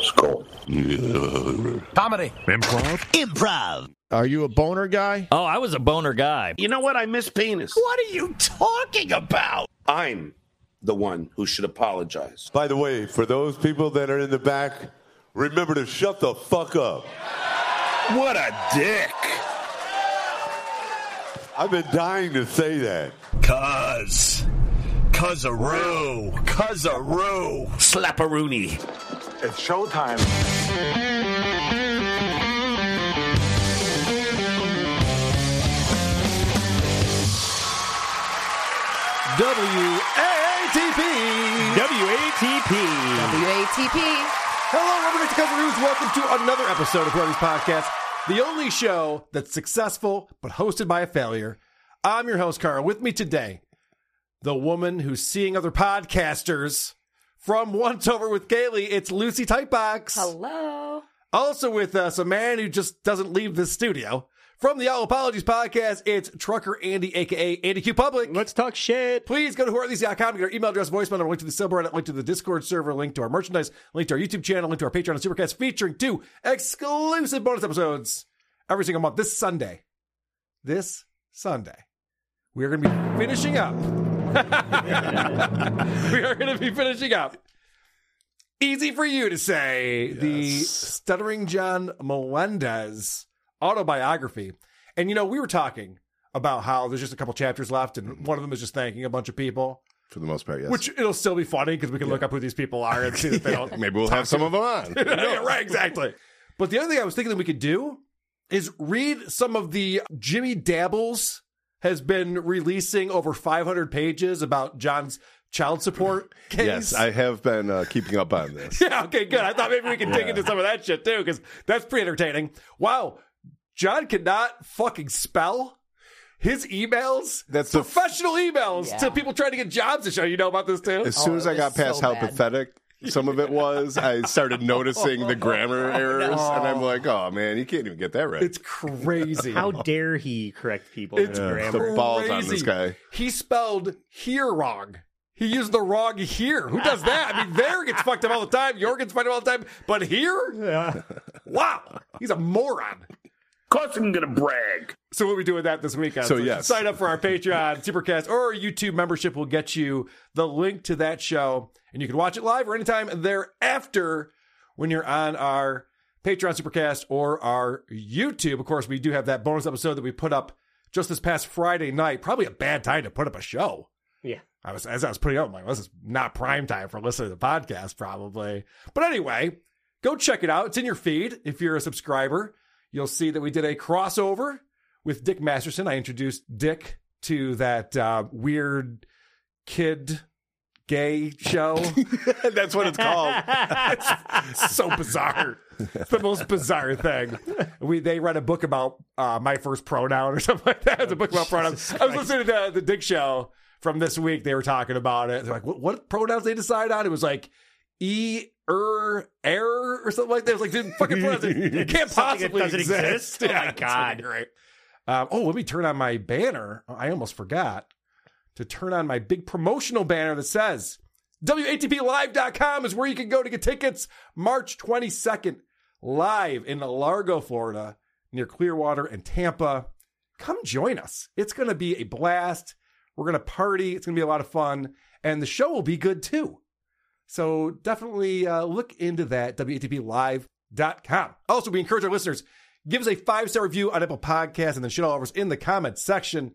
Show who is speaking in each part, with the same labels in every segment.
Speaker 1: Skull.
Speaker 2: Comedy.
Speaker 3: Improv.
Speaker 1: Improv.
Speaker 4: Are you a boner guy?
Speaker 3: Oh, I was a boner guy.
Speaker 5: You know what? I miss penis.
Speaker 1: What are you talking about?
Speaker 5: I'm the one who should apologize.
Speaker 6: By the way, for those people that are in the back, remember to shut the fuck up.
Speaker 5: What a dick.
Speaker 6: I've been dying to say that.
Speaker 1: Cuz. Cuzaroo. Cuzaroo. Slapperoonie.
Speaker 6: It's showtime.
Speaker 4: WATP.
Speaker 3: WATP.
Speaker 7: WATP.
Speaker 4: Hello, welcome to Cousin Welcome to another episode of Brothers Podcast, the only show that's successful but hosted by a failure. I'm your host, Carl. With me today, the woman who's seeing other podcasters from Once Over with Cayley. It's Lucy Typebox.
Speaker 7: Hello.
Speaker 4: Also with us, a man who just doesn't leave the studio. From the All Apologies podcast, it's Trucker Andy, aka Andy Q Public.
Speaker 3: Let's talk shit.
Speaker 4: Please go to whoarethese's.com to get our email address, voicemail number, link to the subreddit, link to the Discord server, link to our merchandise, link to our YouTube channel, link to our Patreon and Supercast featuring two exclusive bonus episodes every single month. This Sunday, this Sunday, we are going to be finishing up. we are going to be finishing up. Easy for you to say the Stuttering John Melendez autobiography. And you know, we were talking about how there's just a couple chapters left, and one of them is just thanking a bunch of people.
Speaker 8: For the most part, yes.
Speaker 4: Which it'll still be funny because we can look up who these people are and see that they don't.
Speaker 8: Maybe we'll have some of them on.
Speaker 4: yeah, right, exactly. But the other thing I was thinking that we could do is read some of the Jimmy Dabbles has been releasing over 500 pages about John's child support case.
Speaker 8: Yes, I have been uh, keeping up on this.
Speaker 4: Yeah, okay, good. I thought maybe we could dig into some of that shit too, because that's pretty entertaining. Wow, John cannot fucking spell his emails.
Speaker 8: That's the-
Speaker 4: professional emails
Speaker 7: Yeah.
Speaker 4: to people trying to get jobs to show. You know about this too?
Speaker 8: As soon
Speaker 7: Oh,
Speaker 8: as I got past
Speaker 7: so
Speaker 8: how
Speaker 7: bad.
Speaker 8: pathetic some of it was, I started noticing the grammar errors, and I'm like, oh man, you can't even get that right.
Speaker 4: It's crazy.
Speaker 3: How dare he correct people
Speaker 4: It's
Speaker 3: in
Speaker 8: the balls on this
Speaker 4: crazy.
Speaker 8: guy.
Speaker 4: He spelled here wrong. He used the wrong here. Who does that? I mean, there gets fucked up all the time. Your gets fucked up all the time. But here?
Speaker 3: Yeah.
Speaker 4: Wow. He's a moron.
Speaker 5: Of course I'm gonna brag.
Speaker 4: So what we do with that this weekend?
Speaker 8: So, yes.
Speaker 4: sign up for our Patreon, Supercast, or our YouTube membership will get you the link to that show, and you can watch it live or anytime thereafter when you're on our Patreon, Supercast, or our YouTube. Of course, we do have that bonus episode that we put up just this past Friday night. Probably a bad time to put up a show.
Speaker 3: Yeah.
Speaker 4: I was as I was putting it up, I'm like, this is not prime time for listening to the podcast, probably. But anyway, go check it out. It's in your feed if you're a subscriber. You'll see that we did a crossover with Dick Masterson. I introduced Dick to that uh, weird kid gay show.
Speaker 8: That's what it's called.
Speaker 4: it's so bizarre. It's the most bizarre thing. We they read a book about uh, my first pronoun or something like that. It's a book about pronouns. I was listening to the Dick show from this week. They were talking about it. They're like, what, what pronouns they decide on? It was like e er error or something like that. It was like didn't fucking pronounce it. It can't possibly
Speaker 3: doesn't exist? Oh my God.
Speaker 4: great. Um, oh, let me turn on my banner. I almost forgot to turn on my big promotional banner that says WATPlive.com is where you can go to get tickets March 22nd, live in Largo, Florida, near Clearwater and Tampa. Come join us. It's going to be a blast. We're going to party. It's going to be a lot of fun. And the show will be good too. So definitely uh, look into that, live.com. Also, we encourage our listeners, give us a five star review on Apple Podcasts and then shit all over us in the comments section.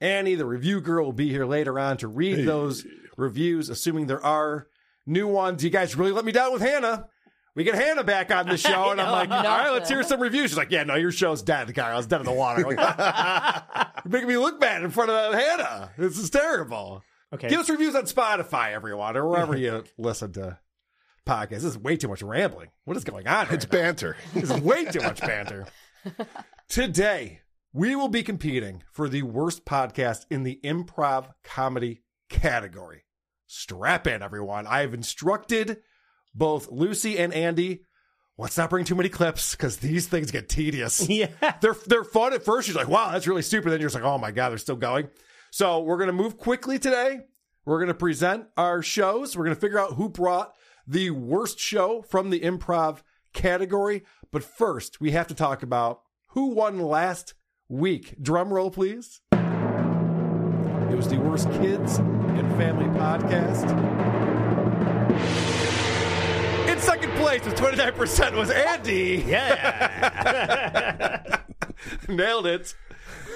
Speaker 4: Annie, the review girl, will be here later on to read those reviews, assuming there are new ones. You guys really let me down with Hannah. We get Hannah back on the show, and I'm like, all right, let's hear some reviews. She's like, yeah, no, your show's dead, Kyle. It's dead in the water. Like, You're making me look bad in front of Hannah. This is terrible.
Speaker 3: Okay.
Speaker 4: Give us reviews on Spotify, everyone, or wherever you listen to podcasts. This is way too much rambling. What is going on?
Speaker 8: It's banter.
Speaker 4: This is way too much banter. Today, we will be competing for the worst podcast in the improv comedy category. Strap in, everyone. I have instructed both Lucy and Andy. Let's not bring too many clips because these things get tedious.
Speaker 3: Yeah.
Speaker 4: They're they're fun at first. You're like, wow, that's really stupid. Then you're just like, oh my God, they're still going. So we're gonna move quickly today. We're gonna present our shows. We're gonna figure out who brought the worst show from the improv category. But first, we have to talk about who won last week. Drum roll, please. It was the worst kids and family podcast. In second place with 29% was Andy.
Speaker 3: Yeah.
Speaker 4: Nailed it.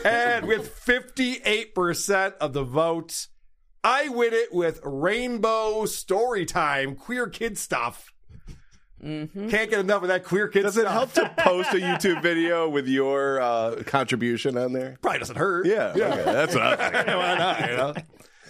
Speaker 4: And with 58% of the votes, I win it with Rainbow Story Time, queer kid stuff. Can't get enough of that queer kid stuff.
Speaker 8: Does it help to post a YouTube video with your uh, contribution on there?
Speaker 4: Probably doesn't hurt.
Speaker 8: Yeah, okay, that's what I'm thinking.
Speaker 4: Why not, you know?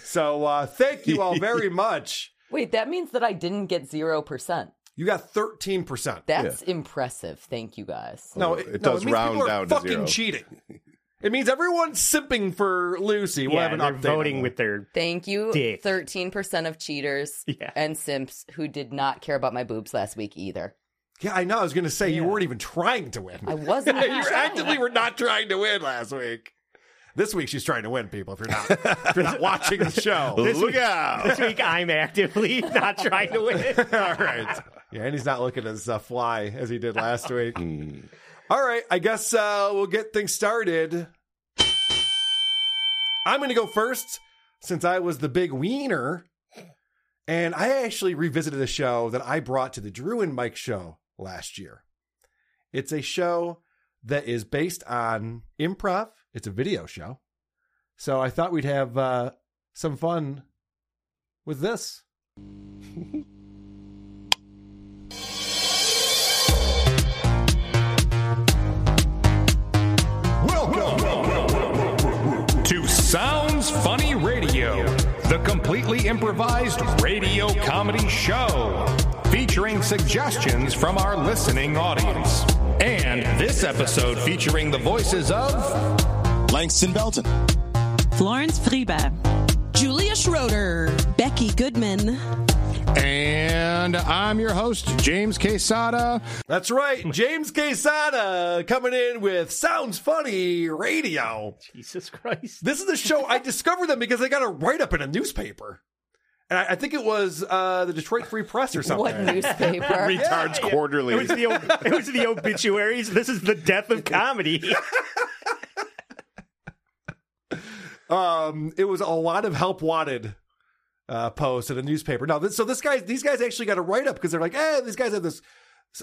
Speaker 4: So uh, thank you all very much.
Speaker 7: Wait, that means that I didn't get 0%.
Speaker 4: You got 13%.
Speaker 7: That's impressive. Thank you guys.
Speaker 4: no,
Speaker 8: it
Speaker 4: no,
Speaker 8: does
Speaker 4: means
Speaker 8: round
Speaker 4: people are
Speaker 8: down to
Speaker 4: fucking
Speaker 8: zero.
Speaker 4: cheating. It means everyone's simping for Lucy. We'll
Speaker 3: yeah,
Speaker 4: have an
Speaker 3: they're
Speaker 4: update.
Speaker 3: voting with their.
Speaker 7: Thank you,
Speaker 3: Dick.
Speaker 7: 13% of cheaters
Speaker 3: Yeah.
Speaker 7: and simps who did not care about my boobs last week either.
Speaker 4: Yeah, I know. I was going to say you weren't even trying to win.
Speaker 7: I wasn't
Speaker 4: you
Speaker 7: even trying.
Speaker 4: actively were not trying to win last week. This week she's trying to win, people. If you're not, if you're not watching the show,
Speaker 8: Look out!
Speaker 3: This week I'm actively not trying to win.
Speaker 4: all right. Yeah, and he's not looking as uh, fly as he did last week. All right, I guess uh, we'll get things started. I'm going to go first since I was the big wiener, and I actually revisited a show that I brought to the Drew and Mike show last year. It's a show that is based on improv. It's a video show, so I thought we'd have uh, some fun with this.
Speaker 2: improvised radio comedy show featuring suggestions from our listening audience. And this episode featuring the voices of
Speaker 9: Langston Belton,
Speaker 10: Florence Friebe, Julia Schroeder, Becky Goodman,
Speaker 2: and I'm your host, James Quesada.
Speaker 4: That's right. James Quesada coming in with Sounds Funny Radio.
Speaker 3: Jesus Christ.
Speaker 4: This is the show I discovered them because they got a write up in a newspaper. And I, I think it was uh, the Detroit Free Press or something.
Speaker 7: What newspaper?
Speaker 8: Retards quarterly.
Speaker 3: It was, the, ob- it was the obituaries. This is the death of comedy.
Speaker 4: Um, it was a lot of help wanted uh, posts in a newspaper. Now, this, so this guy, these guys actually got a write up because they're like, hey, these guys have this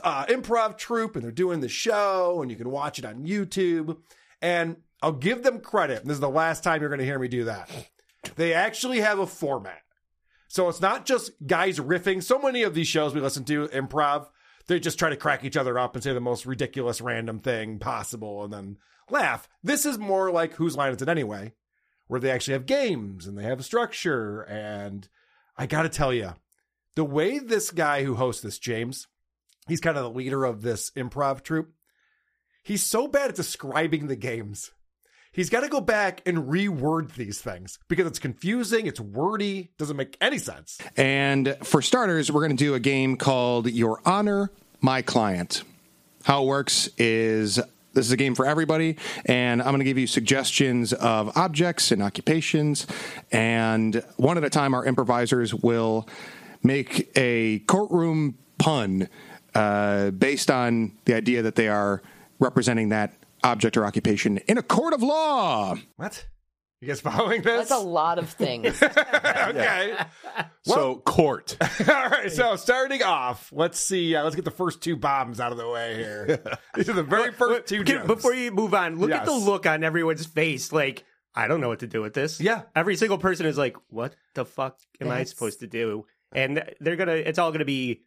Speaker 4: uh, improv troupe and they're doing the show and you can watch it on YouTube. And I'll give them credit. This is the last time you're going to hear me do that. They actually have a format. So it's not just guys riffing. So many of these shows we listen to, improv, they just try to crack each other up and say the most ridiculous random thing possible and then laugh. This is more like Whose Line Is It Anyway? where they actually have games and they have a structure. And I got to tell you, the way this guy who hosts this, James, he's kind of the leader of this improv troupe. He's so bad at describing the games. He's got to go back and reword these things because it's confusing, it's wordy, doesn't make any sense.
Speaker 2: And for starters, we're going to do a game called Your Honor, My Client. How it works is this is a game for everybody, and I'm going to give you suggestions of objects and occupations. And one at a time, our improvisers will make a courtroom pun uh, based on the idea that they are representing that object or occupation in a court of law.
Speaker 4: What? You guys following this?
Speaker 7: That's a lot of things.
Speaker 4: okay.
Speaker 8: so court.
Speaker 4: All right. So starting off, let's see. Uh, let's get the first two bombs out of the way here. These are the very first two.
Speaker 3: Get-
Speaker 4: gems.
Speaker 3: Before you move on, look at the look on everyone's face. Like, I don't know what to do with this.
Speaker 4: Yeah.
Speaker 3: Every single person is like, what the fuck am I supposed to do? And they're going to, it's all going to be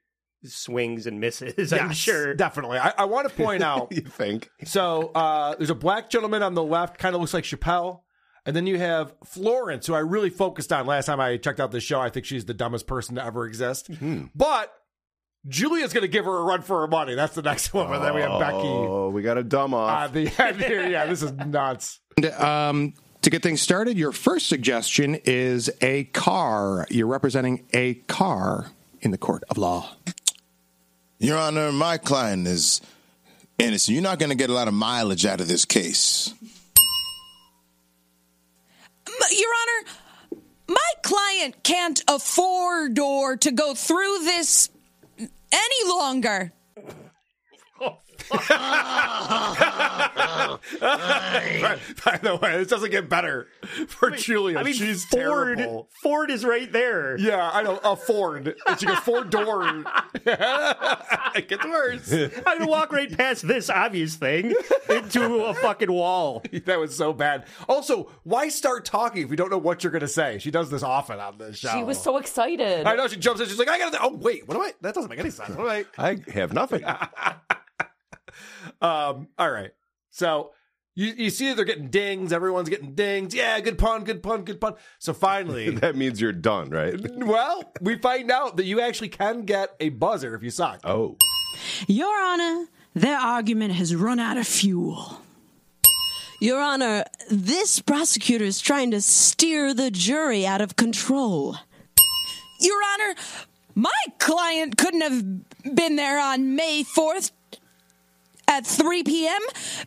Speaker 3: swings and misses, I'm
Speaker 4: Yes,
Speaker 3: sure.
Speaker 4: Definitely. I, I want to point out.
Speaker 8: you think?
Speaker 4: So uh, there's a black gentleman on the left, kind of looks like Chappelle. And then you have Florence, who I really focused on last time I checked out this show. I think she's the dumbest person to ever exist. But Julia's going to give her a run for her money. That's the next one. And then we have Becky
Speaker 8: Oh, we got a dumb off.
Speaker 4: on the end here. Yeah, this is nuts.
Speaker 2: And, um, to get things started, your first suggestion is a car. You're representing a car in the court of law.
Speaker 9: Your Honor, my client is innocent. You're not going to get a lot of mileage out of this case.
Speaker 10: Your Honor, my client can't afford or to go through this any longer.
Speaker 4: by, by the way, this doesn't get better for Julia.
Speaker 3: I mean,
Speaker 4: She's
Speaker 3: Ford,
Speaker 4: terrible.
Speaker 3: Ford is right there.
Speaker 4: Yeah, I know. A Ford. It's she goes, four door. it gets worse.
Speaker 3: I'm gonna walk right past this obvious thing into a fucking wall.
Speaker 4: That was so bad. Also, why start talking if you don't know what you're going to say? She does this often on this show.
Speaker 7: She was so excited.
Speaker 4: I know. She jumps in. She's like, I got to. Oh, wait. What am I? That doesn't make any sense. What am I?
Speaker 8: I have nothing.
Speaker 4: Um, all right. So you, you see they're getting dings. Everyone's getting dings. Yeah, good pun, good pun, good pun. So finally,
Speaker 8: that means you're done, right?
Speaker 4: well, we find out that you actually can get a buzzer if you suck.
Speaker 8: Oh.
Speaker 10: Your Honor, their argument has run out of fuel. Your Honor, this prosecutor is trying to steer the jury out of control. Your Honor, my client couldn't have been there on May 4th at 3 p.m.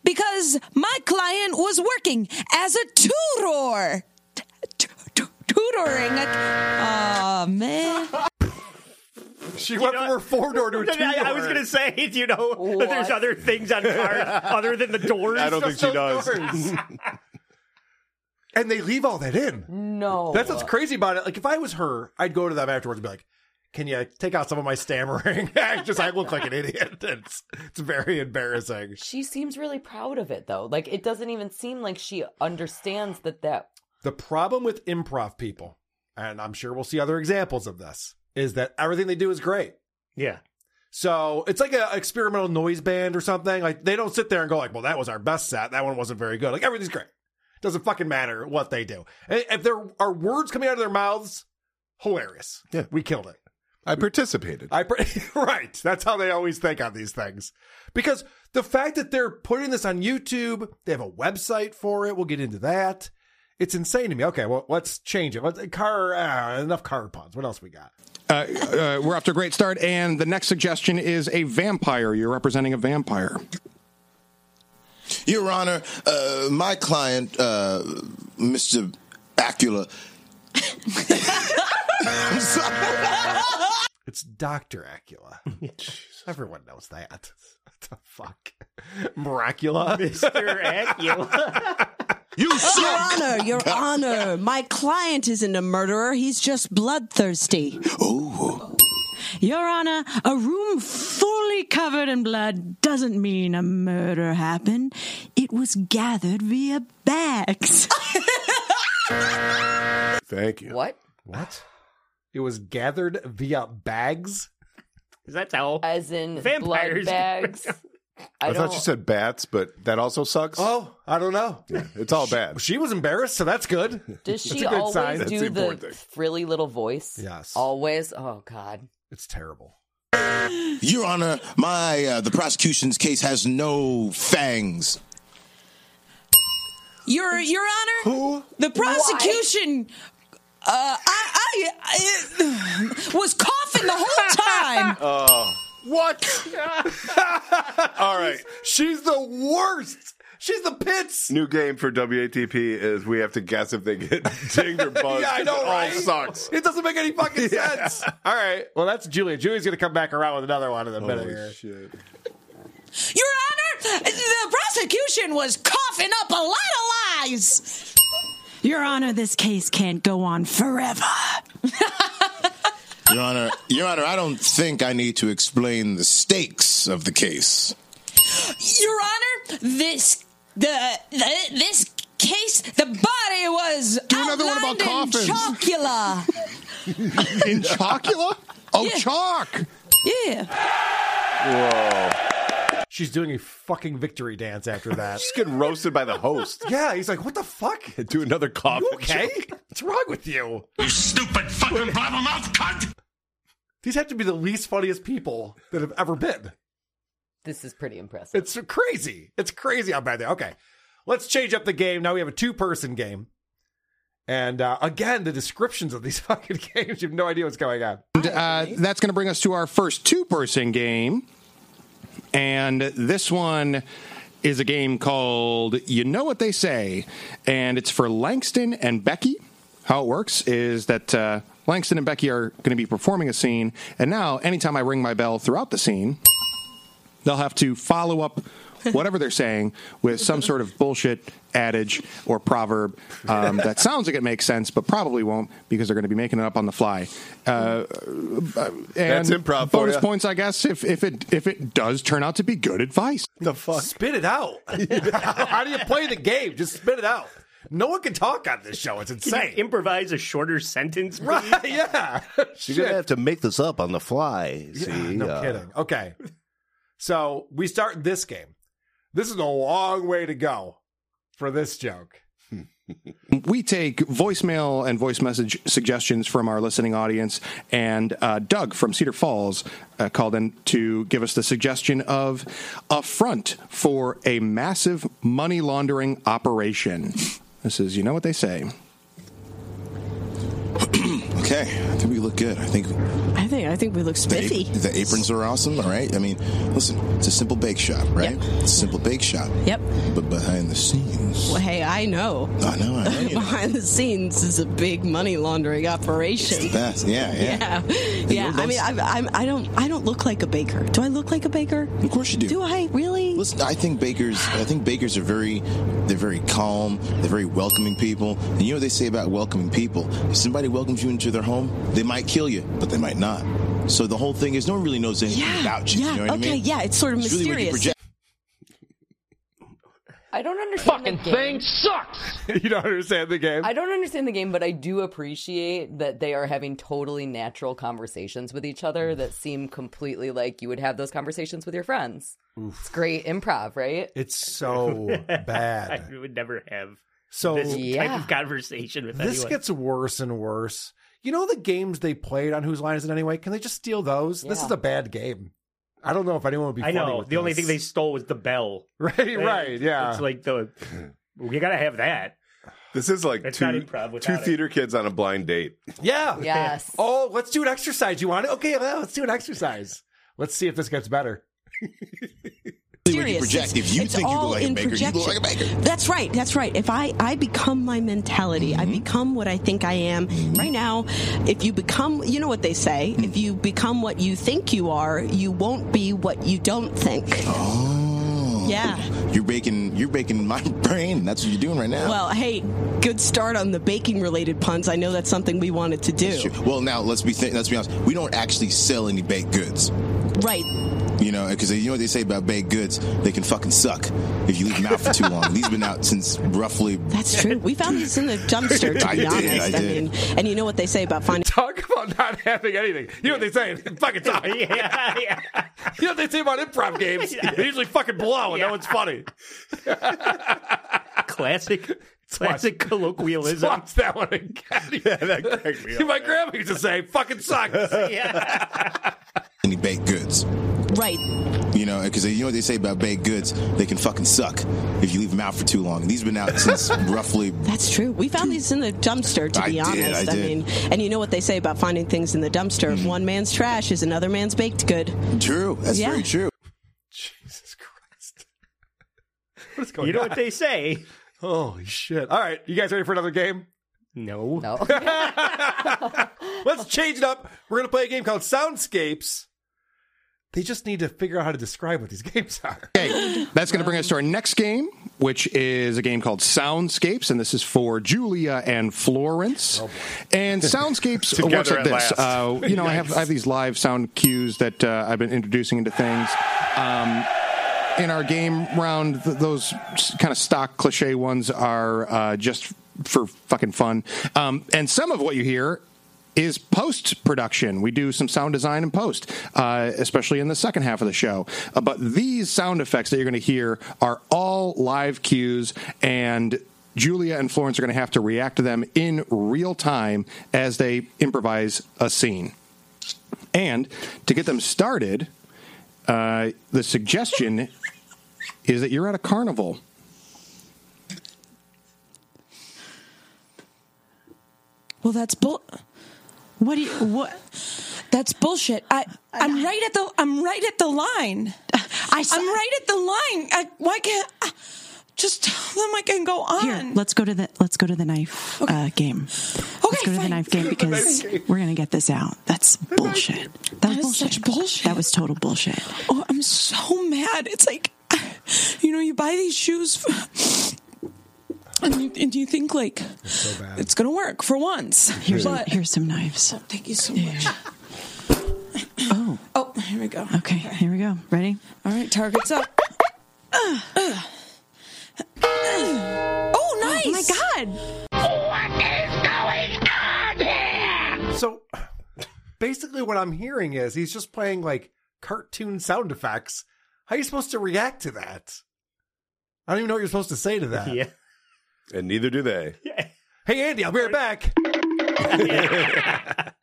Speaker 10: because my client was working as a tutor. T- t- tutoring. Oh, man.
Speaker 4: She went from her four door to a two door.
Speaker 3: I, I was gonna say, do you know that there's other things on cars other than the doors?
Speaker 8: I don't think she does.
Speaker 4: and they leave all that in.
Speaker 7: No.
Speaker 4: That's what's crazy about it. Like if I was her, I'd go to them afterwards and be like, "Can you take out some of my stammering? I just I look like an idiot. It's it's very embarrassing."
Speaker 7: She seems really proud of it, though. Like, it doesn't even seem like she understands that that.
Speaker 4: The problem with improv people, and I'm sure we'll see other examples of this, is that everything they do is great.
Speaker 3: Yeah.
Speaker 4: So it's like an experimental noise band or something. Like they don't sit there and go like, "Well, that was our best set. That one wasn't very good." Like everything's great. Doesn't fucking matter what they do. And if there are words coming out of their mouths, hilarious.
Speaker 8: Yeah.
Speaker 4: we killed it.
Speaker 8: I participated.
Speaker 4: I pre- right. That's how they always think on these things. Because the fact that they're putting this on YouTube, they have a website for it. We'll get into that. It's insane to me. Okay, well, let's change it. Let's, car, uh, enough car puns. What else we got?
Speaker 2: Uh, uh, we're off to a great start, and the next suggestion is a vampire. You're representing a vampire.
Speaker 9: Your Honor, uh, my client, uh, Mr. Acula. I'm sorry.
Speaker 4: It's Dr. Acula. Everyone knows that. What the fuck? Miracula?
Speaker 3: Mr. Acula.
Speaker 9: You
Speaker 10: Your. Honor, Your Honor, my client isn't a murderer. He's just bloodthirsty.
Speaker 9: Oh,
Speaker 10: Your Honor, a room fully covered in blood doesn't mean a murder happened. It was gathered via bags.
Speaker 8: Thank you.
Speaker 7: What?
Speaker 4: What? It was gathered via bags?
Speaker 3: Is that how?
Speaker 7: As in
Speaker 3: Vampires.
Speaker 7: blood bags?
Speaker 8: I,
Speaker 7: I,
Speaker 8: thought
Speaker 7: don't-
Speaker 8: you said bats, but that also sucks.
Speaker 4: Oh, I don't know.
Speaker 8: It's all bad.
Speaker 4: She was embarrassed, so that's good.
Speaker 7: Does
Speaker 4: That's
Speaker 7: she
Speaker 4: a good
Speaker 7: always
Speaker 4: sign.
Speaker 8: That's
Speaker 7: do
Speaker 8: the
Speaker 7: the
Speaker 8: important thing.
Speaker 7: frilly little voice?
Speaker 4: Yes.
Speaker 7: Always? Oh, God.
Speaker 4: It's terrible.
Speaker 9: Your Honor, my uh, the prosecution's case has no fangs.
Speaker 10: Your Your Honor,
Speaker 8: Who?
Speaker 10: the prosecution. Uh, I, I, I was coughing the whole time. Oh.
Speaker 8: What? all right.
Speaker 4: She's the worst. She's the pits.
Speaker 8: New game for WATP is we have to guess if they get dinged or buzzed.
Speaker 4: Yeah, I know,
Speaker 8: It all
Speaker 4: right?
Speaker 8: sucks.
Speaker 4: It doesn't make any fucking
Speaker 8: Yeah.
Speaker 4: sense. All right. Well, that's Julia. Julia's going to come back around with another one in a minute
Speaker 8: Holy
Speaker 4: here.
Speaker 8: shit.
Speaker 10: Your Honor, the prosecution was coughing up a lot of lies. Your Honor, this case can't go on forever.
Speaker 9: Your Honor, Your Honor, I don't think I need to explain the stakes of the case.
Speaker 10: Your Honor, this the, the this case, the body was
Speaker 2: Do another one about
Speaker 10: outlined in
Speaker 2: coffins.
Speaker 10: chocula.
Speaker 2: In Chocula? Oh,
Speaker 10: Yeah.
Speaker 2: chalk.
Speaker 10: Yeah.
Speaker 4: Whoa. She's doing a fucking victory dance after that.
Speaker 8: She's getting roasted by the host.
Speaker 4: yeah, he's like, what the fuck?
Speaker 8: Do another coffin.
Speaker 4: You okay?
Speaker 8: joke.
Speaker 4: What's wrong with you?
Speaker 1: You stupid fucking blabbermouth cunt!
Speaker 4: These have to be the least funniest people that have ever been.
Speaker 7: This is pretty impressive.
Speaker 4: It's crazy. It's crazy how bad they Okay. Let's change up the game. Now we have a two person game. And uh, again, the descriptions of these fucking games, you have no idea what's going on.
Speaker 2: And, uh, that's going to bring us to our first two person game. And this one is a game called You Know What They Say. And it's for Langston and Becky. How it works is that uh, Langston and Becky are going to be performing a scene. And now, anytime I ring my bell throughout the scene, they'll have to follow up whatever they're saying with some sort of bullshit adage or proverb um, that sounds like it makes sense, but probably won't because they're going to be making it up on the fly. Uh, and
Speaker 8: That's improv for
Speaker 2: Bonus points, I guess, if, if it if it does turn out to be good advice.
Speaker 8: The fuck?
Speaker 4: Spit it out. how do you play the game? Just spit it out. No one can talk on this show. It's
Speaker 3: Can
Speaker 4: insane.
Speaker 3: you improvise a shorter sentence? please?
Speaker 4: right? Yeah.
Speaker 8: You're
Speaker 4: Shit.
Speaker 8: gonna have to make this up on the fly. See,
Speaker 4: no
Speaker 8: Uh,
Speaker 4: kidding. Okay. So we start this game. This is a long way to go for this joke.
Speaker 2: We take voicemail and voice message suggestions from our listening audience, and uh, Doug from Cedar Falls uh, called in to give us the suggestion of a front for a massive money laundering operation. This is, you know what they say.
Speaker 9: Okay, I think we look good. I think
Speaker 10: I think I think we look
Speaker 9: the,
Speaker 10: spiffy.
Speaker 9: ap- the aprons are awesome. All right. I mean, listen, it's a simple bake shop, right?
Speaker 10: Yep.
Speaker 9: It's a simple bake shop.
Speaker 10: Yep.
Speaker 9: But behind the scenes,
Speaker 10: Well, hey, I know.
Speaker 9: I know, I know. you know.
Speaker 10: Behind the scenes is a big money laundering operation.
Speaker 9: Best, yeah, yeah.
Speaker 10: Yeah, yeah. I mean, I, I'm, I don't, I don't look like a baker. Do I look like a baker?
Speaker 9: Of course you do.
Speaker 10: Do I really?
Speaker 9: Listen, I think bakers. I think bakers are very, they're very calm. They're very welcoming people. And you know what they say about welcoming people? If somebody welcomes you into their home, they might kill you, but they might not. So the whole thing is, no one really knows anything
Speaker 10: Yeah,
Speaker 9: about you.
Speaker 10: yeah,
Speaker 9: you know what
Speaker 10: okay,
Speaker 9: I mean?
Speaker 10: yeah, it's sort of
Speaker 9: It's really
Speaker 10: mysterious.
Speaker 9: project-
Speaker 7: I don't understand the game.
Speaker 4: sucks. you don't understand the game.
Speaker 7: I don't understand the game, but I do appreciate that they are having totally natural conversations with each other that seem completely like you would have those conversations with your friends. It's great improv, right?
Speaker 4: It's so bad.
Speaker 3: I would never have
Speaker 4: So
Speaker 3: this type of conversation with anyone.
Speaker 4: this
Speaker 3: anyone.
Speaker 4: gets worse and worse. You know the games they played on Whose Line Is It Anyway? Can they just steal those? This is a bad game. I don't know if anyone would be
Speaker 3: I
Speaker 4: funny
Speaker 3: know.
Speaker 4: with
Speaker 3: The only thing they stole was the bell.
Speaker 4: Right, right, yeah.
Speaker 3: It's like the we gotta have that.
Speaker 8: This is like
Speaker 3: It's
Speaker 8: two, two
Speaker 3: without it.
Speaker 8: theater kids on a blind date.
Speaker 4: Yeah.
Speaker 7: Yes.
Speaker 4: Oh, let's do an exercise. You want it? Okay, well, let's do an exercise. Let's see if this gets better.
Speaker 9: you project. If you
Speaker 10: It's
Speaker 9: think you look like a baker, you look like a
Speaker 10: projection.
Speaker 9: baker.
Speaker 10: That's right. That's right. If I I become my mentality, I mm-hmm. become what I think I am. Mm-hmm. Right now, if you become, you know what they say, mm-hmm. if you become what you think you are, you won't be what you don't think.
Speaker 9: Oh.
Speaker 10: Yeah.
Speaker 9: You're baking. You're baking my brain. That's what you're doing right now.
Speaker 10: Well, hey, good start on the baking related puns. I know that's something we wanted to do.
Speaker 9: Well, now let's be th- let's be honest. We don't actually sell any baked goods.
Speaker 10: Right.
Speaker 9: You know, because you know what they say about baked goods? They can fucking suck if you leave them out for too long. These have been out since roughly.
Speaker 10: That's true. We found this in the dumpster, to
Speaker 9: I
Speaker 10: be
Speaker 9: did,
Speaker 10: honest.
Speaker 9: I did.
Speaker 10: mean, and you know what they say about finding.
Speaker 4: Talk about not having anything. You know what they say? Fucking talk.
Speaker 3: yeah, yeah.
Speaker 4: You know what they say about improv games? They usually fucking blow and no one's funny.
Speaker 3: Classic classic colloquialism.
Speaker 4: Watch that one again.
Speaker 8: Yeah, that cracked me up.
Speaker 4: My grandma used to say, fucking sucks.
Speaker 3: yeah.
Speaker 9: any baked goods.
Speaker 10: Right.
Speaker 9: You know, because you know what they say about baked goods? They can fucking suck if you leave them out for too long. These have been out since roughly.
Speaker 10: That's true. We found these in the dumpster, to
Speaker 9: I
Speaker 10: be
Speaker 9: did,
Speaker 10: honest.
Speaker 9: I did.
Speaker 10: mean, and you know what they say about finding things in the dumpster? Hmm. One man's trash is another man's baked good.
Speaker 9: True. That's
Speaker 10: Yeah.
Speaker 9: very true.
Speaker 4: Jesus Christ. What is going on?
Speaker 3: You know what they say?
Speaker 4: Holy shit. All right. You guys ready for another game?
Speaker 3: No.
Speaker 7: No.
Speaker 4: Let's change it up. We're going to play a game called Soundscapes. They just need to figure out how to describe what these games are.
Speaker 2: Okay, that's going to bring us to our next game, which is a game called Soundscapes, and this is for Julia and Florence. and Soundscapes
Speaker 8: Together
Speaker 2: works like
Speaker 8: at
Speaker 2: this.
Speaker 8: last.
Speaker 2: Uh, you know, I have I have these live sound cues that uh, I've been introducing into things. Um, in our game round, th- those kind of stock cliche ones are uh, just for fucking fun. Um, and some of what you hear is post production. We do some sound design and post, uh, especially in the second half of the show. Uh, but these sound effects that you're going to hear are all live cues and. Julia and Florence are going to have to react to them in real time as they improvise a scene. And to get them started, uh, the suggestion is that you're at a carnival.
Speaker 11: Well, that's bull. What do you what? That's bullshit. I I'm right at the I'm right at the line. I am right at the line. I, why can't I, just tell them I can go on?
Speaker 10: Here, let's go to the let's go to the knife uh, game. Okay, let's go to the knife game
Speaker 11: Go to the
Speaker 10: because
Speaker 11: knife
Speaker 10: we're gonna get this out. That's bullshit. That was
Speaker 11: That is
Speaker 10: bullshit.
Speaker 11: such bullshit.
Speaker 10: That was total bullshit.
Speaker 11: Oh, I'm so mad. It's like, you know, you buy these shoes, for, and, you, and you think like it's gonna work for once.
Speaker 10: Here's
Speaker 11: but
Speaker 10: here's some knives.
Speaker 11: Oh, thank you so much.
Speaker 10: Oh,
Speaker 11: Oh, here we go.
Speaker 10: okay. Here we go. Ready?
Speaker 11: All right, targets up. oh, nice!
Speaker 10: Oh my god! What is going on here?
Speaker 4: So basically, what I'm hearing is he's just playing like cartoon sound effects. How are you supposed to react to that? I don't even know what you're supposed to say to that.
Speaker 3: Yeah.
Speaker 8: And neither do they.
Speaker 4: Hey, Andy, I'll be right back.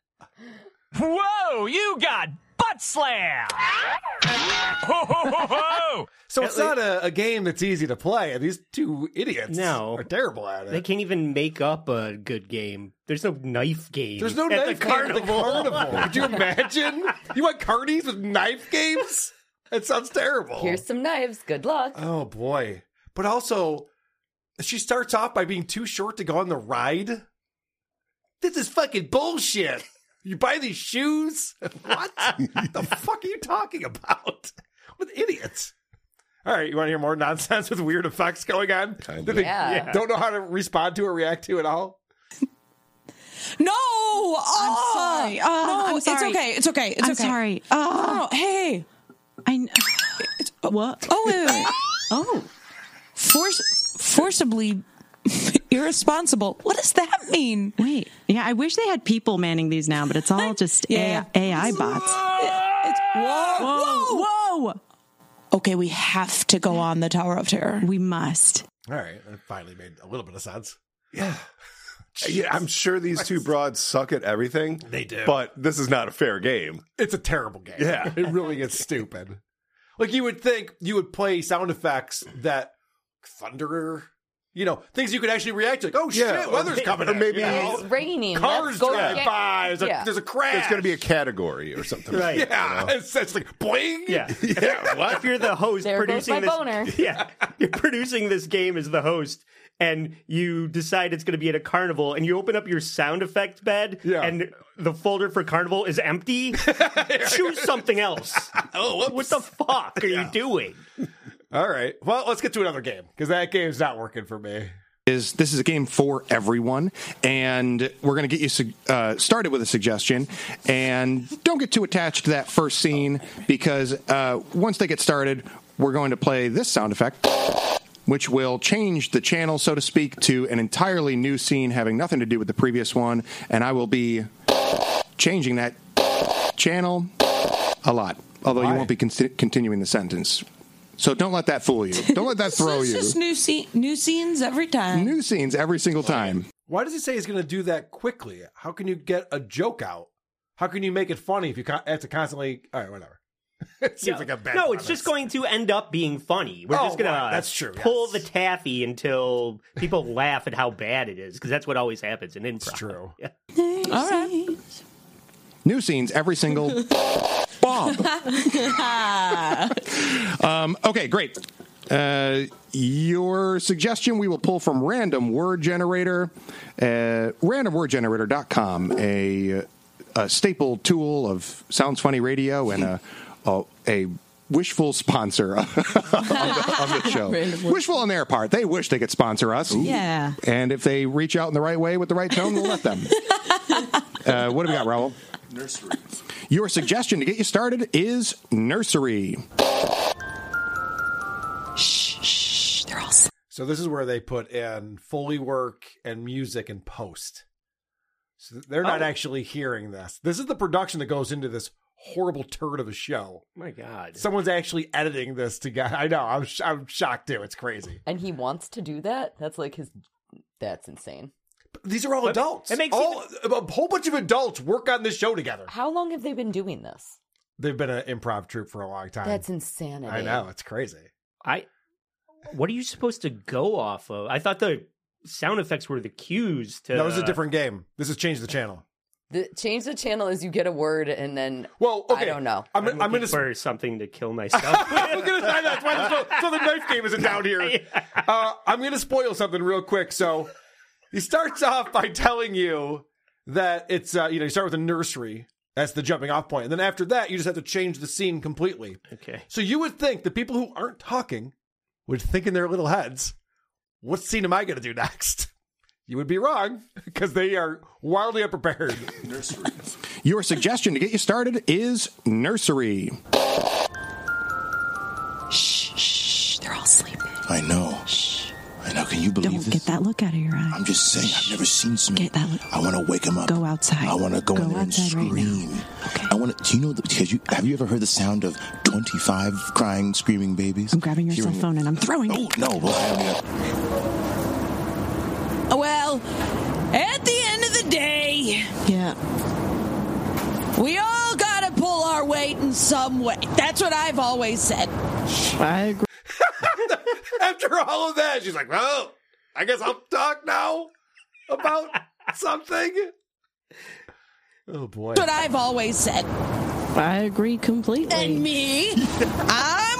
Speaker 12: Whoa, you got butt slam! Ho, ho, ho, ho!
Speaker 4: So it's not a, a game that's easy to play. These two idiots
Speaker 3: No.
Speaker 4: are terrible at it.
Speaker 3: They can't even make up a good game. There's no knife game.
Speaker 4: There's no
Speaker 3: at
Speaker 4: knife
Speaker 3: the
Speaker 4: game at the
Speaker 3: carnival.
Speaker 4: carnival. Could you imagine? You want carnies with knife games? That sounds terrible.
Speaker 7: Here's some knives. Good luck.
Speaker 4: Oh boy. But also, she starts off by being too short to go on the ride. This is fucking bullshit. You buy these shoes? What the fuck are you talking about? With idiots. All right, you want to hear more nonsense with weird effects going on that they
Speaker 7: Yeah.
Speaker 4: don't know how to respond to or react to at all?
Speaker 11: No, oh,
Speaker 10: sorry.
Speaker 11: Ah, no,
Speaker 10: Oh, I'm sorry.
Speaker 11: it's okay. It's okay. It's
Speaker 10: I'm
Speaker 11: okay.
Speaker 10: sorry.
Speaker 11: No, no, no. Ah. Hey.
Speaker 10: I know. Uh, what?
Speaker 11: Oh wait, wait, wait.
Speaker 10: Oh,
Speaker 11: Force, forcibly irresponsible. What does that mean?
Speaker 10: wait. Yeah, I wish they had people manning these now, but it's all just
Speaker 11: Yeah.
Speaker 10: AI, AI bots.
Speaker 11: It's, whoa,
Speaker 10: Whoa, whoa!
Speaker 11: Okay, we have to go on the Tower of Terror.
Speaker 10: We must.
Speaker 4: All right, that finally made a little bit of sense.
Speaker 8: Yeah. Yeah, I'm sure these two broads suck at everything.
Speaker 4: They do.
Speaker 8: But this is not a fair game.
Speaker 4: It's a terrible game.
Speaker 8: Yeah.
Speaker 4: It really gets stupid. Like you would think you would play sound effects that thunder, you know, things you could actually react to. Like, oh
Speaker 8: Yeah,
Speaker 4: shit,
Speaker 8: or-
Speaker 4: weather's coming.
Speaker 8: or
Speaker 4: in,
Speaker 8: maybe-
Speaker 4: you know?
Speaker 7: It's raining.
Speaker 4: cars
Speaker 7: Let's go
Speaker 4: drive
Speaker 7: get-
Speaker 4: by. There's a,
Speaker 7: Yeah.
Speaker 4: there's a crash.
Speaker 8: There's going to be a category or something.
Speaker 3: Right.
Speaker 4: yeah. It's, it's like boing.
Speaker 3: Yeah.
Speaker 8: Yeah, what?
Speaker 3: If you're the host
Speaker 7: There goes
Speaker 3: producing
Speaker 7: my
Speaker 3: this,
Speaker 7: boner.
Speaker 3: yeah, you're producing this game as the host, and you decide it's going to be at a carnival, and you open up your sound effects bed,
Speaker 4: Yeah.
Speaker 3: and the folder for carnival is empty. Choose something else.
Speaker 4: Oh,
Speaker 3: What the fuck are you doing?
Speaker 4: All right. Well, let's get to another game because that game's not working for me.
Speaker 2: is this is a game for everyone, and we're going to get you su- uh, started with a suggestion. And don't get too attached to that first scene because uh, once they get started, we're going to play this sound effect, which will change the channel, so to speak, to an entirely new scene having nothing to do with the previous one. And I will be changing that channel a lot, although you won't be con- continuing the sentence. So don't let that fool you. Don't let that throw
Speaker 11: it's
Speaker 2: you.
Speaker 11: just new scene, new scenes every time.
Speaker 2: New scenes every single time.
Speaker 4: Why does he say he's going to do that quickly? How can you get a joke out? How can you make it funny if you con- have to constantly? All right, whatever. It seems
Speaker 3: Yeah.
Speaker 4: like a bad.
Speaker 3: no, it's
Speaker 4: premise.
Speaker 3: just going to end up being funny. We're
Speaker 4: Oh,
Speaker 3: just gonna
Speaker 4: right. That's true,
Speaker 3: pull
Speaker 4: yes.
Speaker 3: the taffy until people laugh at how bad it is, because that's what always happens in improv.
Speaker 4: It's true.
Speaker 3: Yeah.
Speaker 11: All right.
Speaker 2: New scenes every single bomb. um, okay, great. Uh, your suggestion we will pull from Random Word Generator, uh, randomwordgenerator.com, a, a staple tool of Sounds Funny Radio and a, a, a wishful sponsor of the, of the show.
Speaker 10: Randomly.
Speaker 2: Wishful on their part. They wish they could sponsor us.
Speaker 10: Yeah.
Speaker 2: And if they reach out in the right way with the right tone, we'll let them. uh, what do we got, Raul?
Speaker 9: Nursery.
Speaker 2: Your suggestion to get you started is nursery.
Speaker 10: Shh, shh, they're all.
Speaker 4: So this is where they put in Foley work and music and post. So they're not
Speaker 3: Oh.
Speaker 4: actually hearing this. This is the production that goes into this horrible turd of a show.
Speaker 3: My God.
Speaker 4: Someone's actually editing this together. I know. I'm sh- I'm shocked too. It's crazy.
Speaker 7: And he wants to do that? That's like his. That's insane.
Speaker 4: These are all adults.
Speaker 3: it makes
Speaker 4: all, a whole bunch of adults work on this show together.
Speaker 7: How long have they been doing this?
Speaker 4: They've been an improv troupe for a long time.
Speaker 7: That's insanity.
Speaker 4: I know. It's crazy.
Speaker 3: I. What are you supposed to go off of? I thought the sound effects were the cues to.
Speaker 4: That was a uh, different game. This has changed the channel.
Speaker 7: The, change the channel as you get a word, and then
Speaker 4: Well,
Speaker 7: I don't know.
Speaker 4: I'm,
Speaker 3: I'm,
Speaker 4: I'm going to
Speaker 3: for something to kill myself.
Speaker 4: I was gonna say that's why the, so the knife game isn't down here. Uh, I'm gonna spoil something real quick. So he starts off by telling you that it's uh, you know you start with a nursery. That's the jumping off point, and then after that you just have to change the scene completely.
Speaker 3: okay.
Speaker 4: So you would think the people who aren't talking would think in their little heads, "What scene am I going to do next?" You would be wrong because they are wildly unprepared.
Speaker 9: Nursery.
Speaker 2: Your suggestion to get you started is nursery.
Speaker 10: Shh, shh, they're all sleeping.
Speaker 9: I know. Shh. I know. Can you believe
Speaker 10: Don't
Speaker 9: this?
Speaker 10: get that look out of your eye.
Speaker 9: I'm just saying. I've never seen so.
Speaker 10: Get that look.
Speaker 9: I want to wake him up.
Speaker 10: Go outside.
Speaker 9: I want to go,
Speaker 10: Go
Speaker 9: in there and
Speaker 10: outside right now.
Speaker 9: scream.
Speaker 10: Okay.
Speaker 9: I want to. Do you know? The, because you have you ever heard the sound of 25 crying, screaming babies?
Speaker 10: I'm grabbing your cell
Speaker 9: Hearing-
Speaker 10: phone and I'm throwing
Speaker 9: Oh
Speaker 10: it.
Speaker 9: Oh no! Well, I mean, uh,
Speaker 11: Well, at the end of the day,
Speaker 10: Yeah.
Speaker 11: we all gotta pull our weight in some way. That's what I've always said.
Speaker 10: I agree.
Speaker 4: After all of that, she's like, "Well, I guess I'll talk now about something." Oh boy!
Speaker 11: That's what I've always said.
Speaker 10: I agree completely.
Speaker 11: And me, I'm willing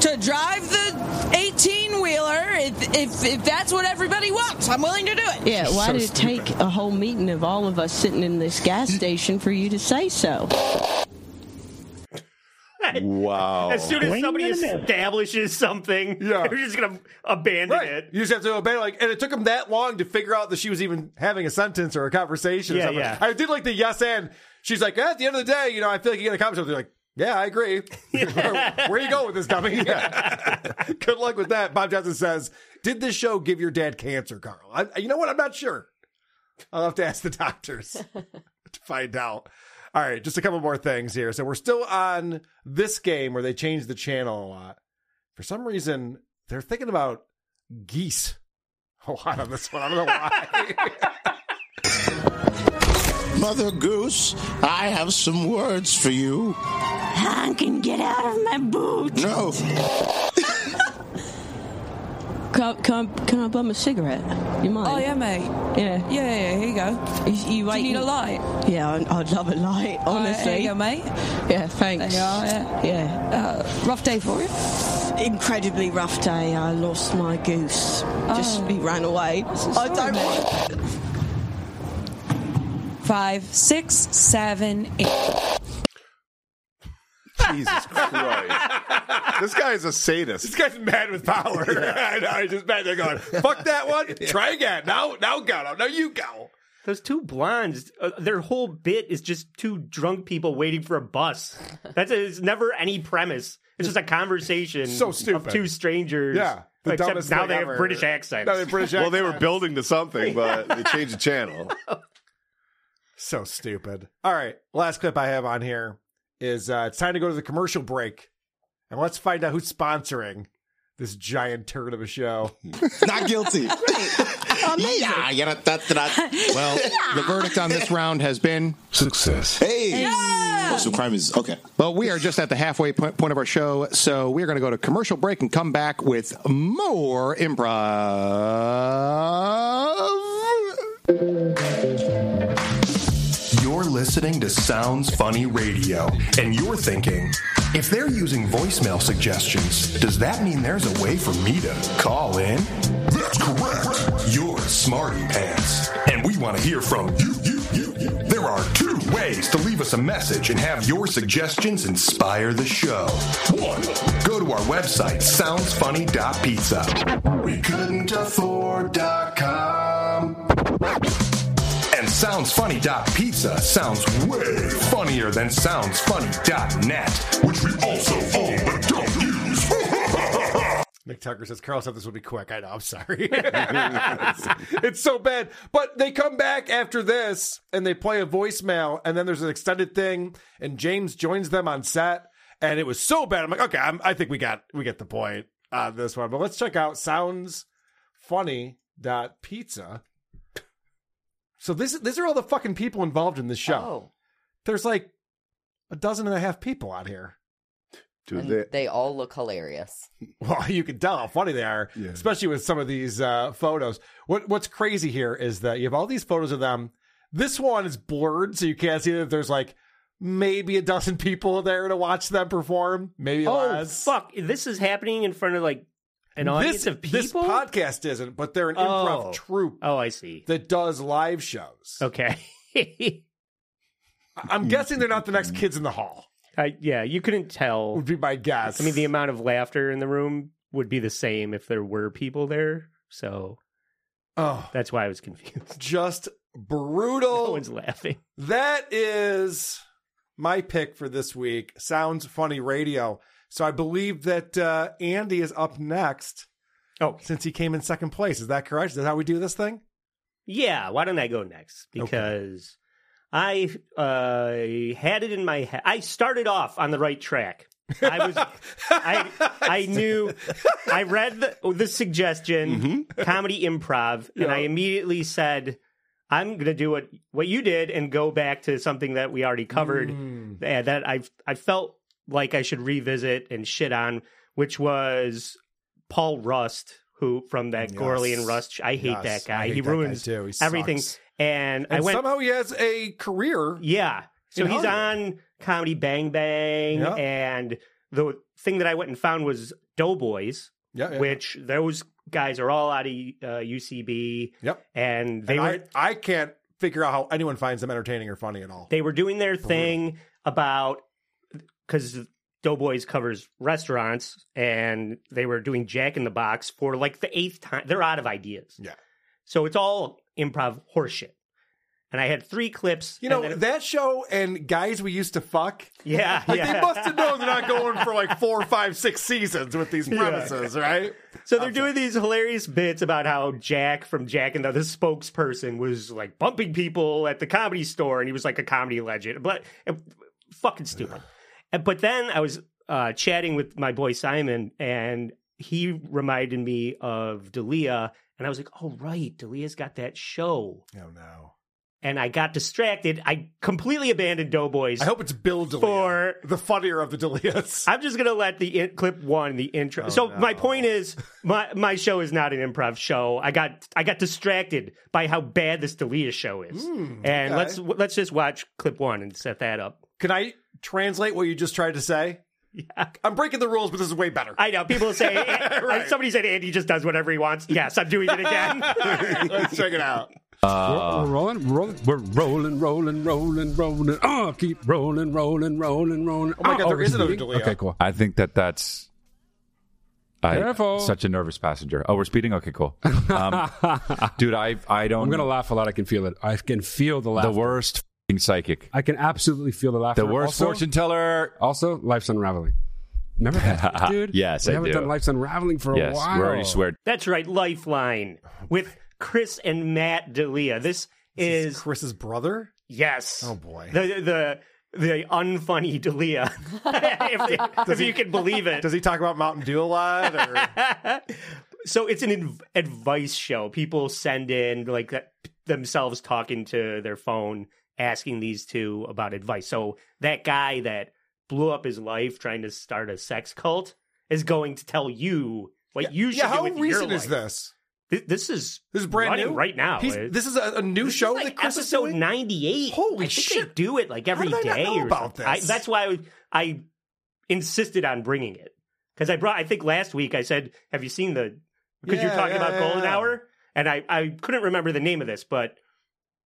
Speaker 11: to drive the 18 wheeler if, if if that's what everybody wants. I'm willing to do it.
Speaker 10: yeah, why
Speaker 4: So
Speaker 10: did it
Speaker 4: stupid.
Speaker 10: take a whole meeting of all of us sitting in this gas station for you to say so?
Speaker 8: Wow.
Speaker 3: As soon as somebody establishes something,
Speaker 4: Yeah.
Speaker 3: they're just gonna abandon
Speaker 4: Right.
Speaker 3: it.
Speaker 4: You just have to obey. Like, and it took him that long to figure out that she was even having a sentence or a conversation.
Speaker 3: Yeah,
Speaker 4: or something.
Speaker 3: yeah.
Speaker 4: I did like the yes and. She's like, at the end of the day, you know, I feel like you get a conversation. They're like, yeah, I agree. where, where you going with this, dummy? Good luck with that. Bob Johnson says, did this show give your dad cancer, Carl? I, you know what? I'm not sure. I'll have to ask the doctors to find out. All right, just a couple more things here. So we're still on this game where they changed the channel a lot. For some reason, they're thinking about geese a lot on this one. I don't know why.
Speaker 9: Mother Goose, I have some words for you.
Speaker 10: I can get out of my boot.
Speaker 9: No,
Speaker 10: Can, can, can I bum a cigarette? You mind?
Speaker 11: Oh yeah, mate.
Speaker 10: Yeah.
Speaker 11: Yeah, yeah. Here you go.
Speaker 10: You, you
Speaker 11: Do you need a light?
Speaker 10: Yeah, I- I'd love a light,
Speaker 11: All right,
Speaker 10: honestly.
Speaker 11: here you go, mate.
Speaker 10: Yeah, thanks.
Speaker 11: There you are, yeah.
Speaker 10: Yeah.
Speaker 11: Uh, rough day for you.
Speaker 10: Incredibly rough day. I lost my goose. Just
Speaker 11: Oh.
Speaker 10: he ran away.
Speaker 11: so
Speaker 10: I
Speaker 11: sorry,
Speaker 10: don't
Speaker 11: mate.
Speaker 10: want.
Speaker 11: Five, six, seven, eight.
Speaker 8: Jesus Christ. this guy is a sadist.
Speaker 4: this guy's mad with power. I know. He's just mad. They're going, fuck that one. Try again. Now, now go. Now you go.
Speaker 3: Those two blondes, uh, their whole bit is just two drunk people waiting for a bus. That's it's never any premise. It's just a conversation
Speaker 4: So stupid.
Speaker 3: of two strangers.
Speaker 4: Yeah. The
Speaker 3: Except
Speaker 4: dumbest
Speaker 3: now
Speaker 4: thing
Speaker 3: they have
Speaker 4: ever.
Speaker 3: British accents.
Speaker 4: No, they're British
Speaker 8: Well, they were building to something, but they changed the channel.
Speaker 4: So stupid. All right. Last clip I have on here is uh, it's time to go to the commercial break. And let's find out who's sponsoring this giant turd of a show.
Speaker 9: not guilty. yeah, yeah, that, that,
Speaker 2: Well, the verdict on this round has been
Speaker 1: Success.
Speaker 9: Hey. Oh, so crime is okay.
Speaker 2: well, we are just at the halfway point of our show, so we're going to go to commercial break and come back with more improv.
Speaker 13: Listening to Sounds Funny Radio, and you're thinking, if they're using voicemail suggestions, does that mean there's a way for me to call in? That's correct. You're Smarty Pants, and we want to hear from you, you, you, you. There are two ways to leave us a message and have your suggestions inspire the show. One, go to our website, soundsfunny.pizza. We couldn't afford.com. Soundsfunny.pizza sounds way funnier than soundsfunny.net, which we also own but don't use.
Speaker 4: Nick Tucker says, Carl said this would be quick. I know. I'm sorry. it's, it's so bad. But they come back after this and they play a voicemail, and then there's an extended thing, and James joins them on set, and it was so bad. I'm like, okay, I'm, I think we got we get the point on this one. But let's check out Sounds Funny dot pizza. So this these are all the fucking people involved in this show.
Speaker 7: Oh.
Speaker 4: There's like a dozen and a half people out here.
Speaker 7: And they... they, all look hilarious.
Speaker 4: Well, you can tell how funny they are, especially with some of these uh, photos. What What's crazy here is that you have all these photos of them. This one is blurred, so you can't see that there's like maybe a dozen people there to watch them perform. Maybe
Speaker 3: Oh
Speaker 4: less.
Speaker 3: fuck! This is happening in front of like an audience
Speaker 4: this,
Speaker 3: of people.
Speaker 4: This podcast isn't, but they're an
Speaker 3: Oh.
Speaker 4: improv troupe.
Speaker 3: Oh, I see.
Speaker 4: That does live shows.
Speaker 3: Okay.
Speaker 4: I'm guessing they're not the next kids in the hall.
Speaker 3: I, yeah, you couldn't tell.
Speaker 4: Would be my guess.
Speaker 3: I mean, the amount of laughter in the room would be the same if there were people there. So,
Speaker 4: oh,
Speaker 3: that's why I was confused.
Speaker 4: Just brutal.
Speaker 3: No one's laughing.
Speaker 4: That is my pick for this week. Sounds funny radio. So I believe that uh, Andy is up next.
Speaker 3: Oh,
Speaker 4: since he came in second place, is that correct? Is that how we do this thing?
Speaker 3: Yeah, why don't I go next? Because I uh, had it in my head. I started off on the right track. I was, I, I knew, I read the, the suggestion, comedy improv, and I immediately said, I'm going to do what what you did and go back to something that we already covered
Speaker 4: Mm.
Speaker 3: that I I felt like I should revisit and shit on, which was Paul Rust, who from that
Speaker 4: Yes.
Speaker 3: Gourley and Rust. I hate
Speaker 4: Yes,
Speaker 3: that guy.
Speaker 4: Hate
Speaker 3: he
Speaker 4: that
Speaker 3: ruins
Speaker 4: too. He
Speaker 3: everything.
Speaker 4: sucks.
Speaker 3: And, I went
Speaker 4: somehow he has a career.
Speaker 3: yeah. So he's
Speaker 4: Hollywood.
Speaker 3: on Comedy Bang Bang, and the thing that I went and found was Doughboys,
Speaker 4: Yeah, yeah.
Speaker 3: which those guys are all out of uh, UCB.
Speaker 4: Yep.
Speaker 3: And they
Speaker 4: And
Speaker 3: were
Speaker 4: I, I can't figure out how anyone finds them entertaining or funny at all.
Speaker 3: they were doing their thing about because Doughboys covers restaurants, and they were doing Jack in the Box for like the eighth time. They're out of ideas.
Speaker 4: Yeah.
Speaker 3: So it's all improv horseshit. And I had three clips.
Speaker 4: You know, that show and guys we used to fuck.
Speaker 3: Yeah,
Speaker 4: Like
Speaker 3: yeah.
Speaker 4: they must have known they're not going for like four, five, six seasons with these premises, right?
Speaker 3: So they're doing these hilarious bits about how Jack from Jack and the, the spokesperson was like bumping people at the comedy store, and he was like a comedy legend, but uh, fucking stupid. But then I was uh, chatting with my boy Simon, and he reminded me of D'Elia, and I was like, "Oh right, D'Elia's got that show."
Speaker 4: Oh no!
Speaker 3: And I got distracted. I completely abandoned Doughboys.
Speaker 4: I hope it's Bill D'Elia,
Speaker 3: for
Speaker 4: the funnier of the D'Elias.
Speaker 3: I'm just gonna let the in- clip one, the intro.
Speaker 4: Oh,
Speaker 3: so
Speaker 4: no.
Speaker 3: my point is, my my show is not an improv show. I got I got distracted by how bad this D'Elia show is, and
Speaker 4: okay.
Speaker 3: let's let's just watch clip one and set that up.
Speaker 4: Can I translate what you just tried to say?
Speaker 3: Yeah.
Speaker 4: I'm breaking the rules, but this is way better.
Speaker 3: I know people say
Speaker 4: Right.
Speaker 3: somebody said Andy just does whatever he wants. Yes, I'm doing it again.
Speaker 4: Let's check it out.
Speaker 14: we're, we're rolling, rolling, we're rolling, rolling, rolling, rolling. Oh, keep rolling, rolling, rolling, rolling.
Speaker 4: Oh my God, there
Speaker 14: we're
Speaker 4: is another
Speaker 14: speeding? Okay, cool.
Speaker 15: I think that that's. I,
Speaker 14: Careful.
Speaker 15: Such a nervous passenger. Oh, we're speeding. Okay, cool. Um, dude, I I don't.
Speaker 14: I'm gonna laugh a lot. I can feel it. I can feel the laughter.
Speaker 15: The worst fing psychic.
Speaker 14: I can absolutely feel the laughter.
Speaker 15: The worst
Speaker 14: Also-
Speaker 15: fortune teller.
Speaker 14: Also, life's unraveling. Remember that, dude?
Speaker 15: Yes,
Speaker 14: we
Speaker 15: I
Speaker 14: haven't
Speaker 15: do.
Speaker 14: done life's unraveling for
Speaker 15: yes,
Speaker 14: a while.
Speaker 15: we already swear.
Speaker 3: That's right, Lifeline with Chris and Matt D'Elia. This is
Speaker 4: Chris's brother.
Speaker 3: Yes.
Speaker 4: Oh boy.
Speaker 3: The the the unfunny D'Elia, if, if you can believe it.
Speaker 4: Does he talk about Mountain Dew a lot? Or?
Speaker 3: so it's an adv- advice show. People send in like that, themselves talking to their phone, asking these two about advice. So that guy that blew up his life trying to start a sex cult is going to tell you what you should
Speaker 4: yeah, how
Speaker 3: do your
Speaker 4: recent is this?
Speaker 3: This, this is
Speaker 4: This is brand new
Speaker 3: right now.
Speaker 4: He's- this is a, a new
Speaker 3: this
Speaker 4: show
Speaker 3: like episode ninety eight.
Speaker 4: Holy shit.
Speaker 3: Do it like
Speaker 4: How
Speaker 3: every
Speaker 4: did I not know
Speaker 3: or
Speaker 4: about
Speaker 3: something. I,
Speaker 4: this?
Speaker 3: that's why I, I insisted on bringing it because I brought. I think last week I said, "Have you seen the?" Because you're talking
Speaker 4: yeah,
Speaker 3: about
Speaker 4: yeah,
Speaker 3: Golden
Speaker 4: yeah.
Speaker 3: Hour, and I I couldn't remember the name of this, but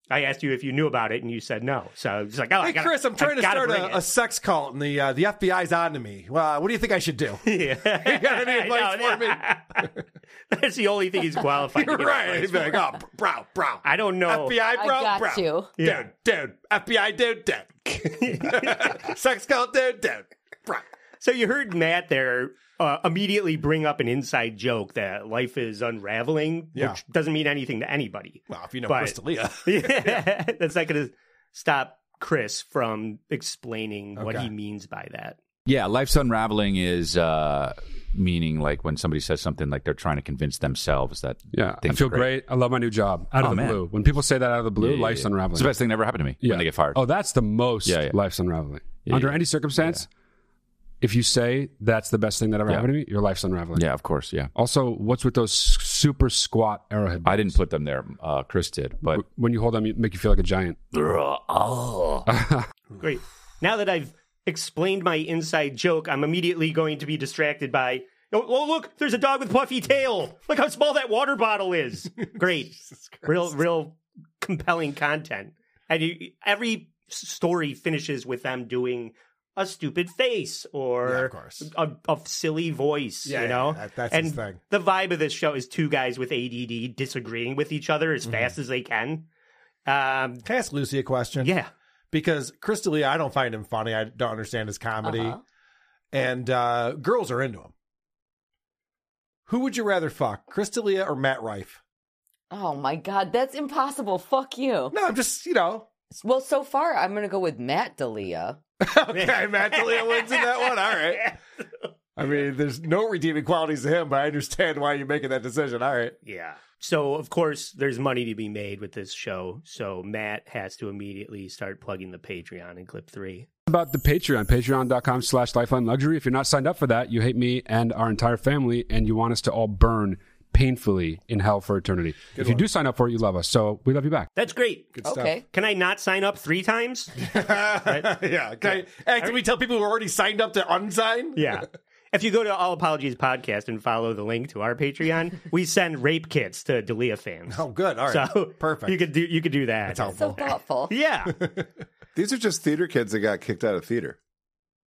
Speaker 3: I asked you if you knew about it, and you said no. So it's like, oh, I
Speaker 4: Hey
Speaker 3: gotta,
Speaker 4: Chris, I'm trying
Speaker 3: I
Speaker 4: to start a, a sex cult, and the uh, the FBI's on to me. Well, what do you think I should do?
Speaker 3: yeah.
Speaker 4: you got any advice for me?
Speaker 3: That's the only thing he's qualified.
Speaker 4: You're
Speaker 3: to give
Speaker 4: right.
Speaker 3: advice
Speaker 4: He'd be like, oh, bro, bro.
Speaker 3: I don't know.
Speaker 4: FBI, bro,
Speaker 7: I got
Speaker 4: bro.
Speaker 7: you.
Speaker 3: Yeah.
Speaker 4: Dude, dude. FBI, dude, dude. sex cult, dude, dude. Bro.
Speaker 3: So you heard Matt there uh, immediately bring up an inside joke that life is unraveling,
Speaker 4: Yeah.
Speaker 3: which doesn't mean anything to anybody.
Speaker 4: Well, if you know
Speaker 3: But-
Speaker 4: Chris D'Elia.
Speaker 3: yeah, that's not going to stop Chris from explaining what he means by that.
Speaker 15: Yeah, life's unraveling is uh, meaning like when somebody says something like they're trying to convince themselves that
Speaker 14: Yeah, I feel
Speaker 15: are
Speaker 14: great. I love my new job. Out of
Speaker 15: Oh,
Speaker 14: the
Speaker 15: man.
Speaker 14: blue. When people say that out of the blue,
Speaker 15: Yeah, yeah,
Speaker 14: life's
Speaker 15: yeah.
Speaker 14: unraveling.
Speaker 15: It's the best thing that ever happened to me
Speaker 14: yeah.
Speaker 15: when they get fired.
Speaker 14: Oh, that's the most
Speaker 15: Yeah, yeah.
Speaker 14: life's unraveling.
Speaker 15: Yeah,
Speaker 14: Under
Speaker 15: yeah.
Speaker 14: any circumstance, if you say that's the best thing that ever
Speaker 15: Yeah.
Speaker 14: happened to me, your life's unraveling.
Speaker 15: Yeah, of course. Yeah,
Speaker 14: Also, what's with those super squat arrowhead?
Speaker 15: I didn't put them there. Uh, Chris did, but
Speaker 14: when you hold them, you make you feel like a giant.
Speaker 3: Oh. Great. Now that I've explained my inside joke, I'm immediately going to be distracted by. Oh, oh, look! There's a dog with puffy tail. Look how small that water bottle is. Great, real, real compelling content. And you, every story finishes with them doing a stupid face or
Speaker 4: Yeah, of course.
Speaker 3: a, a silly voice.
Speaker 4: Yeah,
Speaker 3: you
Speaker 4: yeah,
Speaker 3: know,
Speaker 4: that- that's
Speaker 3: and
Speaker 4: his thing.
Speaker 3: the vibe of this show is two guys with ADD disagreeing with each other
Speaker 4: Mm-hmm.
Speaker 3: as fast as they can. Um,
Speaker 4: Can I ask Lucy a question?
Speaker 3: yeah.
Speaker 4: Because Chris D'Elia, I don't find him funny. I don't understand his comedy.
Speaker 7: Uh-huh.
Speaker 4: And uh, girls are into him. Who would you rather fuck, Chris D'Elia or Matt Rife?
Speaker 7: Oh my god, that's impossible. Fuck you.
Speaker 4: No, I'm just, you know.
Speaker 7: Well, so far I'm gonna go with Matt D'Elia.
Speaker 4: okay, Matt D'Elia wins in that one. All right. I mean, there's no redeeming qualities to him, but I understand why you're making that decision. All right.
Speaker 3: Yeah. So of course there's money to be made with this show. So Matt has to immediately start plugging the Patreon in clip three.
Speaker 14: About the Patreon, patreon.com slash lifeline luxury. If you're not signed up for that, you hate me and our entire family, and you want us to all burn painfully in hell for eternity. if you do sign up for it, you love us. So we love you back.
Speaker 3: That's great.
Speaker 4: Good stuff.
Speaker 7: Okay.
Speaker 3: Can I not sign up three times?
Speaker 4: yeah. Can, I, hey, can we tell people who already signed up to unsign?
Speaker 3: Yeah. If you go to All Apologies Podcast and follow the link to our Patreon, we send rape kits to D'Elia fans.
Speaker 4: Oh, good. All right.
Speaker 3: So
Speaker 4: Perfect.
Speaker 3: You could do you could do that.
Speaker 4: That's
Speaker 7: So
Speaker 4: helpful.
Speaker 7: thoughtful.
Speaker 3: Yeah.
Speaker 8: These are just theater kids that got kicked out of theater.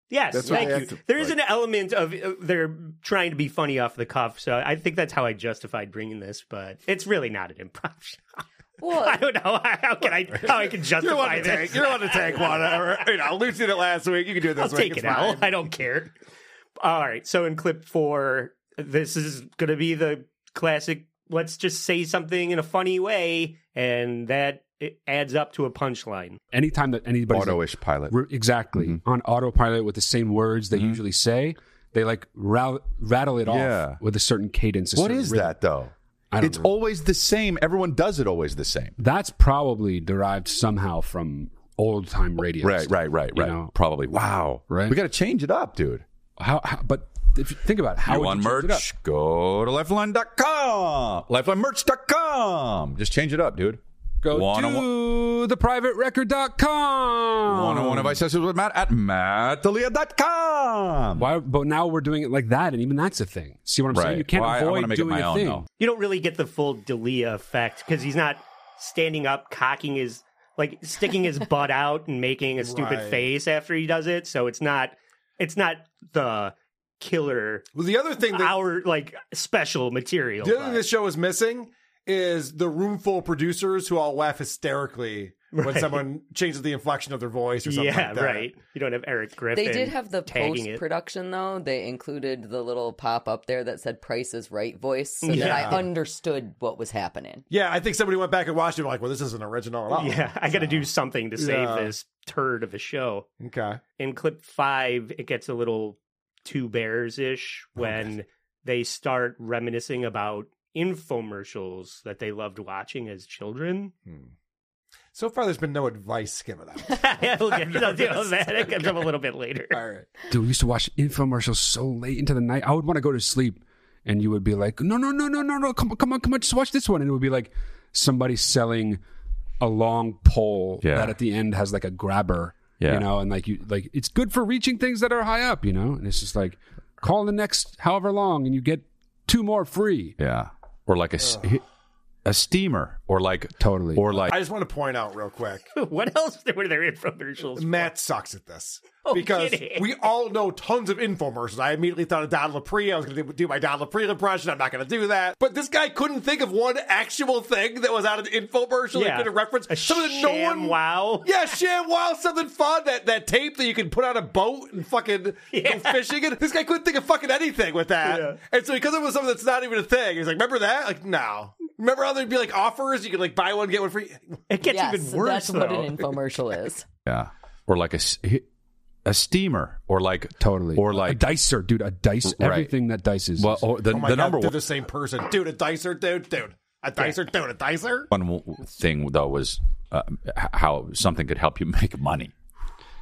Speaker 3: Yes,
Speaker 8: That's
Speaker 3: thank you.
Speaker 8: to-
Speaker 3: there is
Speaker 8: like-
Speaker 3: an element of uh, they're trying to be funny off the cuff, so I think that's how I justified bringing this. But it's really not an improv show.
Speaker 7: Well,
Speaker 3: I don't know how can I how I can
Speaker 4: You're
Speaker 3: justify
Speaker 4: to
Speaker 3: this.
Speaker 4: take. You're the one to take one. Or, you know, Lucy did it last week. You can do it this
Speaker 3: I'll
Speaker 4: week.
Speaker 3: take it out. I don't care. All right. So in clip four, this is going to be the classic. Let's just say something in a funny way, and that it adds up to a punchline.
Speaker 14: Anytime that anybody
Speaker 15: auto-ish pilot.
Speaker 14: Re- exactly mm-hmm. on autopilot with the same words they mm-hmm. usually say they like ra- rattle it
Speaker 15: Yeah.
Speaker 14: off with a certain cadence a
Speaker 15: What
Speaker 14: certain
Speaker 15: is
Speaker 14: rhythm.
Speaker 15: that though?
Speaker 14: I don't
Speaker 15: It's
Speaker 14: know.
Speaker 15: always the same. Everyone does it always the same.
Speaker 14: that's probably derived somehow from old time radio
Speaker 15: Right,
Speaker 14: stuff,
Speaker 15: right, right,
Speaker 14: you
Speaker 15: right.
Speaker 14: know?
Speaker 15: Probably. Wow.
Speaker 14: Right.
Speaker 15: We got to change it up, dude.
Speaker 14: how, how but if you think about it, how
Speaker 15: you
Speaker 14: would
Speaker 15: want
Speaker 14: you change it up?
Speaker 15: merch? Go to lifeline.com. Lifelinemerch.com. Just change it up, dude.
Speaker 14: Go
Speaker 15: One on one.
Speaker 14: to theprivaterecord.com
Speaker 15: One on one advice sessions with Matt at mattdalia.com.
Speaker 14: why but now we're doing it like that and even that's a thing see what i'm saying you can't
Speaker 15: Well, I- I
Speaker 14: avoid
Speaker 15: it
Speaker 14: doing
Speaker 15: my
Speaker 14: a
Speaker 15: own,
Speaker 14: thing
Speaker 15: though.
Speaker 3: You don't really get the full D'Elia effect because he's not standing up, cocking his like sticking his butt out and making a stupid
Speaker 4: Right.
Speaker 3: face after he does it. So it's not it's not the killer
Speaker 4: Well, the other thing that
Speaker 3: our like special material.
Speaker 4: the other thing
Speaker 3: but-
Speaker 4: this show is missing is the room full of producers who all laugh hysterically when someone changes the inflection of their voice or something
Speaker 3: yeah,
Speaker 4: like that.
Speaker 3: right. You don't have Eric Griffin.
Speaker 7: They did have the post production though. They included the little pop up there that said "Price is Right" voice, so that I understood what was happening.
Speaker 4: Yeah, I think somebody went back and watched it and like, well, this isn't original at all.
Speaker 3: Yeah, I got to do something to save
Speaker 4: Yeah.
Speaker 3: this turd of a show.
Speaker 4: Okay.
Speaker 3: In clip five, it gets a little two bears ish oh, when they start reminiscing about infomercials that they loved watching as children. Hmm.
Speaker 4: So far, there's been no advice given out.
Speaker 3: we'll get to that. It comes up a little bit later.
Speaker 4: All right.
Speaker 14: Dude, we used to watch infomercials so late into the night. I would want to go to sleep, and you would be like, "No, no, no, no, no, no! Come on, come on, come on! Just watch this one." And it would be like somebody selling a long pole
Speaker 15: Yeah.
Speaker 14: that at the end has like a grabber,
Speaker 15: Yeah.
Speaker 14: you know, and like you like it's good for reaching things that are high up, you know. And it's just like call the next however long, and you get two more free.
Speaker 15: Yeah. Or like a s- a steamer or like
Speaker 14: totally
Speaker 15: or like
Speaker 4: I just want to point out real quick.
Speaker 3: what else were there infomercials?
Speaker 4: Matt sucks at this.
Speaker 3: Oh,
Speaker 4: because
Speaker 3: kidding.
Speaker 4: we all know tons of infomercials. I immediately thought of Don Lapre. I was going to do my Don Lapre impression. I'm not going to do that. But this guy couldn't think of one actual thing that was out of the infomercial
Speaker 3: Yeah.
Speaker 4: that could reference
Speaker 3: A
Speaker 4: something that no one.
Speaker 3: wow.
Speaker 4: Yeah, ShamWow, something fun. That that tape that you can put on a boat and fucking go fishing. And this guy couldn't think of fucking anything with that. And so because it was something that's not even a thing, he's like, "Remember that? Like, no." Remember how there'd be like offers? You could like buy one get one free.
Speaker 3: It gets
Speaker 7: yes,
Speaker 3: even worse.
Speaker 7: that's what an infomercial is.
Speaker 15: yeah or like a, a steamer or like
Speaker 14: totally
Speaker 15: or like a
Speaker 14: dicer, dude. A dice,
Speaker 15: Right.
Speaker 14: everything that dices.
Speaker 15: well or the,
Speaker 4: oh my
Speaker 15: the
Speaker 4: God,
Speaker 15: number
Speaker 4: they're
Speaker 15: one
Speaker 4: the same person, dude. A dicer, dude, dude. A dicer, dude. A dicer.
Speaker 15: one thing though was uh, how something could help you make money.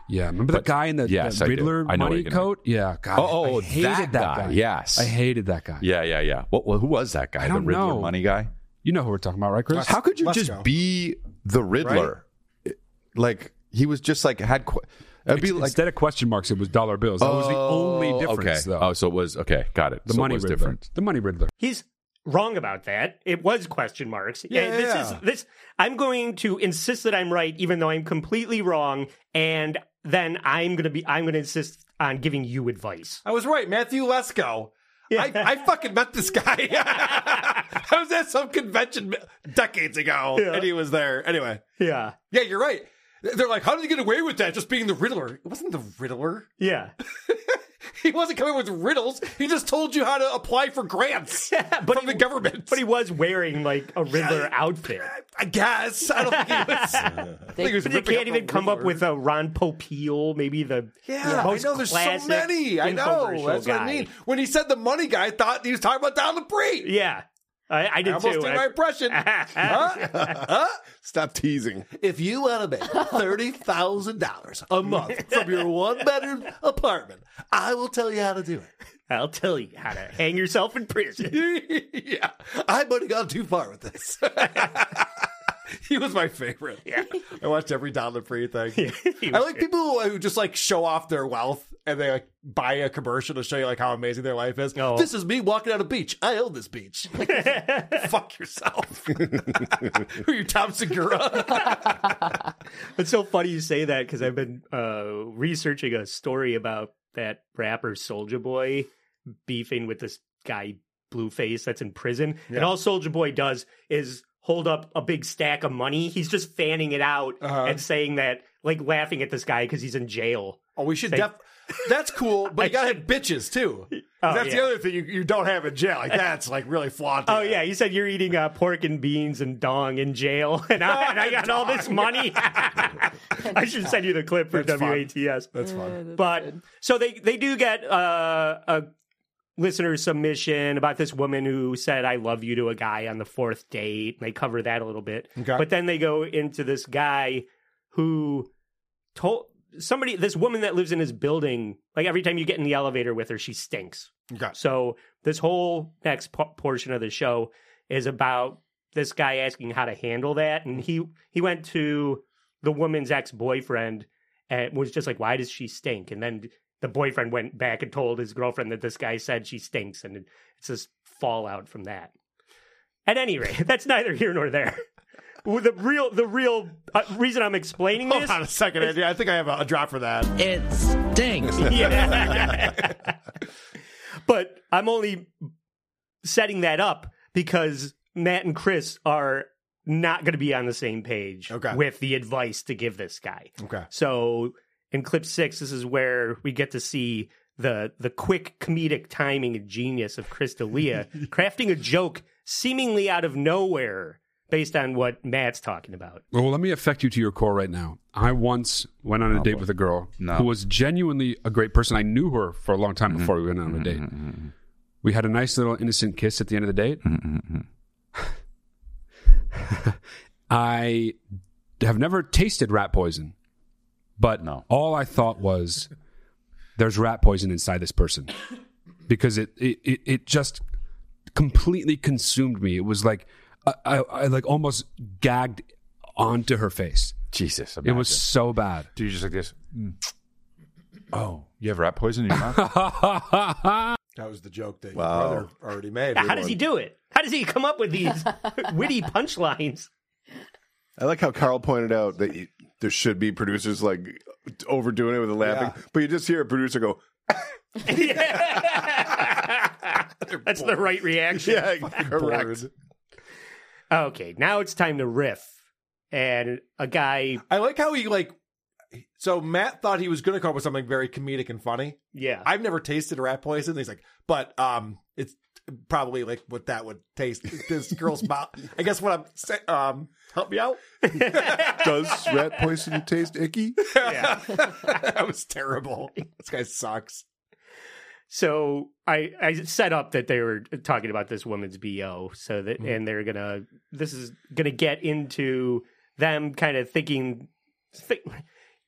Speaker 14: yeah, remember
Speaker 15: But-
Speaker 14: the guy in the,
Speaker 15: yes,
Speaker 14: the Riddler
Speaker 15: I know
Speaker 14: money
Speaker 15: you're gonna-
Speaker 14: coat? Yeah, God,
Speaker 15: Oh, oh,
Speaker 14: I hated
Speaker 15: that
Speaker 14: that,
Speaker 15: guy. Yes.
Speaker 14: I hated that guy.
Speaker 15: Yeah, yeah, yeah. What, well, who was that guy?
Speaker 14: I don't
Speaker 15: the Riddler
Speaker 14: know.
Speaker 15: money guy.
Speaker 14: You know who we're talking about, right, Chris?
Speaker 8: How could you
Speaker 4: Let's
Speaker 8: just
Speaker 4: go.
Speaker 8: be the Riddler? Like he was just like had. Qu- it'd be like
Speaker 14: Instead of question marks, it was dollar bills. That was the oh, only
Speaker 15: Oh,
Speaker 14: difference,
Speaker 15: okay.
Speaker 14: though.
Speaker 15: Oh, so it was okay. Got it.
Speaker 14: the
Speaker 15: So it
Speaker 14: money
Speaker 15: was
Speaker 14: Riddler.
Speaker 15: different.
Speaker 14: The money Riddler.
Speaker 3: He's wrong about that. It was question marks.
Speaker 4: Yeah,
Speaker 3: And this
Speaker 4: yeah.
Speaker 3: is this I'm going to insist that I'm right even though I'm completely wrong and then I'm going to be I'm going to insist on giving you advice.
Speaker 4: I was right, Matthew Lesko. I, I fucking met this guy. I was at some convention decades ago,
Speaker 3: Yeah.
Speaker 4: and he was there. Anyway,
Speaker 3: Yeah.
Speaker 4: yeah, you're right. They're like, how did he get away with that? Just being the Riddler. It wasn't the Riddler.
Speaker 3: Yeah.
Speaker 4: He wasn't coming with riddles. He just told you how to apply for grants
Speaker 3: but
Speaker 4: from the government.
Speaker 3: But he was wearing like a Riddler outfit.
Speaker 4: I guess. I don't think he was. Uh, I think he was
Speaker 3: But they can't even come up with a Ron Popeil, maybe the
Speaker 4: Yeah,
Speaker 3: most
Speaker 4: I know. There's so many. I know.
Speaker 3: infomercial
Speaker 4: That's what I mean. When he said the money guy, I thought he was talking about Don Lapre.
Speaker 3: Yeah. I, I did
Speaker 4: I almost
Speaker 3: too.
Speaker 4: did
Speaker 3: I-
Speaker 4: my impression. huh? Huh?
Speaker 8: stop teasing.
Speaker 4: If you want to make thirty thousand dollars a month from your one bedroom apartment, I will tell you how to do it.
Speaker 3: I'll tell you how to hang yourself in prison.
Speaker 4: yeah, I might have gone too far with this. he was my favorite.
Speaker 3: Yeah.
Speaker 4: I watched every Don Lapre thing.
Speaker 3: he
Speaker 4: I like people who just like show off their wealth and they like buy a commercial to show you like how amazing their life is.
Speaker 3: Oh.
Speaker 4: This is me walking on a beach. I own this beach. Like, fuck yourself. Who are you, Tom Segura?
Speaker 3: It's so funny you say that because I've been uh, researching a story about that rapper Soulja Boy beefing with this guy Blueface that's in prison, and all Soulja Boy does is hold up a big stack of money. He's just fanning it out
Speaker 4: Uh-huh.
Speaker 3: and saying that, like laughing at this guy because he's in jail.
Speaker 4: Oh, we should
Speaker 3: Say-
Speaker 4: def- That's cool, but you gotta have bitches too.
Speaker 3: Oh,
Speaker 4: that's the other thing you, you don't have in jail. Like that's like really flaunting.
Speaker 3: Oh yeah, you said you're eating uh, pork and beans and dong in jail, and I, and I got all this money. I should send you the clip for
Speaker 4: That's fun.
Speaker 3: WATS.
Speaker 4: That's fun.
Speaker 3: but so they they do get uh, a listener submission about this woman who said "I love you" to a guy on the fourth date. They cover that a little bit,
Speaker 4: Okay.
Speaker 3: but then they go into this guy who told somebody this woman that lives in his building like every time you get in the elevator with her she stinks
Speaker 4: Okay.
Speaker 3: so this whole next po- portion of the show is about this guy asking how to handle that, and he he went to the woman's ex boyfriend and was just like, "Why does she stink?" And then the boyfriend went back and told his girlfriend that this guy said she stinks, and it's this fallout from that. At any rate, that's neither here nor there. The real the real uh, reason I'm explaining
Speaker 4: Hold
Speaker 3: this Hold
Speaker 4: on a second, Andy. I think I have a, a drop for that.
Speaker 10: It stinks.
Speaker 3: yeah. but I'm only setting that up because Matt and Chris are not going to be on the same page
Speaker 4: Okay.
Speaker 3: with the advice to give this guy.
Speaker 4: Okay.
Speaker 3: So in clip six, this is where we get to see the the quick comedic timing and genius of Chris D'Elia crafting a joke seemingly out of nowhere based on what Matt's talking about.
Speaker 14: Well, let me affect you to your core right now. I once went on a oh, date with a girl
Speaker 15: No.
Speaker 14: who was genuinely a great person. I knew her for a long time mm-hmm. before we went on a mm-hmm. date. Mm-hmm. We had a nice little innocent kiss at the end of the date. I have never tasted rat poison, but
Speaker 15: No.
Speaker 14: all I thought was there's rat poison inside this person because it it, it, it just completely consumed me. It was like I, I, I like almost gagged onto her face.
Speaker 15: Jesus,
Speaker 14: It was so bad.
Speaker 15: Do you just like this? Mm. Oh, you have rat poison in your mouth?
Speaker 4: That was the joke that
Speaker 8: Wow.
Speaker 4: your brother already made.
Speaker 3: How does he do it? How does he come up with these witty punchlines?
Speaker 8: I like how Carl pointed out that you, there should be producers like overdoing it with the laughing, but you just hear a producer go,
Speaker 3: That's the right reaction.
Speaker 8: Yeah, correct.
Speaker 3: Okay, now it's time to riff. And a guy,
Speaker 4: I like how he like. So Matt thought he was going to come up with something very comedic and funny.
Speaker 3: yeah,
Speaker 4: I've never tasted rat poison. He's like, but um, it's probably like what that would taste. This girl's mouth. I guess what I'm saying. Um, help me out.
Speaker 8: Does rat poison taste icky?
Speaker 3: yeah.
Speaker 4: that was terrible. This guy sucks.
Speaker 3: So I I set up that they were talking about this woman's bo. So that
Speaker 4: Mm-hmm.
Speaker 3: and they're gonna this is gonna get into them kind of thinking. Think,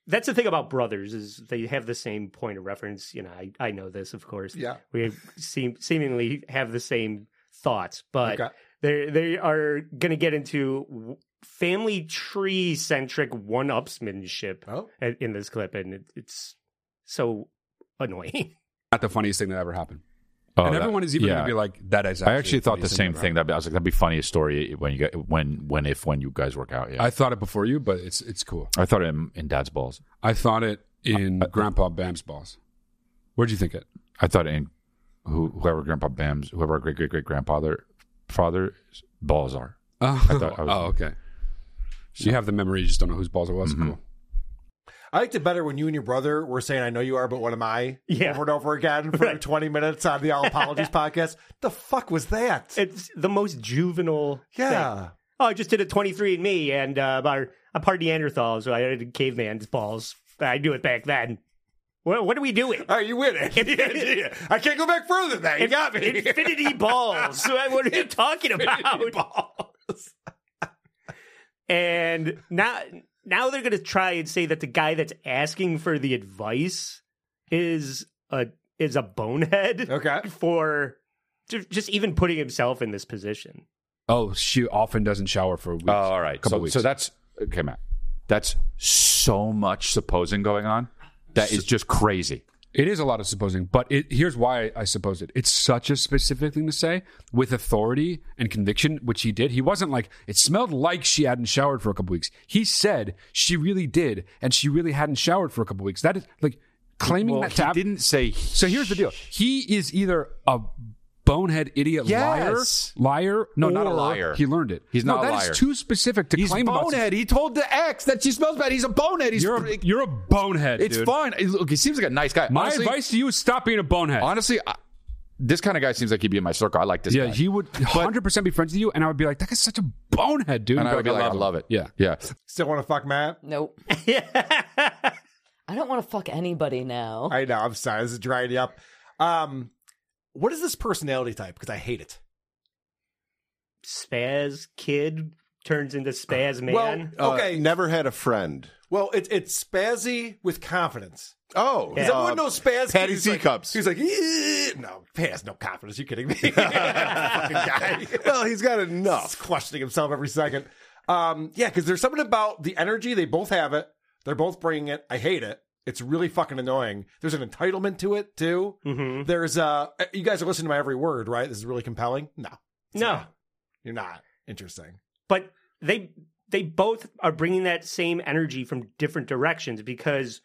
Speaker 3: that's the thing about brothers is they have the same point of reference. You know, I, I know this, of course.
Speaker 4: Yeah.
Speaker 3: we seem seemingly have the same thoughts, but
Speaker 4: Okay.
Speaker 3: they they are going to get into family tree centric one upsmanship
Speaker 4: Oh.
Speaker 3: in in this clip, and it, it's so annoying.
Speaker 14: Not the funniest thing that ever happened.
Speaker 15: Oh,
Speaker 14: and
Speaker 15: that-
Speaker 14: everyone is even
Speaker 15: yeah.
Speaker 14: going to be like, "That is."
Speaker 15: I actually thought the same thing. That I was like, that'd be funniest story when you get when when if when you guys work out. Yeah,
Speaker 14: I thought it before you, but it's it's cool.
Speaker 15: I thought it in, in Dad's balls.
Speaker 14: I thought it in Grandpa Bam's balls. Where'd you think it?
Speaker 15: I thought in who, whoever Grandpa Bam's whoever our great great great grandfather father's balls are.
Speaker 14: Oh,
Speaker 15: I thought I was-
Speaker 14: oh okay. So you have the memory, you just don't know whose balls it was.
Speaker 15: Mhm.
Speaker 14: Cool.
Speaker 4: I liked it better when you and your brother were saying, I know you are, but what am I?
Speaker 3: Yeah.
Speaker 4: Over and over again for
Speaker 3: Right.
Speaker 4: 20 minutes on the All Apologies podcast. The fuck was that?
Speaker 3: It's the most juvenile.
Speaker 4: Yeah.
Speaker 3: thing. Oh, I just did a 23andMe, and uh, our, I'm part Neanderthal, so I had caveman's balls. I do it back then. What, what are we doing?
Speaker 4: Right, you win it. Yeah, I can't go back further than that. You got me.
Speaker 3: Infinity balls. what are you talking about?
Speaker 4: balls.
Speaker 3: And now, now they're going to try and say that the guy that's asking for the advice is a is a bonehead.
Speaker 4: Okay.
Speaker 3: For just even putting himself in this position.
Speaker 14: Oh, she often doesn't shower for weeks.
Speaker 15: Oh, all right.
Speaker 14: Couple
Speaker 15: So,
Speaker 14: weeks.
Speaker 15: so that's okay, Matt. That's so much supposing going on. That is just crazy.
Speaker 14: It is a lot of supposing, but it, here's why I suppose it. It's such a specific thing to say with authority and conviction, which he did. He wasn't like, it smelled like she hadn't showered for a couple weeks. He said she really did, and she really hadn't showered for a couple weeks. That is like claiming
Speaker 15: Well,
Speaker 14: that
Speaker 15: he didn't say.
Speaker 14: So here's the deal. He is either a bonehead idiot
Speaker 15: Yes.
Speaker 14: liar, liar.
Speaker 15: No, not a liar.
Speaker 14: He learned it.
Speaker 15: He's
Speaker 14: No,
Speaker 15: not a
Speaker 14: that is
Speaker 15: liar.
Speaker 14: too specific to
Speaker 15: He's
Speaker 14: claim about
Speaker 15: bonehead. He told the ex that she smells bad. He's a bonehead. He's
Speaker 14: You're a, you're a bonehead.
Speaker 15: it's
Speaker 14: dude.
Speaker 15: fine. Look, he seems like a nice guy.
Speaker 14: My
Speaker 15: Honestly-
Speaker 14: advice to you is stop being a bonehead.
Speaker 15: honestly, I, this kind of guy seems like he'd be in my circle. I like this
Speaker 14: yeah,
Speaker 15: guy.
Speaker 14: he would 100% be friends with you, and I would be like, that guy's such a bonehead, dude.
Speaker 15: and I would be like, I
Speaker 14: him.
Speaker 15: love it.
Speaker 14: Yeah.
Speaker 15: yeah.
Speaker 4: Still want to fuck Matt?
Speaker 7: Nope. I don't want to fuck anybody now.
Speaker 4: I know. I'm sorry. This is drying you up. Um, what is this personality type? Because I hate it.
Speaker 3: Spaz kid turns into spaz man.
Speaker 4: Well, okay.
Speaker 8: Uh, never had a friend.
Speaker 4: Well, it's it's spazzy with confidence.
Speaker 8: Oh,
Speaker 4: Because everyone knows spaz.
Speaker 8: Patty
Speaker 4: he's like-
Speaker 8: C-cups.
Speaker 4: He's like, no, Pat has no confidence. You kidding me?
Speaker 8: Well, he's got enough.
Speaker 4: He's questioning himself every second. Um, yeah, because there's something about the energy. They both have it. They're both bringing it. I hate it. It's really fucking annoying. There's an entitlement to it too.
Speaker 3: Mm-hmm.
Speaker 4: There's uh, you guys are listening to my every word, right? This is really compelling. No,
Speaker 3: No.
Speaker 4: not. you're not interesting.
Speaker 3: but they they both are bringing that same energy from different directions because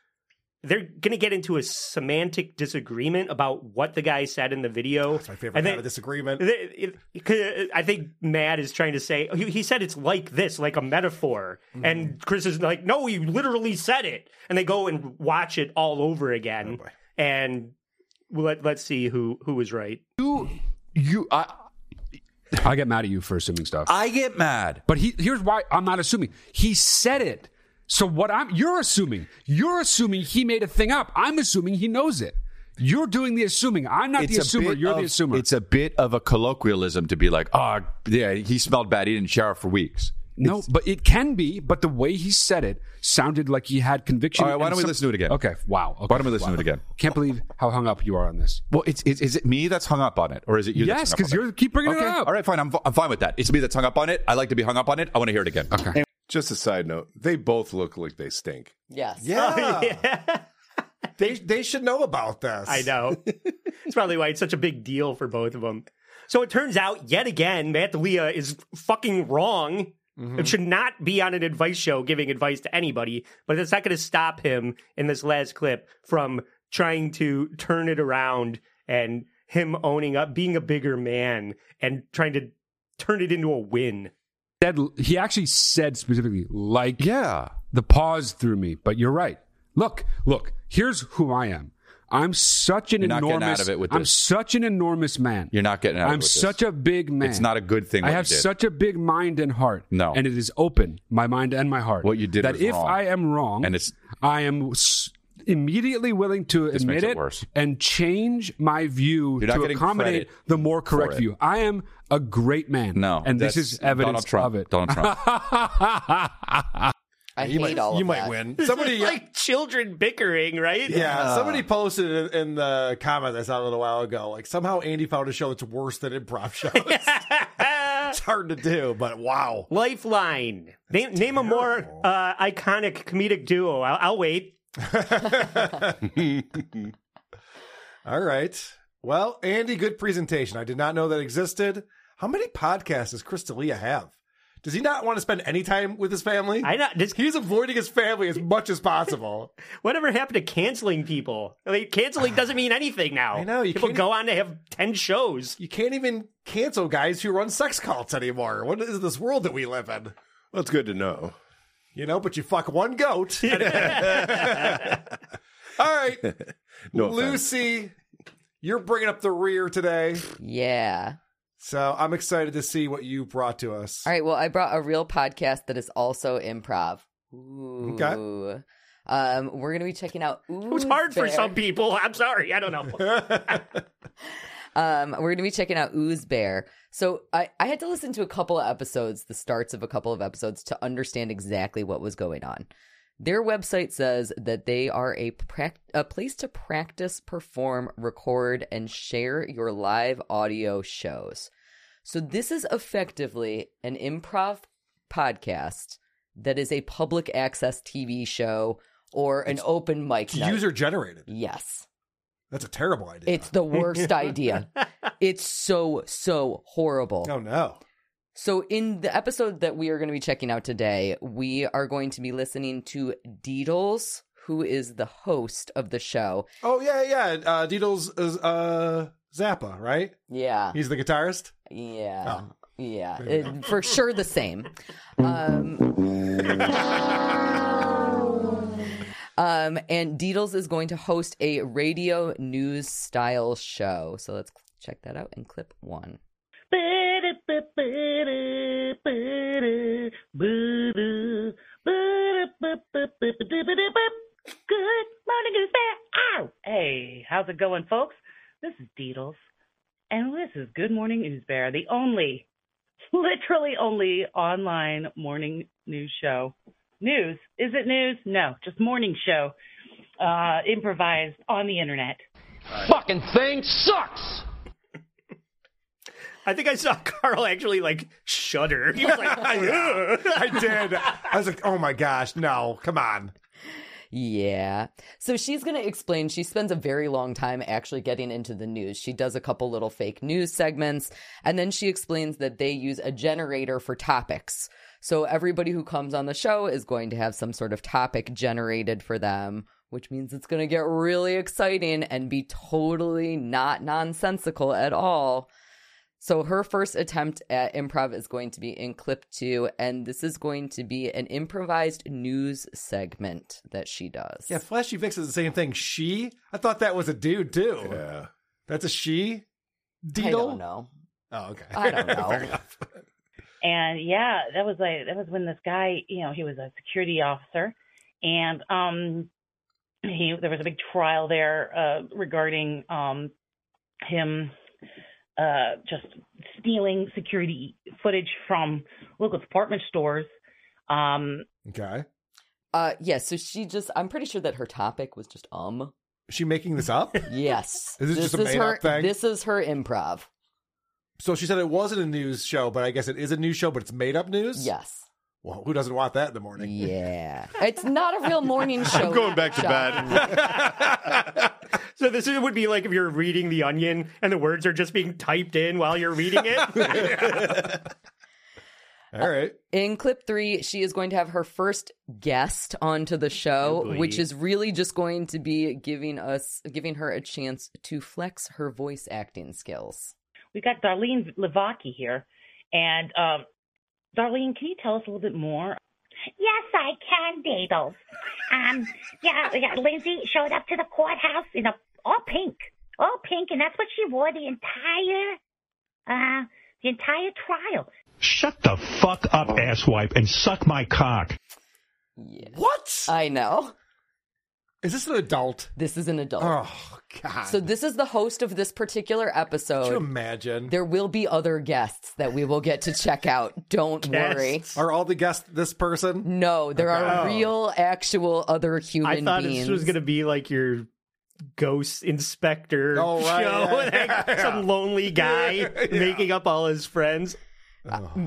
Speaker 3: they're going to get into a semantic disagreement about what the guy said in the video.
Speaker 4: That's my favorite
Speaker 3: And
Speaker 4: kind
Speaker 3: they-
Speaker 4: of disagreement.
Speaker 3: They- it- 'cause I think Matt is trying to say he, he said it's like this, like a metaphor,
Speaker 4: Mm-hmm.
Speaker 3: and Chris is like, "No, he literally said it." And they go and watch it all over again,
Speaker 4: Oh,
Speaker 3: and let let's see who who was right.
Speaker 15: You, you, I,
Speaker 14: I get mad at you for assuming stuff.
Speaker 15: I get mad.
Speaker 14: But he here's why I'm not assuming. He said it. So what I'm you're assuming. You're assuming he made a thing up. I'm assuming he knows it. You're doing the assuming. I'm not the assumer. You're the assumer.
Speaker 15: It's a bit of a colloquialism to be like, oh, yeah, he smelled bad. He didn't shower for weeks.
Speaker 14: no, but it can be. But the way he said it sounded like he had conviction.
Speaker 15: All right, why don't we listen to it again?
Speaker 14: Okay, wow. Okay,
Speaker 15: Why don't we listen
Speaker 14: wow.
Speaker 15: to it again?
Speaker 14: Can't believe how hung up you are on this.
Speaker 15: Well, it's, is, is it me that's hung up on it, or is it you?
Speaker 14: Yes,
Speaker 15: that's hung up
Speaker 14: 'cause
Speaker 15: on
Speaker 14: you're-
Speaker 15: it?
Speaker 14: keep bringing it
Speaker 15: okay.
Speaker 14: up.
Speaker 15: All right, fine. I'm, I'm fine with that. It's me that's hung up on it. I like to be hung up on it. I want to hear it again.
Speaker 14: Okay.
Speaker 8: Just a side note, they both look like they stink.
Speaker 7: Yes.
Speaker 4: Yeah. they they should know about this.
Speaker 3: I know. That's probably why it's such a big deal for both of them. So it turns out, yet again, Matt D'Elia is fucking wrong.
Speaker 4: Mm-hmm.
Speaker 3: It should not be on an advice show giving advice to anybody, but it's not going to stop him in this last clip from trying to turn it around and him owning up, being a bigger man, and trying to turn it into a win.
Speaker 14: Said, he actually said specifically, like,
Speaker 15: yeah,
Speaker 14: the pause threw me. But you're right. Look, look. Here's who I am. I'm such an
Speaker 15: You're not
Speaker 14: enormous.
Speaker 15: getting out of it with
Speaker 14: I'm
Speaker 15: this.
Speaker 14: such an enormous man.
Speaker 15: You're not getting out of
Speaker 14: I'm
Speaker 15: it with this.
Speaker 14: such a big man.
Speaker 15: It's not a good thing
Speaker 14: I have such a big mind and heart.
Speaker 15: No.
Speaker 14: and it is open, my mind and my heart.
Speaker 15: What you did
Speaker 14: that if
Speaker 15: wrong.
Speaker 14: I am wrong,
Speaker 15: And it's-
Speaker 14: I am immediately willing to
Speaker 15: This
Speaker 14: admit
Speaker 15: it
Speaker 14: it,
Speaker 15: worse.
Speaker 14: and change my view
Speaker 15: You're
Speaker 14: to accommodate the more correct view. I am a great man.
Speaker 15: No,
Speaker 14: and this is evidence
Speaker 15: Donald Trump.
Speaker 14: of it.
Speaker 15: Donald Trump.
Speaker 7: I
Speaker 4: you
Speaker 7: hate
Speaker 4: might,
Speaker 7: all of
Speaker 4: You might
Speaker 7: that.
Speaker 4: win. Somebody,
Speaker 3: like children bickering, right?
Speaker 4: yeah, somebody posted in, in the comment I saw a little while ago. Like somehow Andy found a show that's worse than improv shows. it's hard to do, but wow.
Speaker 3: Lifeline. Name, name a more uh, iconic comedic duo. I'll, I'll wait.
Speaker 4: All right. Well, Andy, good presentation. I did not know that existed. How many podcasts does Chris D'Elia have? Does he not want to spend any time with his family?
Speaker 3: I not just
Speaker 4: He's avoiding his family as much as possible.
Speaker 3: whatever happened to canceling people? I mean, canceling doesn't mean anything now.
Speaker 4: I know, you
Speaker 3: people
Speaker 4: can't-
Speaker 3: go on to have ten shows.
Speaker 4: You can't even cancel guys who run sex cults anymore. What is this world that we live in?
Speaker 8: That's good to know.
Speaker 4: You know, but you fuck one goat. All right.
Speaker 8: No offense.
Speaker 4: Lucy, you're bringing up the rear today.
Speaker 7: Yeah.
Speaker 4: So I'm excited to see what you brought to us.
Speaker 7: All right. Well, I brought a real podcast that is also improv. Ooh.
Speaker 4: Okay.
Speaker 7: Um, we're gonna be checking out. Ooh,
Speaker 3: It was hard for some people. I'm sorry. I don't know.
Speaker 7: Um, we're gonna be checking out OozeBear. So I, I had to listen to a couple of episodes, the starts of a couple of episodes, to understand exactly what was going on. Their website says that they are a prac- a place to practice, perform, record, and share your live audio shows. So this is effectively an improv podcast that is a public access TV show or an open mic.
Speaker 4: User generated.
Speaker 7: Yes.
Speaker 4: That's a terrible idea.
Speaker 7: It's the worst idea. It's so, so horrible.
Speaker 4: oh no.
Speaker 7: So, in the episode that we are going to be checking out today, we are going to be listening to Deedles, who is the host of the show.
Speaker 4: Oh yeah, yeah. Uh Deedles is uh Zappa, right?
Speaker 7: Yeah.
Speaker 4: He's the guitarist?
Speaker 7: Yeah.
Speaker 4: Oh.
Speaker 7: Yeah. It- for sure the same. Um, um, and Deedles is going to host a radio news style show. So, let's check that out in clip one.
Speaker 16: Good morning, Goose Bear. Ow! Hey, how's it going, folks? This is Deedles, and this is Good Morning News Bear, the only, literally only online morning news show. News? Is it news? No, just morning show, uh, improvised on the internet.
Speaker 12: Fucking thing sucks.
Speaker 3: I think I saw Carl actually like shudder. He was like,
Speaker 4: I did. I was like, oh my gosh, no, come on.
Speaker 7: Yeah. So she's going to explain. She spends a very long time actually getting into the news. She does a couple little fake news segments, and then she explains that they use a generator for topics. So everybody who comes on the show is going to have some sort of topic generated for them, which means it's going to get really exciting and be totally not nonsensical at all. So her first attempt at improv is going to be in clip two, and this is going to be an improvised news segment that she does.
Speaker 4: Yeah, Flashy Vix is the same thing. She? I thought that was a dude too.
Speaker 8: Yeah.
Speaker 4: That's a she? Deedle?
Speaker 7: I don't know.
Speaker 4: Oh, okay.
Speaker 7: I don't know.
Speaker 4: Fair enough.
Speaker 16: And yeah, that was like that was when this guy, you know, he was a security officer, and um, he there was a big trial there uh, regarding um him uh just stealing security footage from local department stores. Um,
Speaker 4: Okay.
Speaker 7: Uh, yeah, so she just, I'm pretty sure that her topic was just um.
Speaker 4: Is she making this up?
Speaker 7: Yes.
Speaker 4: Is this just a
Speaker 7: is
Speaker 4: made
Speaker 7: her,
Speaker 4: up thing?
Speaker 7: This is her improv.
Speaker 4: So she said it wasn't a news show, but I guess it is a news show, but it's made up news?
Speaker 7: Yes.
Speaker 4: Well, who doesn't want that in the morning?
Speaker 7: Yeah. It's not a real morning show.
Speaker 8: I'm going back to bed.
Speaker 3: So this is- would be like if you're reading The Onion and the words are just being typed in while you're reading it.
Speaker 4: All right.
Speaker 7: In clip three, she is going to have her first guest onto the show,
Speaker 3: Oh,
Speaker 7: which is really just going to be giving us, giving her a chance to flex her voice acting skills.
Speaker 16: We got Darlene Levaki here, and um, Darlene, can you tell us a little bit more?
Speaker 17: Yes, I can, Dadles. Um, yeah, yeah, Lindsay showed up to the courthouse in a all pink, all pink, and that's what she wore the entire, uh, the entire trial.
Speaker 1: Shut the fuck up, asswipe, and suck my cock.
Speaker 4: What?
Speaker 7: I know.
Speaker 4: Is this an adult?
Speaker 7: This is an adult.
Speaker 4: Oh God.
Speaker 7: So this is the host of this particular episode.
Speaker 4: Could you imagine?
Speaker 7: There will be other guests that we will get to check out. Don't worry.
Speaker 4: Are all the guests this person?
Speaker 7: No, there are
Speaker 3: Okay.
Speaker 7: real, actual other human.
Speaker 3: I thought
Speaker 7: beings.
Speaker 3: this was going to be like your ghost inspector
Speaker 4: Oh, right,
Speaker 3: show.
Speaker 4: yeah, yeah, yeah.
Speaker 3: Some lonely guy
Speaker 4: Yeah.
Speaker 3: making up all his friends.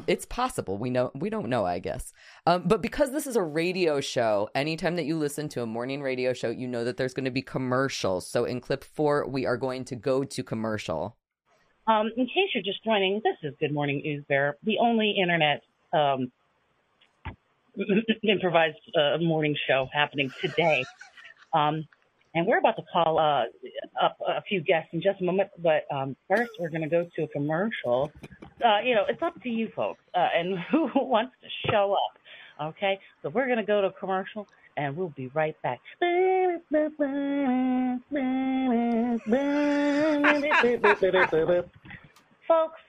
Speaker 7: It's possible. We know we don't know, I guess. Um, but because this is a radio show, anytime that you listen to a morning radio show, you know that there's going to be commercials. So in clip four, we are going to go to commercial.
Speaker 16: Um, in case you're just joining, this is Good Morning News Bear, the only internet um, improvised uh, morning show happening today. Um, and we're about to call uh, up a few guests in just a moment, but um, first we're going to go to a commercial. Uh, you know, it's up to you folks uh, and who wants to show up. Okay, so we're going to go to a commercial and we'll be right back. Folks,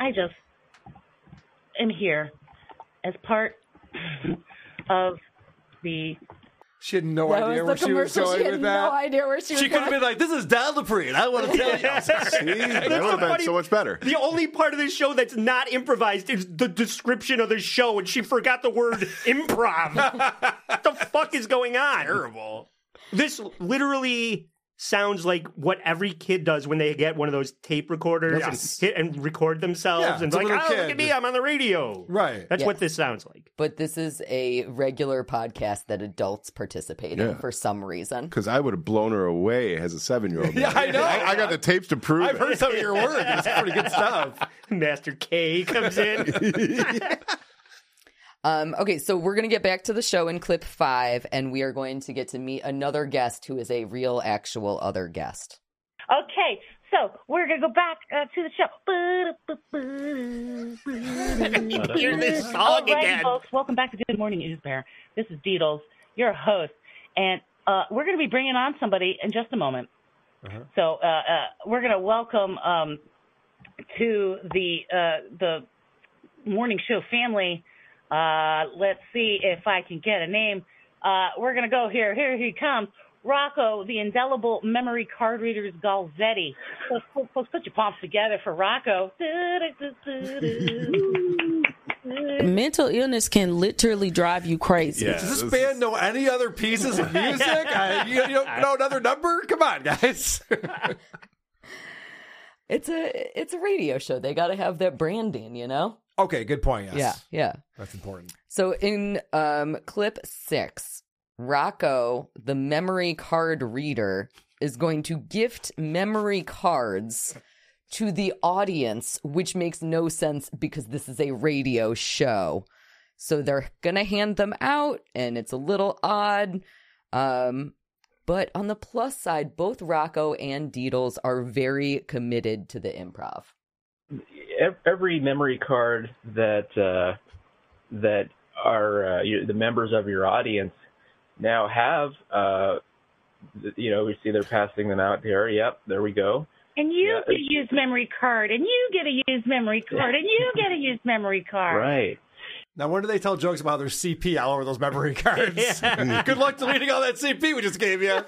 Speaker 16: I just am here as part of the
Speaker 4: She had no
Speaker 7: That
Speaker 4: idea
Speaker 7: was
Speaker 4: where
Speaker 7: the
Speaker 4: she was going
Speaker 7: She had
Speaker 4: with
Speaker 7: no
Speaker 4: that.
Speaker 7: idea where she was
Speaker 4: She could have been like, "This is Dal Dupree, and I want to tell you."
Speaker 8: See, that would have been so much better.
Speaker 3: The only part of the show that's not improvised is the description of the show, and she forgot the word improv. what the fuck is going on?
Speaker 4: Terrible.
Speaker 3: This literally sounds like what every kid does when they get one of those tape recorders
Speaker 4: Yes.
Speaker 3: and hit and record themselves
Speaker 4: Yeah,
Speaker 3: and
Speaker 4: it's
Speaker 3: like, oh,
Speaker 4: little
Speaker 3: look at me, I'm on the radio.
Speaker 4: Right.
Speaker 3: That's
Speaker 7: Yes.
Speaker 3: what this sounds like.
Speaker 7: But this is a regular podcast that adults participate in for some reason.
Speaker 8: Because I would have blown her away as a seven year old.
Speaker 4: Yeah, I know.
Speaker 8: I, got the tapes to prove
Speaker 4: I've
Speaker 8: it.
Speaker 4: heard some of your work. It's pretty good stuff.
Speaker 3: Master K comes in.
Speaker 7: Um, okay, so we're going to get back to the show in clip five, and we are going to get to meet another guest who is a real, actual other guest.
Speaker 17: Okay, so we're gonna go back uh, to the show.
Speaker 3: Hear this song
Speaker 16: All right,
Speaker 3: again.
Speaker 16: folks, welcome back to Good Morning News Bear. This is Deedles, your host, and uh, we're going to be bringing on somebody in just a moment. So uh, uh, we're going to welcome um, to the uh, the morning show family. Uh, let's see if I can get a name. Uh, we're going to go here. Here he comes. Rocco, the indelible memory card readers Galzetti. Folks, folks, folks, put your palms together for Rocco.
Speaker 10: Mental illness can literally drive you crazy.
Speaker 4: Does this band know any other pieces of music? I, you, you don't know another number? Come on, guys.
Speaker 7: It's a it's a radio show. They got to have that branding, you know.
Speaker 4: Okay, good point. Yes.
Speaker 7: Yeah, yeah.
Speaker 4: That's important.
Speaker 7: So in um, clip six, Rocco, the memory card reader, is going to gift memory cards to the audience, which makes no sense because this is a radio show. So they're gonna hand them out, and it's a little odd. Um, but on the plus side, both Rocco and Deedles are very committed to the improv.
Speaker 18: Ev- every memory card that uh, that are uh, you, the members of your audience now have, uh, you know, we see they're passing them out here. Yep, there we go.
Speaker 17: And you
Speaker 18: Yeah,
Speaker 17: get to use memory card, and you get a used memory card, and you get a used memory card.
Speaker 18: Right.
Speaker 4: Now, when do they tell jokes about their CP all over those memory cards? Good luck deleting all that CP we just gave you.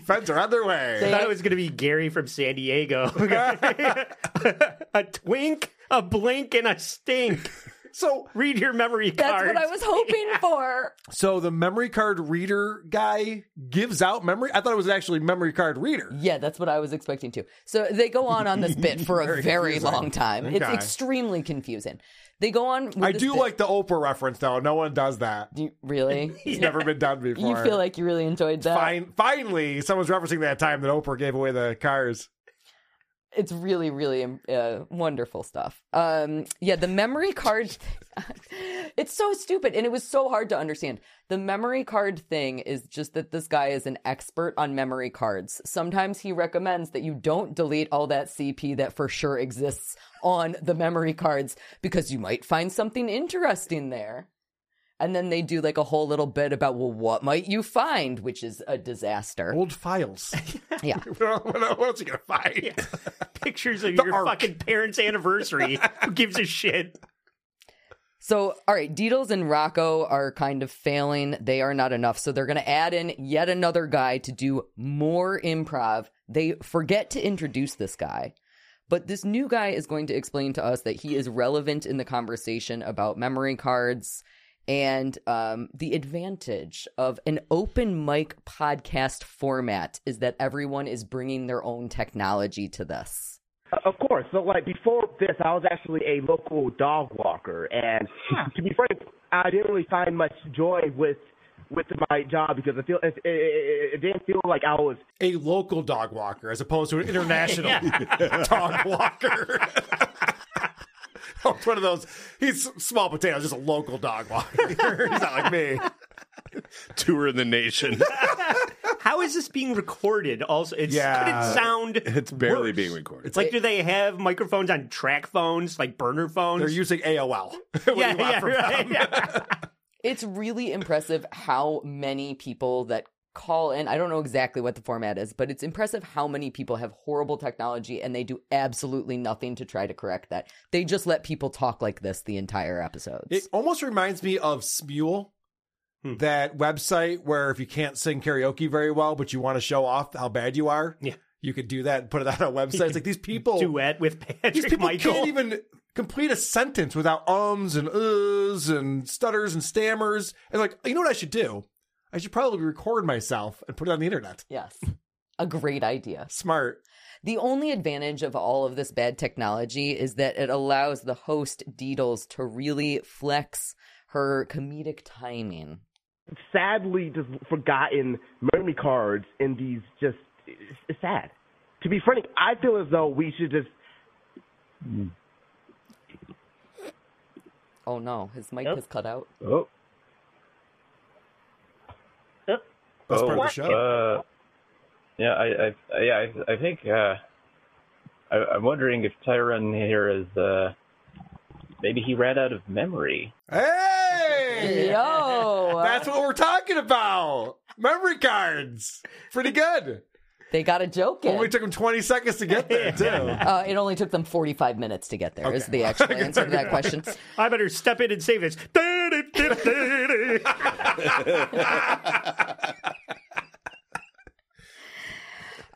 Speaker 4: Friends are on their way.
Speaker 3: I thought it was going to be Gary from San Diego. a twink, a blink, and a stink.
Speaker 4: So
Speaker 3: read your memory card.
Speaker 7: That's what I was hoping for.
Speaker 4: So the memory card reader guy gives out memory. I thought it was actually memory card reader.
Speaker 7: Yeah, that's what I was expecting too. So they go on on this bit for a
Speaker 4: Very
Speaker 7: very, long time. It's extremely confusing. They go on. With
Speaker 4: I do
Speaker 7: bit-
Speaker 4: like the Oprah reference though. No one does that.
Speaker 7: really.
Speaker 4: It's never been done before.
Speaker 7: You feel like you really enjoyed that.
Speaker 4: Fine, finally, someone's referencing that time that Oprah gave away the cars.
Speaker 7: It's really, really uh, wonderful stuff. Um, yeah, the memory card. it's so stupid, and it was so hard to understand. The memory card thing is just that this guy is an expert on memory cards. Sometimes he recommends that you don't delete all that CP that for sure exists on the memory cards because you might find something interesting there. And then they do like a whole little bit about, well, what might you find? Which is a disaster.
Speaker 4: Old files.
Speaker 7: Yeah.
Speaker 4: what else are you gonna find?
Speaker 3: Pictures of
Speaker 4: The
Speaker 3: your
Speaker 4: Ark.
Speaker 3: fucking parents' anniversary. Who gives a shit?
Speaker 7: So, all right, Deedles and Rocco are kind of failing. They are not enough. So, they're going to add in yet another guy to do more improv. They forget to introduce this guy. But this new guy is going to explain to us that he is relevant in the conversation about memory cards and um, the advantage of an open mic podcast format is that everyone is bringing their own technology to this.
Speaker 19: Of course. So, like before this, I was actually a local dog walker, and to be frank, I didn't really find much joy with with my job because I feel it, it, it, it didn't feel like I was
Speaker 4: a local dog walker as opposed to an international dog walker. it's one of those. He's small potatoes, just a local dog walker. he's not like me.
Speaker 8: Tour in the nation.
Speaker 3: How is this being recorded? Also, it's
Speaker 8: Yeah.
Speaker 3: could it sound?
Speaker 8: It's barely
Speaker 3: worse?
Speaker 8: being recorded.
Speaker 3: It's like, do they have microphones on track phones, like burner phones?
Speaker 4: They're using AOL.
Speaker 3: yeah, yeah, right.
Speaker 7: It's really impressive how many people that call in. I don't know exactly what the format is, but it's impressive how many people have horrible technology and they do absolutely nothing to try to correct that. They just let people talk like this the entire episodes.
Speaker 4: It almost reminds me of Smule,
Speaker 3: Hmm.
Speaker 4: that website where if you can't sing karaoke very well, but you want to show off how bad you are,
Speaker 3: yeah.
Speaker 4: you could do that and put it on a website. It's like these people
Speaker 3: duet with Patrick
Speaker 4: these people
Speaker 3: Michael.
Speaker 4: can't even complete a sentence without ums and uhs and stutters and stammers. And like, you know what I should do? I should probably record myself and put it on the internet.
Speaker 7: Yes. A great idea.
Speaker 4: Smart.
Speaker 7: The only advantage of all of this bad technology is that it allows the host Deedles to really flex her comedic timing.
Speaker 19: sadly just forgotten memory cards in these just it's, it's sad. To be frank, I feel as though we should just
Speaker 7: Oh no, his mic has cut out.
Speaker 18: Oh.
Speaker 19: That's
Speaker 4: part of the show.
Speaker 18: Uh, yeah, I, I, yeah, I, I think. Uh, I, I'm wondering if Tyron here is. Uh, maybe he ran out of memory.
Speaker 4: Hey!
Speaker 7: Yo!
Speaker 4: That's what we're talking about. Memory cards. Pretty good.
Speaker 7: They got a joke in.
Speaker 4: Only took them 20 seconds to get there, too.
Speaker 7: Uh, it only took them 45 minutes to get there. Is the actual answer to that question.
Speaker 3: I better step in and save this.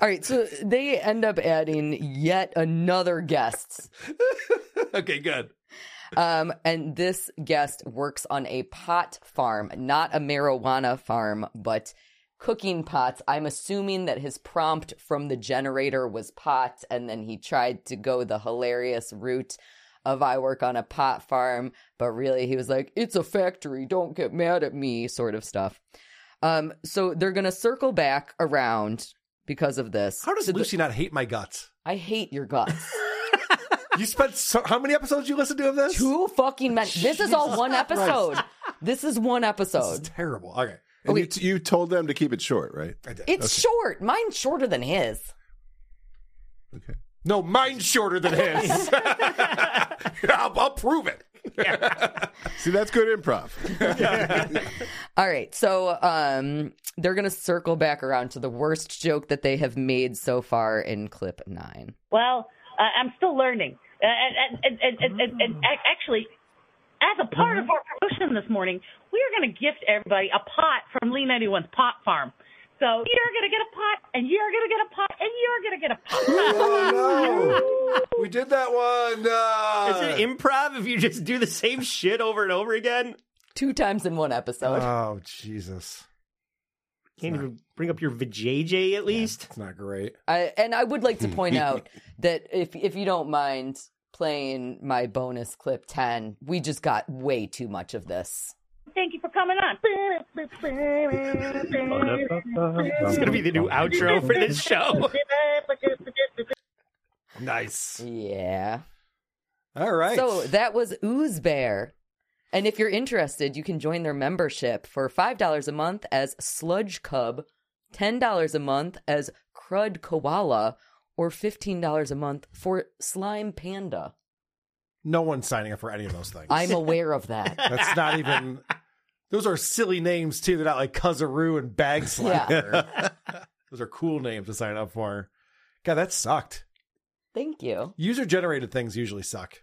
Speaker 7: All right, so they end up adding yet another guest.
Speaker 4: okay, good.
Speaker 7: Um, and this guest works on a pot farm, not a marijuana farm, but cooking pots. I'm assuming that his prompt from the generator was pot, and then he tried to go the hilarious route of I work on a pot farm, but really he was like, it's a factory, don't get mad at me, sort of stuff. Um, so they're gonna circle back around because of this.
Speaker 4: How does
Speaker 7: So the-
Speaker 4: Lucy not hate my guts?
Speaker 7: I hate your guts.
Speaker 4: You spent so, how many episodes you listened to of this?
Speaker 7: Two fucking men. This is all one episode. This is one episode.
Speaker 4: Terrible. Okay.
Speaker 8: And you, you told them to keep it short, right? I did.
Speaker 7: It's short. Mine's shorter than his.
Speaker 4: No, mine's shorter than his. I'll, I'll prove it.
Speaker 8: See, that's good improv.
Speaker 7: All right. So um they're gonna circle back around to the worst joke that they have made so far in clip nine.
Speaker 16: Well, uh, I'm still learning. Uh, and, and, and, and, and, and ac- actually, as a part of our promotion this morning, we are going to gift everybody a pot from Lee 91's Pot Farm. So you're going to get a pot, and you're going to get a pot, and you're going to get a pot.
Speaker 4: we did that one. Uh,
Speaker 3: Is it improv if you just do the same shit over and over again?
Speaker 7: Two times in one episode.
Speaker 4: Oh Jesus!
Speaker 3: Can't even bring up your vajayjay at least.
Speaker 4: It's not great.
Speaker 7: I, and I would like to point out that if if you don't mind playing my bonus clip 10, we just got way too much of this.
Speaker 17: Thank you for coming on.
Speaker 3: It's gonna be the new outro for this show.
Speaker 4: Nice.
Speaker 7: Yeah.
Speaker 4: All right.
Speaker 7: So that was OozeBear. And if you're interested, you can join their membership for $5 a month as Sludge Cub, $10 a month as Crud Koala, or $15 a month for Slime Panda.
Speaker 4: No one's signing up for any of those things.
Speaker 7: I'm aware of that.
Speaker 4: That's not even. Those are silly names too. They're not like Kuzaroo and Bag Slapper. those are cool names to sign up for. God, that sucked.
Speaker 7: Thank you.
Speaker 4: User generated things usually suck.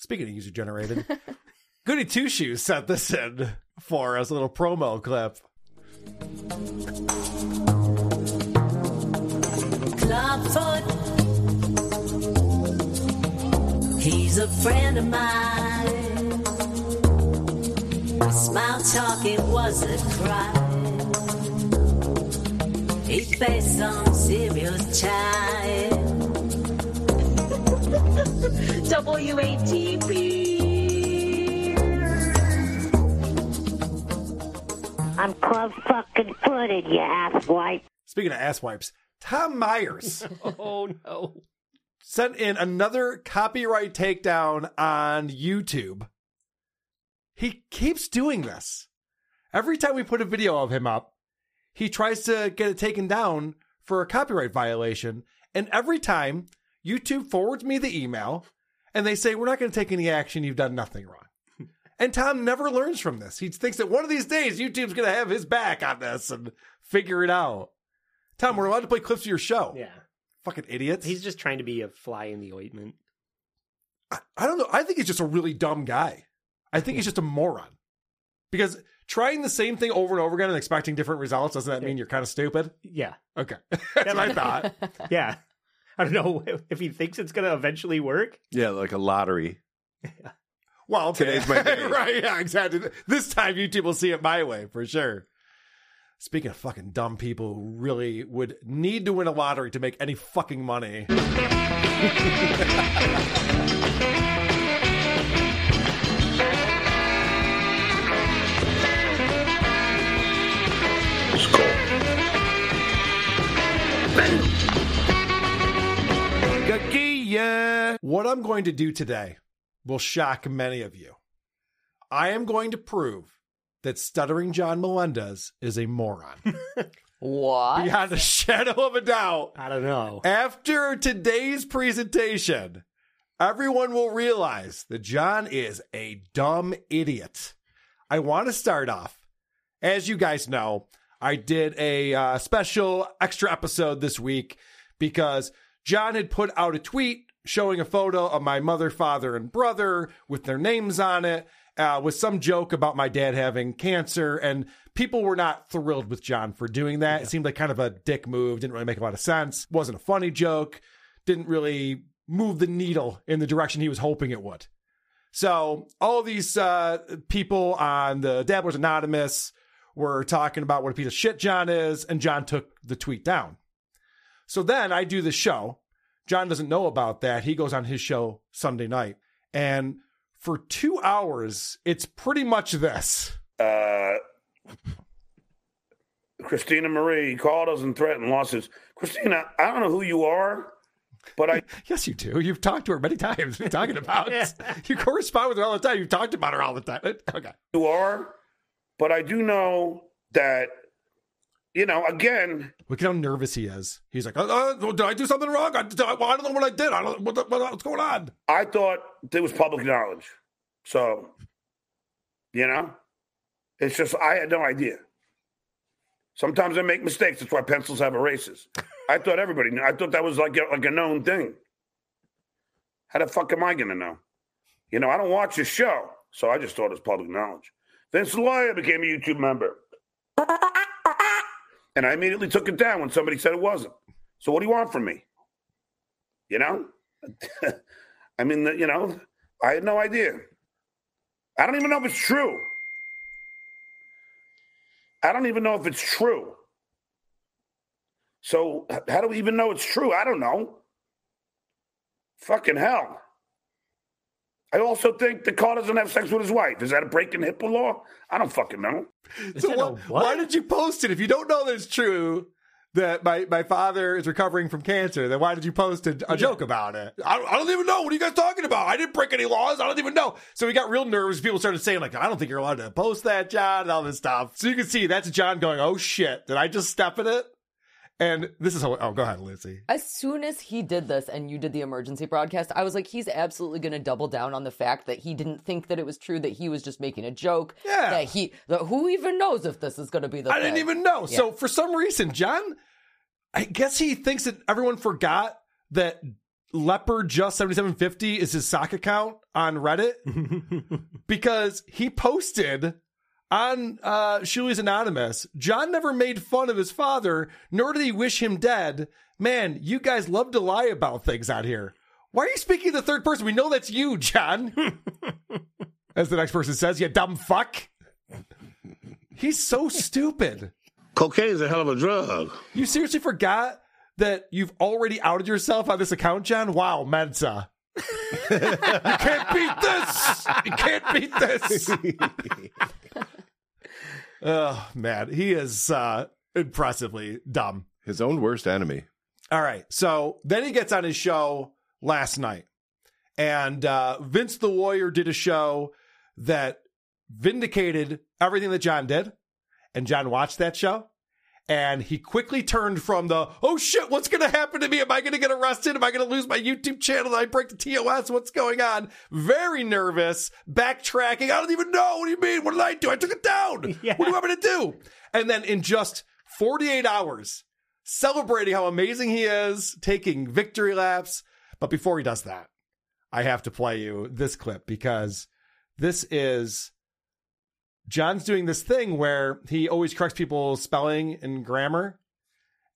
Speaker 4: Speaking of user generated, Goody Two Shoes sent this in for us, a little promo clip.
Speaker 20: Clubfoot. He's a friend of mine. Smile talking was a crime. He faced some serious time. WATP.
Speaker 17: I'm club fucking footed, you asswipe.
Speaker 4: Speaking of ass wipes, Tom Myers
Speaker 3: oh no.
Speaker 4: sent in another copyright takedown on YouTube. He keeps doing this. Every time we put a video of him up, he tries to get it taken down for a copyright violation. And every time YouTube forwards me the email and they say, We're not going to take any action. You've done nothing wrong. And Tom never learns from this. He thinks that one of these days YouTube's going to have his back on this and figure it out. Tom, we're allowed to play clips of your show.
Speaker 3: Yeah.
Speaker 4: Fucking idiots.
Speaker 3: He's just trying to be a fly in the ointment.
Speaker 4: I don't know. I think he's just a really dumb guy. I think he's just a moron. Because trying the same thing over and over again and expecting different results, doesn't that mean you're kind of stupid?
Speaker 3: Yeah.
Speaker 4: Okay. That's what I thought.
Speaker 3: Yeah. I don't know if he thinks it's going to eventually work.
Speaker 8: Yeah, like a lottery.
Speaker 4: Well,
Speaker 8: Today's my day.
Speaker 4: right, yeah, exactly. This time YouTube will see it my way for sure. Speaking of fucking dumb people who really would need to win a lottery to make any fucking money. What I'm going to do today will shock many of you. I am going to prove that stuttering John Melendez is a moron.
Speaker 7: What?
Speaker 4: Beyond a shadow of a doubt.
Speaker 3: I don't know.
Speaker 4: After today's presentation, everyone will realize that John is a dumb idiot. I want to start off. As you guys know, I did a uh, special extra episode this week because John had put out a tweet showing a photo of my mother, father, and brother with their names on it, uh, with some joke about my dad having cancer. And people were not thrilled with John for doing that. It seemed like kind of a dick move, didn't really make a lot of sense, wasn't a funny joke, didn't really move the needle in the direction he was hoping it would. So all these uh, people on the Dabblers Anonymous were talking about what a piece of shit John is, and John took the tweet down. So then I do the show. John doesn't know about that. He goes on his show Sunday night. And for two hours, it's pretty much this.
Speaker 21: Uh, Christina Marie called us and threatened lawsuits. Christina, I don't know who you are, but I.
Speaker 4: yes, you do. You've talked to her many times. What are talking about? You correspond with her all the time. You've talked about her all the time. Okay.
Speaker 21: You are, but I do know that, you know, again,
Speaker 4: Look at how nervous he is. He's like, uh, uh, "Did I do something wrong? I, did I, well, I don't know what I did. I don't. What, the- what, what's going on?"
Speaker 21: I thought it was public knowledge. So, you know, it's just, I had no idea. Sometimes I make mistakes. That's why pencils have erasers. I thought everybody knew. I thought that was like a, like a known thing. How the fuck am I going to know? You know, I don't watch the show, so I just thought it was public knowledge. Vince Lawyer became a YouTube member. And I immediately took it down when somebody said it wasn't. So what do you want from me? You know? I mean, you know, I had no idea. I don't even know if it's true. I don't even know if it's true. So how do we even know it's true? I don't know. Fucking hell. I also think the car doesn't have sex with his wife. Is that a break in HIPAA law? I don't fucking know.
Speaker 4: So wh- why did you post it if you don't know that it's true? That my, my father is recovering from cancer. Then why did you post a, a joke about it? I, don't- I don't even know. What are you guys talking about? I didn't break any laws. I don't even know. So we got real nervous. People started saying like, I don't think you're allowed to post that, John, and all this stuff. So you can see that's John going, oh shit, did I just step in it? And this is how. Oh, go ahead, Lindsay.
Speaker 7: As soon as he did this and you did the emergency broadcast, I was like, he's absolutely going to double down on the fact that he didn't think that it was true, that he was just making a joke.
Speaker 4: Yeah.
Speaker 7: That he, that who even knows if this is going to be the
Speaker 4: I didn't even know.
Speaker 7: Yeah.
Speaker 4: So for some reason, John, I guess he thinks that everyone forgot that leopard just 7750 is his sock account on Reddit because he posted on uh Shuli's Anonymous. John never made fun of his father, nor did he wish him dead. Man, you guys love to lie about things out here. Why are you speaking in the third person? We know that's you, John. As the next person says, you dumb fuck. He's so stupid.
Speaker 21: Cocaine's a hell of a drug.
Speaker 4: You seriously forgot that you've already outed yourself on this account, John? Wow, Mensa. you can't beat this. You can't beat this. oh man, he is uh, impressively dumb.
Speaker 8: His own worst enemy.
Speaker 4: All right, so then he gets on his show last night, and uh, Vince the lawyer did a show that vindicated everything that John did, and John watched that show. And he quickly turned from the, oh shit, what's going to happen to me? Am I going to get arrested? Am I going to lose my YouTube channel? Did I break the TOS? What's going on? Very nervous, backtracking. I don't even know. What do you mean? What did I do? I took it down. What do you want me to do? And then in just 48 hours, celebrating how amazing he is, taking victory laps. But before he does that, I have to play you this clip because this is John's doing this thing where he always corrects people's spelling and grammar.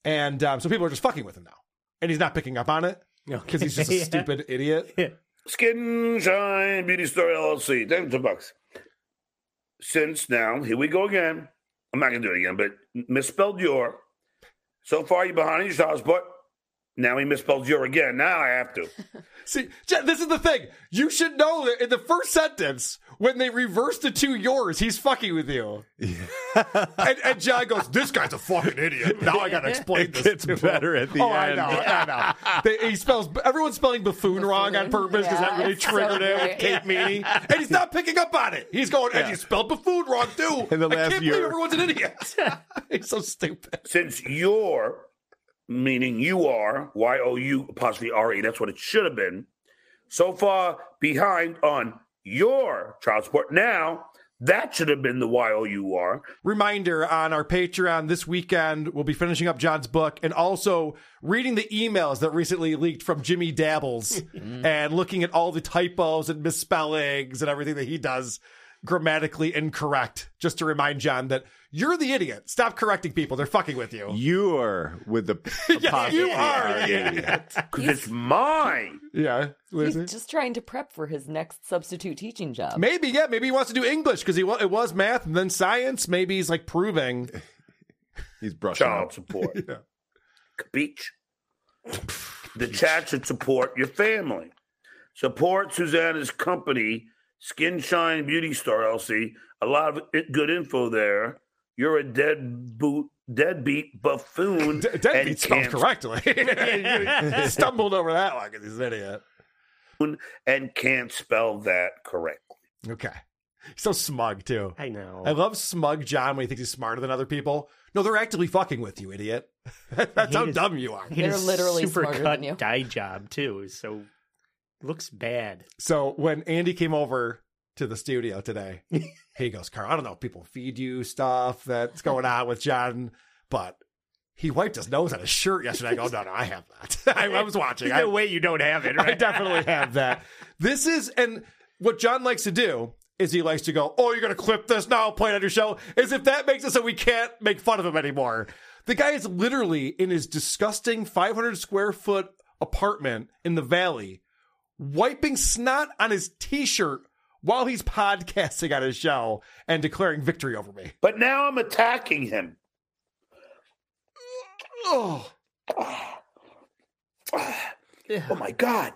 Speaker 4: And um, so people are just fucking with him now. And he's not picking up on it because he's just a
Speaker 21: Yeah.
Speaker 4: stupid idiot.
Speaker 21: Skin Shine Beauty Store LLC. Ten bucks. Since now, here we go again. I'm not gonna do it again, but misspelled your. So far, you're behind your child but now he misspelled your again. Now I have to.
Speaker 4: See, Jen, this is the thing. You should know that in the first sentence, when they reverse the two yours, he's fucking with you. and, and John goes, "This guy's a fucking idiot." Now I gotta explain
Speaker 8: It
Speaker 4: this.
Speaker 8: gets
Speaker 4: to him."
Speaker 8: better at the
Speaker 4: oh,
Speaker 8: end.
Speaker 4: I know, I know. They, he spells. Everyone's spelling buffoon wrong on purpose because that really
Speaker 7: it's so
Speaker 4: triggered him with
Speaker 7: great.
Speaker 4: Kate Meany, and he's not picking up on it. He's going, and
Speaker 21: Yeah.
Speaker 4: you spelled buffoon wrong too.
Speaker 8: In the
Speaker 4: I
Speaker 8: last
Speaker 4: can't
Speaker 8: year-
Speaker 4: believe everyone's an idiot. he's so stupid.
Speaker 21: Since you're, meaning you are, Y O U apostrophe R E, that's what it should have been. So far behind on your child support. Now, that should have been the Y O U R.
Speaker 4: Reminder on our Patreon this weekend, we'll be finishing up John's book and also reading the emails that recently leaked from Jimmy Dabbles and looking at all the typos and misspellings and everything that he does grammatically incorrect. Just to remind John that you're the idiot. Stop correcting people. They're fucking with you.
Speaker 8: You are with the
Speaker 4: Yeah, you are
Speaker 8: R,
Speaker 4: the idiot.
Speaker 21: Because it's mine.
Speaker 4: Yeah.
Speaker 7: He's
Speaker 4: Lizzie?
Speaker 7: just trying to prep for his next substitute teaching job.
Speaker 4: Maybe, yeah. Maybe he wants to do English because he wa- it was math and then science. Maybe he's like proving.
Speaker 8: He's brushing
Speaker 21: Child
Speaker 8: up.
Speaker 21: support.
Speaker 4: Yeah.
Speaker 21: Beach. The chat should support your family. Support Susanna's company, Skin Shine Beauty Store LC. A lot of good info there. You're a dead boot, deadbeat buffoon. and
Speaker 4: Deadbeat spelled correctly. He stumbled over that like because he's an idiot.
Speaker 21: And can't spell that correctly.
Speaker 4: Okay. He's so smug too.
Speaker 3: I know.
Speaker 4: I love smug John when he thinks he's smarter than other people. No, they're actively fucking with you, idiot. That's how
Speaker 3: He is-
Speaker 4: dumb you are.
Speaker 3: He had a super cut dye job too, so looks bad.
Speaker 4: So when Andy came over to the studio today, he goes, Carl, I don't know if people feed you stuff that's going on with John, but he wiped his nose on his shirt yesterday. I go, no, no, I have that. I, I was watching.
Speaker 3: No
Speaker 4: I,
Speaker 3: way you don't have it.
Speaker 4: I definitely have that. This is, and what John likes to do is he likes to go, oh, you're going to clip this now, play it on your show, as if that makes it so we can't make fun of him anymore. The guy is literally in his disgusting 500 square foot apartment in the valley, wiping snot on his t shirt while he's podcasting on his show and declaring victory over me.
Speaker 21: But now I'm attacking him.
Speaker 4: Oh.
Speaker 21: Oh my God.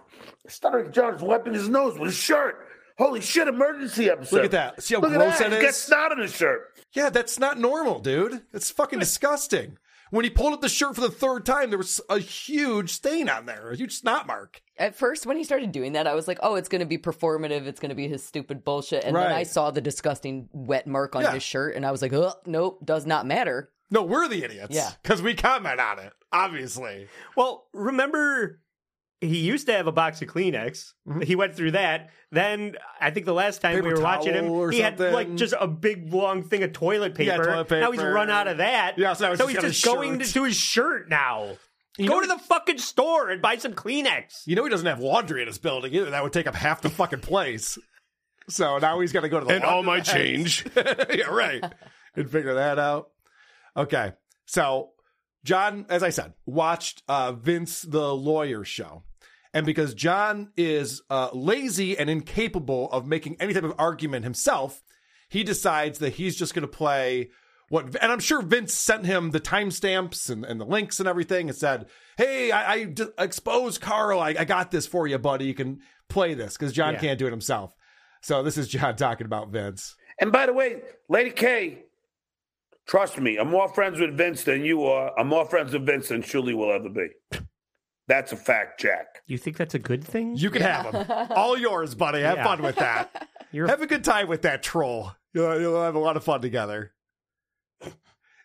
Speaker 21: Stuttering John's wiping his nose with his shirt. Holy shit, emergency episode.
Speaker 4: Look at that. See how
Speaker 21: Look at that.
Speaker 4: that
Speaker 21: He's got snot on his shirt.
Speaker 4: Yeah, that's not normal, dude. It's fucking disgusting. When he pulled up the shirt for the third time, there was a huge stain on there, a huge snot mark.
Speaker 7: At first, when he started doing that, I was like, oh, it's going to be performative. It's going to be his stupid bullshit. And then I saw the disgusting wet mark on
Speaker 4: Yeah.
Speaker 7: his shirt, and I was like, oh, nope, does not matter.
Speaker 4: No, we're the idiots.
Speaker 7: Yeah.
Speaker 4: Because we comment on it, obviously.
Speaker 3: Well, remember he used to have a box of Kleenex. He went through that. Then I think the last time we
Speaker 4: Mm-hmm.
Speaker 3: Were watching him,
Speaker 4: towel or
Speaker 3: he had like just a big long thing of toilet paper.
Speaker 4: Yeah, toilet
Speaker 3: Now he's run out of that.
Speaker 4: Yeah, so now he's
Speaker 3: so
Speaker 4: just
Speaker 3: he's just going
Speaker 4: shirt.
Speaker 3: to his shirt now.
Speaker 4: You
Speaker 3: Go
Speaker 4: know
Speaker 3: to the fucking store and buy some Kleenex.
Speaker 4: You know he doesn't have laundry in his building either. That would take up half the fucking place. So now he's got to go to the
Speaker 8: And all my
Speaker 4: laundromat.
Speaker 8: change.
Speaker 4: yeah, right. And figure that out. Okay. So John, as I said, watched uh, Vince the lawyer show. And because John is uh, lazy and incapable of making any type of argument himself, he decides that he's just going to play what. And I'm sure Vince sent him the timestamps and, and the links and everything and said, Hey, I, I d- exposed Carl. I, I got this for you, buddy. You can play this because John
Speaker 21: Yeah.
Speaker 4: can't do it himself. So this is John talking about Vince.
Speaker 21: And by the way, Lady K, trust me, I'm more friends with Vince than you are. I'm more friends with Vince than Shuli will ever be. That's a fact, Jack.
Speaker 3: You think that's a good thing?
Speaker 4: You can have them. All yours, buddy. Have
Speaker 3: Yeah.
Speaker 4: fun with that. have a good time with that troll. You'll, you'll have a lot of fun together.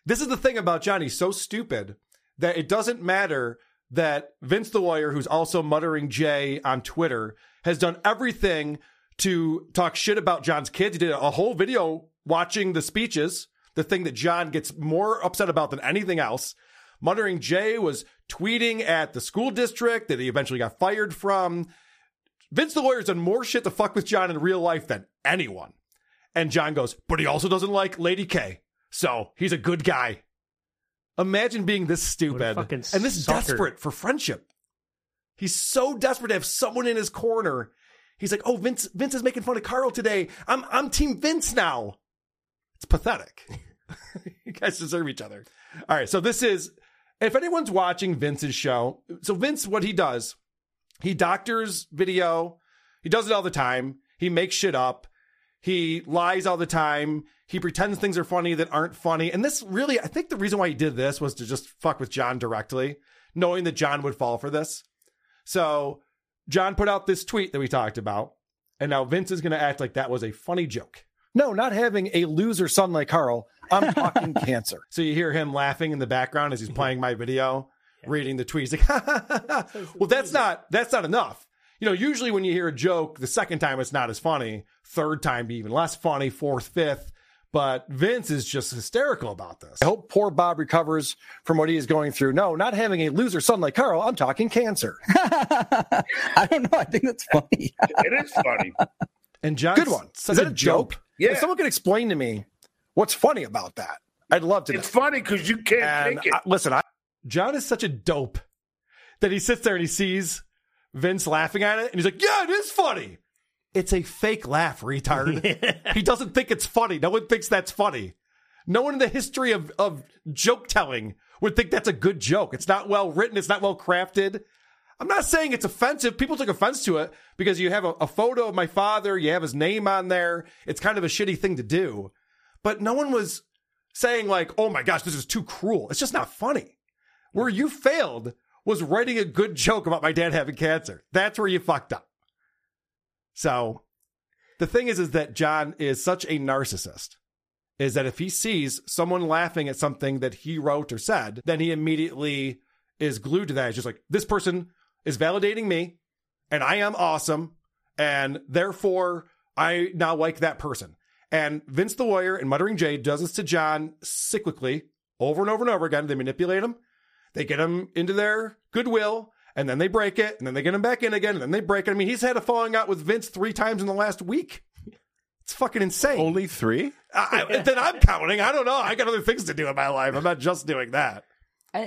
Speaker 4: This is the thing about Johnny. He's so stupid that it doesn't matter that Vince the lawyer, who's also muttering Jay on Twitter, has done everything to talk shit about John's kids. He did a whole video watching the speeches, the thing that John gets more upset about than anything else. Muttering Jay was tweeting at the school district that he eventually got fired from. Vince the lawyer's done more shit to fuck with John in real life than anyone. And John goes, but he also doesn't like Lady K. So he's a good guy. Imagine being this stupid and this
Speaker 3: sucker.
Speaker 4: desperate for friendship. He's so desperate to have someone in his corner. He's like, "Oh, Vince, Vince is making fun of Carl today. I'm, I'm Team Vince now." It's pathetic. you guys deserve each other. All right, so this is if anyone's watching Vince's show. So Vince, what he does, he doctors video. He does it all the time. He makes shit up. He lies all the time. He pretends things are funny that aren't funny. And this really, I think the reason why he did this was to just fuck with John directly, knowing that John would fall for this. So John put out this tweet that we talked about. And now Vince is going to act like that was a funny joke.
Speaker 22: No, not having a loser son like Carl. I'm talking cancer.
Speaker 4: So you hear him laughing in the background as he's playing my video, reading the tweets. Like, well, that's not that's not enough. You know, usually when you hear a joke, the second time it's not as funny, third time be even less funny, fourth, fifth. But Vince is just hysterical about this.
Speaker 22: I hope poor Bob recovers from what he is going through. No, not having a loser son like Carl. I'm talking cancer. I don't know. I think that's funny.
Speaker 21: It is funny.
Speaker 4: And John,
Speaker 22: Good one.
Speaker 4: such
Speaker 22: Is that
Speaker 4: a
Speaker 22: a joke?
Speaker 4: Dope.
Speaker 21: Yeah.
Speaker 22: If someone could explain to me what's funny about that, I'd love to know.
Speaker 21: It's funny because you can't
Speaker 22: And
Speaker 21: take it.
Speaker 22: I- listen, I,
Speaker 4: John is such a dope that he sits there and he sees Vince laughing at it and he's like, Yeah, it is funny. It's a fake laugh, retard. he doesn't think it's funny. No one thinks that's funny. No one in the history of, of joke telling would think that's a good joke. It's not well written, it's not well crafted. I'm not saying it's offensive. People took offense to it because you have a, a photo of my father, you have his name on there. It's kind of a shitty thing to do. But no one was saying, like, oh my gosh, this is too cruel. It's just not funny. Where you failed was writing a good joke about my dad having cancer. That's where you fucked up. So the thing is, is that John is such a narcissist is that if he sees someone laughing at something that he wrote or said, then he immediately is glued to that. It's just like, this person is validating me and I am awesome. And therefore, I now like that person. And Vince the lawyer and Muttering Jay does this to John cyclically over and over and over again. They manipulate him, they get him into their goodwill, and then they break it, and then they get him back in again, and then they break it. I mean, he's had a falling out with Vince three times in the last week. It's fucking insane.
Speaker 8: Only three?
Speaker 4: I, I- then I'm counting. I don't know. I got other things to do in my life. I'm not just doing that.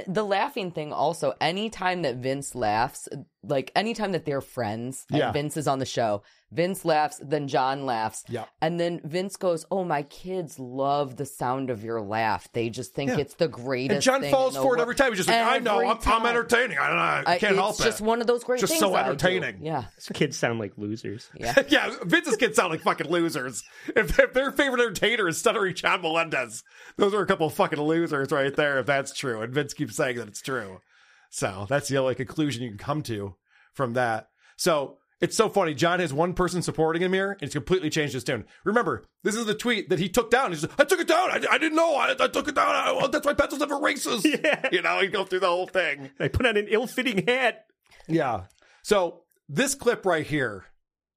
Speaker 7: The laughing thing also, anytime that Vince laughs, like anytime that they're friends and
Speaker 4: Yeah.
Speaker 7: Vince is on the show, Vince laughs, then John laughs.
Speaker 4: Yeah.
Speaker 7: And then Vince goes, Oh, my kids love the sound of your laugh. They just think
Speaker 4: Yeah.
Speaker 7: it's the greatest
Speaker 4: And John
Speaker 7: thing
Speaker 4: falls
Speaker 7: in the
Speaker 4: for it every time. He's just like, I know, I'm, I'm entertaining. I don't know. I
Speaker 7: I-
Speaker 4: can't
Speaker 7: it's
Speaker 4: help it.
Speaker 7: It's just one of those great
Speaker 4: just
Speaker 7: things
Speaker 4: so
Speaker 7: that I do.
Speaker 4: entertaining.
Speaker 7: Yeah.
Speaker 3: Kids sound like losers.
Speaker 7: Yeah.
Speaker 4: yeah, Vince's kids sound like fucking losers. If, if their favorite entertainer is stuttering John Melendez, those are a couple of fucking losers right there, if that's true. And Vince keeps saying that it's true. So that's the only conclusion you can come to from that. So it's so funny. John has one person supporting him here, and it's completely changed his tune. Remember, this is the tweet that he took down. He's like, I took it down. I, I didn't know. I, I took it down. I, well, that's why pencils have erases. Yeah. You know, he go through the whole thing.
Speaker 3: I put on an ill-fitting hat.
Speaker 4: Yeah. So this clip right here,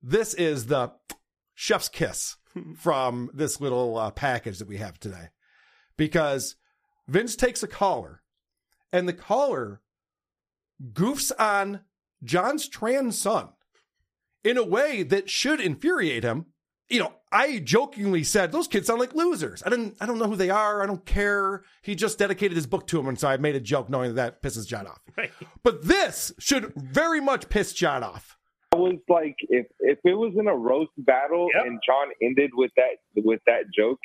Speaker 4: this is the chef's kiss from this little uh, package that we have today, because Vince takes a caller, and the caller goofs on John's trans son in a way that should infuriate him. You know, I jokingly said those kids sound like losers. I didn't. I don't know who they are. I don't care. He just dedicated his book to him, and so I made a joke knowing that, that pisses John off. But this should very much piss John off.
Speaker 23: I was like, if if it was in a roast battle and John ended with that with that joke,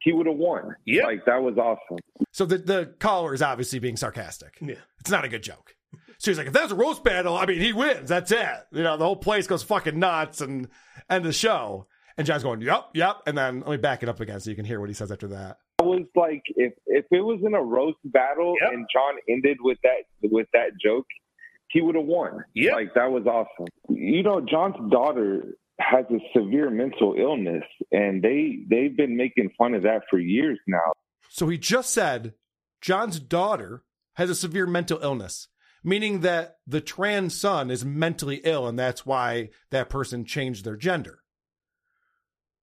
Speaker 23: he would have won. Yeah, like that was awesome.
Speaker 4: So the the caller is obviously being sarcastic. Yeah. It's not a good joke. So he's like, if that was a roast battle, I mean, he wins. That's it. You know, the whole place goes fucking nuts and end the show. And John's going, yep, yep. And then let me back it up again so you can hear what he says after that.
Speaker 23: I was like, if if it was in a roast battle and John ended with that with that joke, he would have won. Yeah, like that was awesome. You know, John's daughter has a severe mental illness, and they they've been making fun of that for years now.
Speaker 4: So he just said John's daughter has a severe mental illness, meaning that the trans son is mentally ill, and that's why that person changed their gender.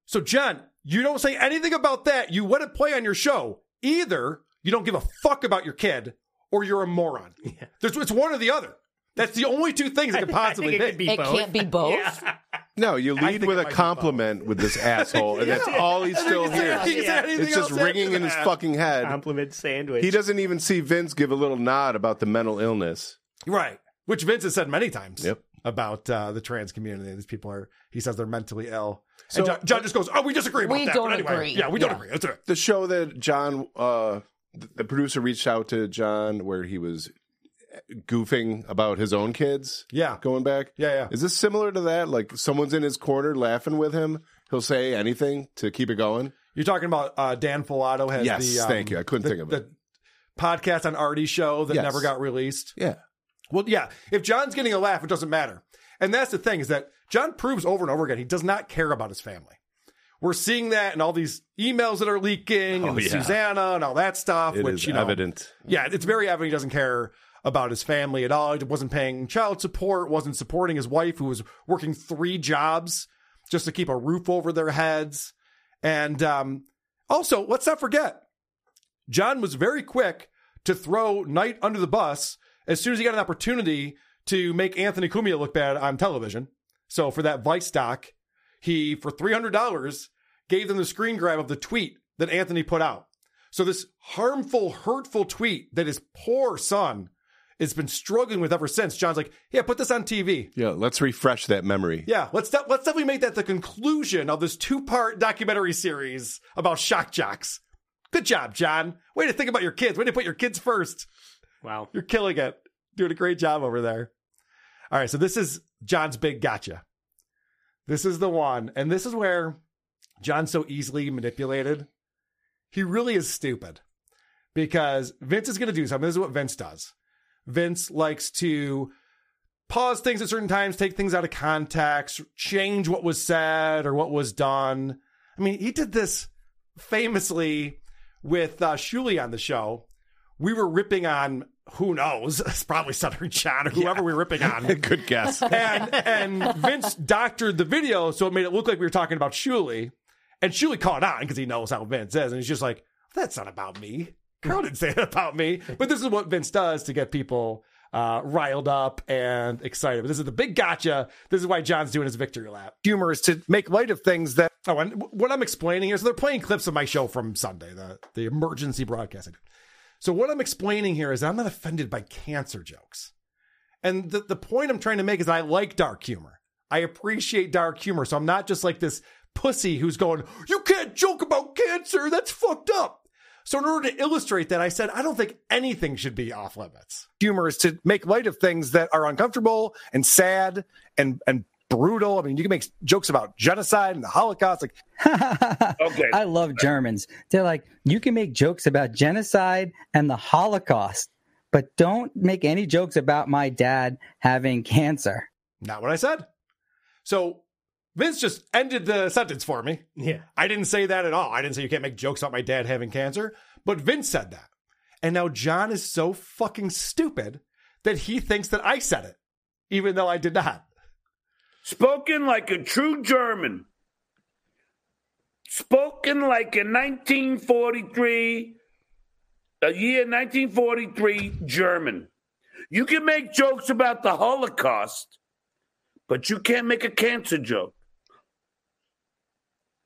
Speaker 4: So, Jen, you don't say anything about that. You let it play on your show. Either you don't give a fuck about your kid, or you're a moron. There's, it's one or the other. That's the only two things it could possibly
Speaker 7: it
Speaker 4: be.
Speaker 7: It can't be both.
Speaker 8: No, you lead with a compliment with this asshole, and that's all he's still
Speaker 4: then you say-
Speaker 8: hears.
Speaker 4: you say
Speaker 8: It's just ringing in his fucking head.
Speaker 3: Compliment sandwich.
Speaker 8: He doesn't even see Vince give a little nod about the mental illness.
Speaker 4: Right. Which Vince has said many times
Speaker 8: Yep.
Speaker 4: about uh, the trans community. These people are, he says they're mentally ill.
Speaker 8: So-
Speaker 4: and John, John just goes, oh, we disagree about
Speaker 7: We
Speaker 4: that.
Speaker 7: don't
Speaker 4: but anyway,
Speaker 7: agree.
Speaker 4: Yeah, we don't
Speaker 7: Yeah.
Speaker 4: agree. That's it.
Speaker 8: The show that John, uh, the producer reached out to John where he was goofing about his own kids.
Speaker 4: Yeah.
Speaker 8: Going back.
Speaker 4: Yeah, yeah.
Speaker 8: Is this similar to that? Like someone's in his corner laughing with him. He'll say anything to keep it going.
Speaker 4: You're talking about uh, Dan Filato has
Speaker 8: Yes,
Speaker 4: the. um,
Speaker 8: thank you. I couldn't
Speaker 4: the-
Speaker 8: think of it.
Speaker 4: The podcast on Artie's show that
Speaker 8: Yes.
Speaker 4: never got released.
Speaker 8: Yeah.
Speaker 4: Well, yeah. If John's getting a laugh, it doesn't matter. And that's the thing is that John proves over and over again he does not care about his family. We're seeing that in all these emails that are leaking
Speaker 8: Oh,
Speaker 4: and
Speaker 8: yeah.
Speaker 4: Susanna and all that stuff.
Speaker 8: It
Speaker 4: which
Speaker 8: is
Speaker 4: you know,
Speaker 8: evident.
Speaker 4: Yeah, it's very evident he doesn't care about his family at all. He wasn't paying child support, wasn't supporting his wife, who was working three jobs just to keep a roof over their heads. And um, also, let's not forget, John was very quick to throw Knight under the bus as soon as he got an opportunity to make Anthony Cumia look bad on television. So for that Vice doc, he, for $300, gave them the screen grab of the tweet that Anthony put out. So this harmful, hurtful tweet that his poor son has been struggling with ever since. John's like, yeah, put this on TV.
Speaker 8: Yeah, let's refresh that memory.
Speaker 4: Yeah, let's de- let's definitely make that the conclusion of this two part documentary series about shock jocks. Good job, John. Way to think about your kids. Way to put your kids first.
Speaker 3: Wow.
Speaker 4: You're killing it. Doing a great job over there. All right, so this is John's big gotcha. This is the one, and this is where John's so easily manipulated. He really is stupid because Vince is going to do something. This is what Vince does. Vince likes to pause things at certain times, take things out of context, change what was said or what was done. I mean, he did this famously with uh, Shuli on the show. We were ripping on who knows? It's probably Stuttering John or whoever we were ripping on.
Speaker 8: Good guess.
Speaker 4: and and Vince doctored the video so it made it look like we were talking about Shuli. And Shuli caught on because he knows how Vince is, and he's just like, "That's not about me. Carl didn't say that about me." But this is what Vince does to get people uh, riled up and excited. But this is the big gotcha. This is why John's doing his victory lap.
Speaker 22: Humor is to make light of things that.
Speaker 4: Oh, and what I'm explaining is they're playing clips of my show from Sunday, the the emergency broadcasting. So what I'm explaining here is I'm not offended by cancer jokes. And the, the point I'm trying to make is I like dark humor. I appreciate dark humor. So I'm not just like this pussy who's going, you can't joke about cancer. That's fucked up. So in order to illustrate that, I said, I don't think anything should be off limits.
Speaker 22: Humor is to make light of things that are uncomfortable and sad and, and brutal. I mean, you can make jokes about genocide and the Holocaust. Like,
Speaker 21: okay.
Speaker 24: I love Germans. They're like, you can make jokes about genocide and the Holocaust, but don't make any jokes about my dad having cancer.
Speaker 4: Not what I said. So Vince just ended the sentence for me.
Speaker 3: Yeah.
Speaker 4: I didn't say that at all. I didn't say you can't make jokes about my dad having cancer, but Vince said that. And now John is so fucking stupid that he thinks that I said it, even though I did not.
Speaker 21: Spoken like a true German. Spoken like a 1943, a year 1943 German. You can make jokes about the Holocaust, but you can't make a cancer joke.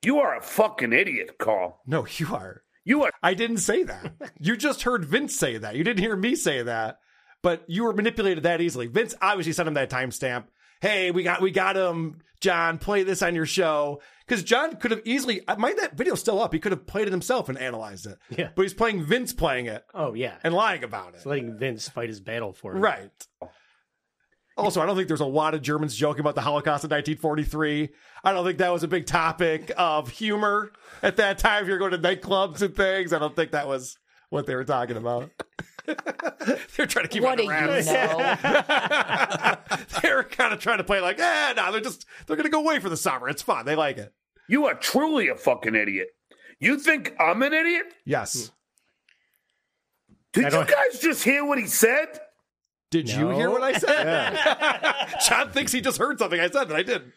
Speaker 21: You are a fucking idiot, Carl.
Speaker 4: No, you are.
Speaker 21: You are.
Speaker 4: I didn't say that. you just heard Vince say that. You didn't hear me say that, but you were manipulated that easily. Vince obviously sent him that timestamp. Hey, we got we got him, John. Play this on your show because John could have easily. Uh, mind that video's still up. He could have played it himself and analyzed it.
Speaker 3: Yeah.
Speaker 4: but he's playing Vince playing it.
Speaker 3: Oh yeah,
Speaker 4: and lying about it.
Speaker 3: It's letting Vince fight his battle for him.
Speaker 4: Right. Also, I don't think there's a lot of Germans joking about the Holocaust in 1943. I don't think that was a big topic of humor at that time. If you're going to nightclubs and things, I don't think that was what they were talking about. they're trying to keep
Speaker 7: What
Speaker 4: it
Speaker 7: do you
Speaker 4: wraps. they're kind of trying to play like, eh, no, they're just they're going to go away for the summer. It's fun. They like it.
Speaker 21: You are truly a fucking idiot. You think I'm an idiot?
Speaker 4: Yes.
Speaker 21: Did you guys just hear what he said?
Speaker 4: Did you hear what I said? John thinks he just heard something I said that I didn't.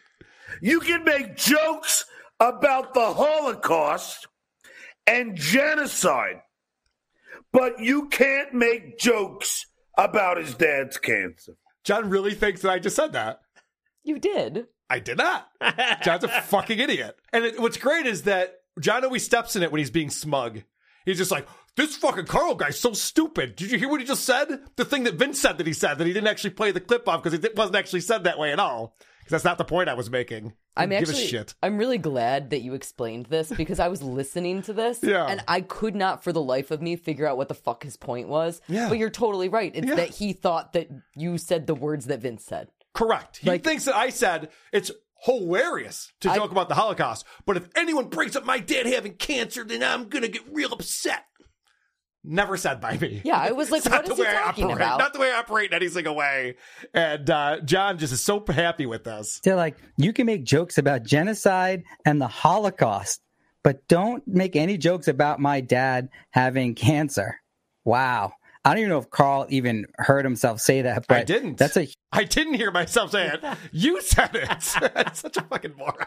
Speaker 21: You can make jokes about the Holocaust and genocide, but you can't make jokes about his dad's cancer.
Speaker 4: John really thinks that I just said that.
Speaker 7: You did.
Speaker 4: I did not. John's a fucking idiot. And it, what's great is that John always steps in it when he's being smug. He's just like, this fucking Carl guy's so stupid. Did you hear what he just said? The thing that Vince said that he said that he didn't actually play the clip off because it wasn't actually said that way at all. Because that's not the point I was making.
Speaker 7: I'm
Speaker 4: Give
Speaker 7: actually
Speaker 4: a shit.
Speaker 7: I'm really glad that you explained this because I was listening to this
Speaker 4: Yeah.
Speaker 7: and I could not for the life of me figure out what the fuck his point was.
Speaker 4: Yeah.
Speaker 7: But you're totally right. It's
Speaker 4: Yeah.
Speaker 7: that he thought that you said the words that Vince said.
Speaker 4: Correct. He thinks that I said it's hilarious to joke about the Holocaust, but if anyone brings up my dad having cancer, then I'm gonna get real upset. Never said by me.
Speaker 7: Yeah, I was like,
Speaker 4: It's not
Speaker 7: is
Speaker 4: the
Speaker 7: he
Speaker 4: way I
Speaker 7: talking
Speaker 4: operate.
Speaker 7: about?
Speaker 4: Not the way I operate in any single way. And uh, John just is so happy with this.
Speaker 24: They're like, you can make jokes about genocide and the Holocaust, but don't make any jokes about my dad having cancer. Wow. I don't even know if Carl even heard himself say that, but
Speaker 4: I didn't.
Speaker 24: That's a
Speaker 4: I didn't hear myself say it. You said it. That's Such a fucking moron.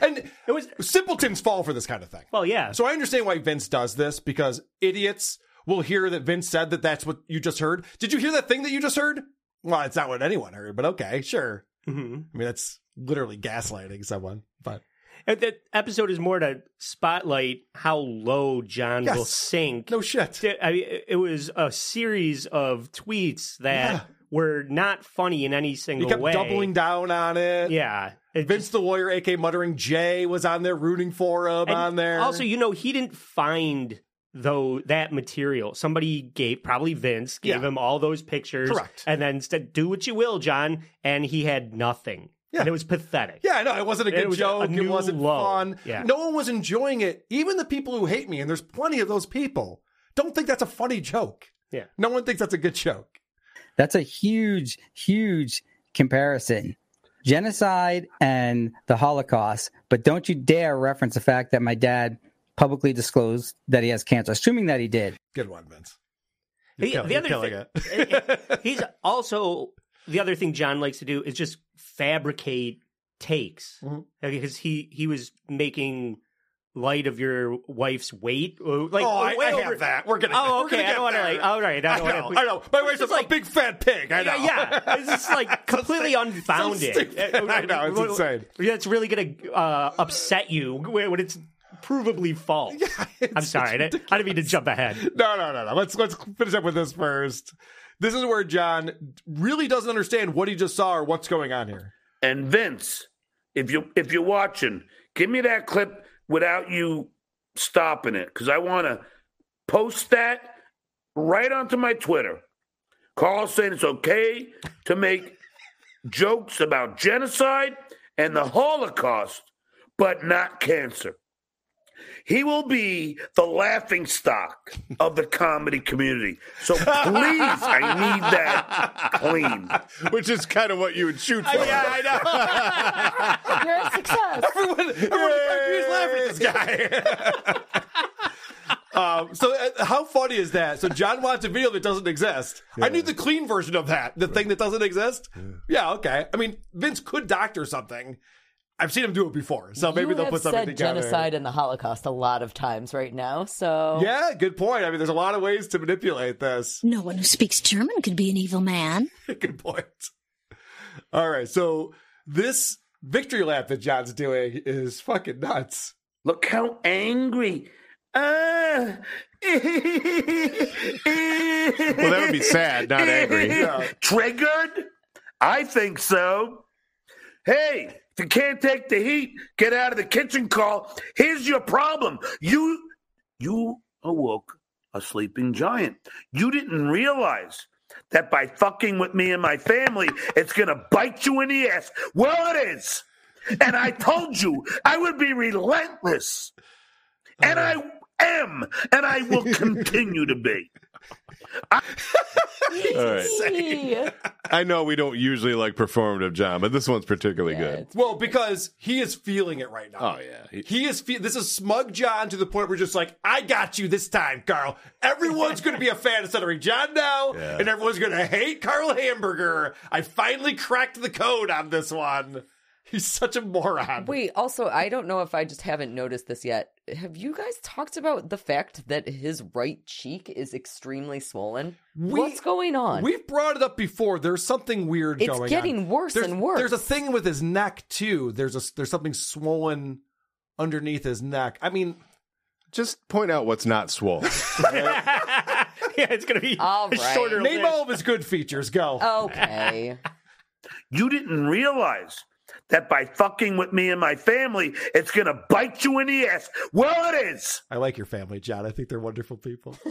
Speaker 4: And it was simpletons fall for this kind of thing.
Speaker 3: Well, yeah.
Speaker 4: So I understand why Vince does this because idiots will hear that Vince said that that's what you just heard. Did you hear that thing that you just heard? Well, it's not what anyone heard, but okay, sure.
Speaker 3: Mm-hmm.
Speaker 4: I mean, that's literally gaslighting someone. But
Speaker 3: And that episode is more to spotlight how low John
Speaker 4: Yes.
Speaker 3: will sink.
Speaker 4: No shit.
Speaker 3: I mean, it was a series of tweets that
Speaker 4: Yeah.
Speaker 3: Were not funny in any single way.
Speaker 4: he kept
Speaker 3: way.
Speaker 4: doubling down on it.
Speaker 3: Yeah.
Speaker 4: Vince the lawyer, AK muttering Jay, was on there rooting for him on there.
Speaker 3: Also, you know, he didn't find though that material. Somebody gave probably Vince gave
Speaker 4: Yeah.
Speaker 3: him all those pictures,
Speaker 4: Correct.
Speaker 3: and then said, "Do what you will, John," and he had nothing.
Speaker 4: Yeah.
Speaker 3: and it was pathetic.
Speaker 4: Yeah, no, it wasn't a
Speaker 3: It
Speaker 4: good
Speaker 3: a
Speaker 4: joke. it wasn't
Speaker 3: low.
Speaker 4: fun.
Speaker 3: Yeah.
Speaker 4: No one was enjoying it. Even the people who hate me, and there's plenty of those people, don't think that's a funny joke.
Speaker 3: Yeah.
Speaker 4: No one thinks that's a good joke.
Speaker 24: That's a huge, huge comparison. Genocide and the Holocaust, but don't you dare reference the fact that my dad publicly disclosed that he has cancer, assuming that he did.
Speaker 4: Good one, Vince.
Speaker 3: He- the other thing, he's also the other thing John likes to do is just fabricate takes
Speaker 4: Mm-hmm.
Speaker 3: because he he was making light of your wife's weight. Like,
Speaker 4: oh, I,
Speaker 3: way
Speaker 4: I
Speaker 3: over-
Speaker 4: have that. We're gonna.
Speaker 3: Oh,
Speaker 4: we're
Speaker 3: okay.
Speaker 4: gonna
Speaker 3: I don't want to like. All right. I,
Speaker 4: I
Speaker 3: don't
Speaker 4: know.
Speaker 3: wanna,
Speaker 4: I know. My wife's a, a big fat pig. I know.
Speaker 3: Yeah, yeah. It's just like completely unfounded.
Speaker 4: stupid. I know, it's insane.
Speaker 3: That's really going to uh, upset you when when it's provably false. I'm sorry. I didn't, I didn't mean to jump ahead.
Speaker 4: No, no, no, no. Let's let's finish up with this first. This is where John really doesn't understand what he just saw or what's going on here.
Speaker 21: And Vince, if you if you're watching, give me that clip without you stopping it because I want to post that right onto my Twitter. Carl saying it's okay to make jokes about genocide and the Holocaust, but not cancer. He will be the laughing stock of the comedy community. So please, I need that clean.
Speaker 8: Which is kind of what you would shoot for.
Speaker 21: Yeah,
Speaker 8: I
Speaker 21: know.
Speaker 7: You're a success.
Speaker 4: Everyone, everyone in the country is laughing at this guy. um, so, uh, how funny is that? So, John wants a video that doesn't exist. I need the clean version of that. The thing that doesn't exist. Yeah. okay. I mean, Vince could doctor something. I've seen him do it before, so maybe
Speaker 7: you
Speaker 4: they'll
Speaker 7: have
Speaker 4: put something
Speaker 7: said
Speaker 4: together.
Speaker 7: genocide and the Holocaust a lot of times right now. So
Speaker 4: Yeah, good point. I mean, there's a lot of ways to manipulate this.
Speaker 25: No one who speaks German could be an evil man.
Speaker 4: Good point. All right, so this victory lap that John's doing is fucking nuts.
Speaker 21: Look how angry. Ah. well,
Speaker 8: that would be sad, not angry.
Speaker 21: Yeah. Triggered? I think so. Hey, if you can't take the heat, get out of the kitchen, Carl. Here's your problem. You you awoke a sleeping giant. You didn't realize that by fucking with me and my family, it's gonna bite you in the ass. Well, it is. And I told you I would be relentless. And uh. I am, and I will continue to be.
Speaker 8: All right. I know we don't usually like performative John, but this one's particularly good.
Speaker 4: Well, because he is feeling it right now.
Speaker 8: Oh yeah,
Speaker 4: he, he is. Fe- this is smug John to the point where just like, I got you this time, Carl. Everyone's going to be a fan of Stuttering John now,
Speaker 8: Yeah.
Speaker 4: and everyone's going to hate Carl Hamburger. I finally cracked the code on this one. He's such a moron.
Speaker 7: Wait, also, I don't know if I just haven't noticed this yet. Have you guys talked about the fact that his right cheek is extremely swollen? What's going on?
Speaker 4: We've brought it up before. There's something weird
Speaker 7: It's
Speaker 4: going on.
Speaker 7: It's getting worse
Speaker 4: There's-
Speaker 7: and worse.
Speaker 4: There's a thing with his neck too. There's a there's something swollen underneath his neck. I mean,
Speaker 8: just point out what's not swollen.
Speaker 3: yeah, it's gonna be
Speaker 7: all
Speaker 3: a shorter
Speaker 4: Name
Speaker 3: list.
Speaker 4: all of his good features. Go.
Speaker 7: Okay.
Speaker 21: You didn't realize that by fucking with me and my family, it's going to bite you in the ass. Well, it is.
Speaker 4: I like your family, John. I think they're wonderful people.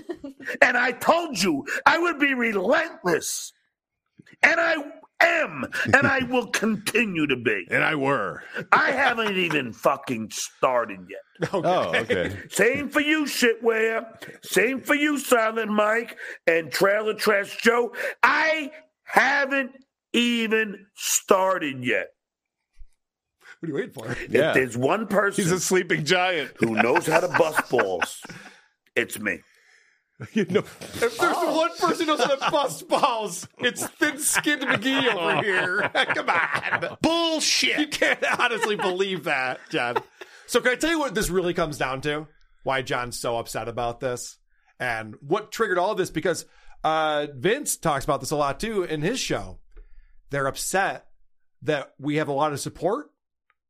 Speaker 21: And I told you I would be relentless. And I am. And I will continue to be.
Speaker 8: and I were.
Speaker 21: I haven't even fucking started yet.
Speaker 8: Oh, okay.
Speaker 21: Same for you, shitware. Same for you, Silent Mike and Trailer Trash Joe. I haven't even started yet.
Speaker 4: What are you waiting for?
Speaker 21: If there's one person
Speaker 8: He's a sleeping giant.
Speaker 21: who knows how to bust balls, it's me.
Speaker 8: You know,
Speaker 4: If there's one person who knows how to bust balls, it's thin-skinned McGee over here. Come on, bullshit! You can't honestly believe that, John. So can I tell you what this really comes down to? Why John's so upset about this, and what triggered all of this? Because uh, Vince talks about this a lot too in his show. They're upset that we have a lot of support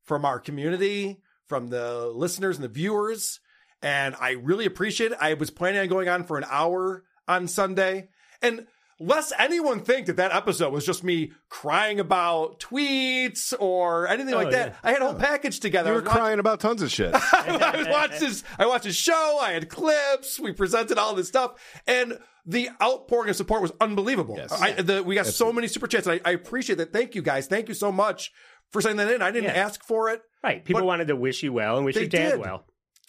Speaker 4: from our community, from the listeners and the viewers. And I really appreciate it. I was planning on going on for an hour on Sunday. And lest anyone think that that episode was just me crying about tweets or anything
Speaker 8: Oh,
Speaker 4: like that.
Speaker 8: yeah.
Speaker 4: I had a whole package together.
Speaker 8: You were
Speaker 4: was watching-
Speaker 8: crying about tons of shit.
Speaker 4: I watched his I watched his show. I had clips. We presented all this stuff, and the outpouring of support was unbelievable. I, the, we got so many super chats. And I, I appreciate that. Thank you guys. Thank you so much for sending that in. I didn't
Speaker 3: Yeah.
Speaker 4: ask for it.
Speaker 3: Right. People wanted to wish you well and wish your dad
Speaker 4: did.
Speaker 3: well.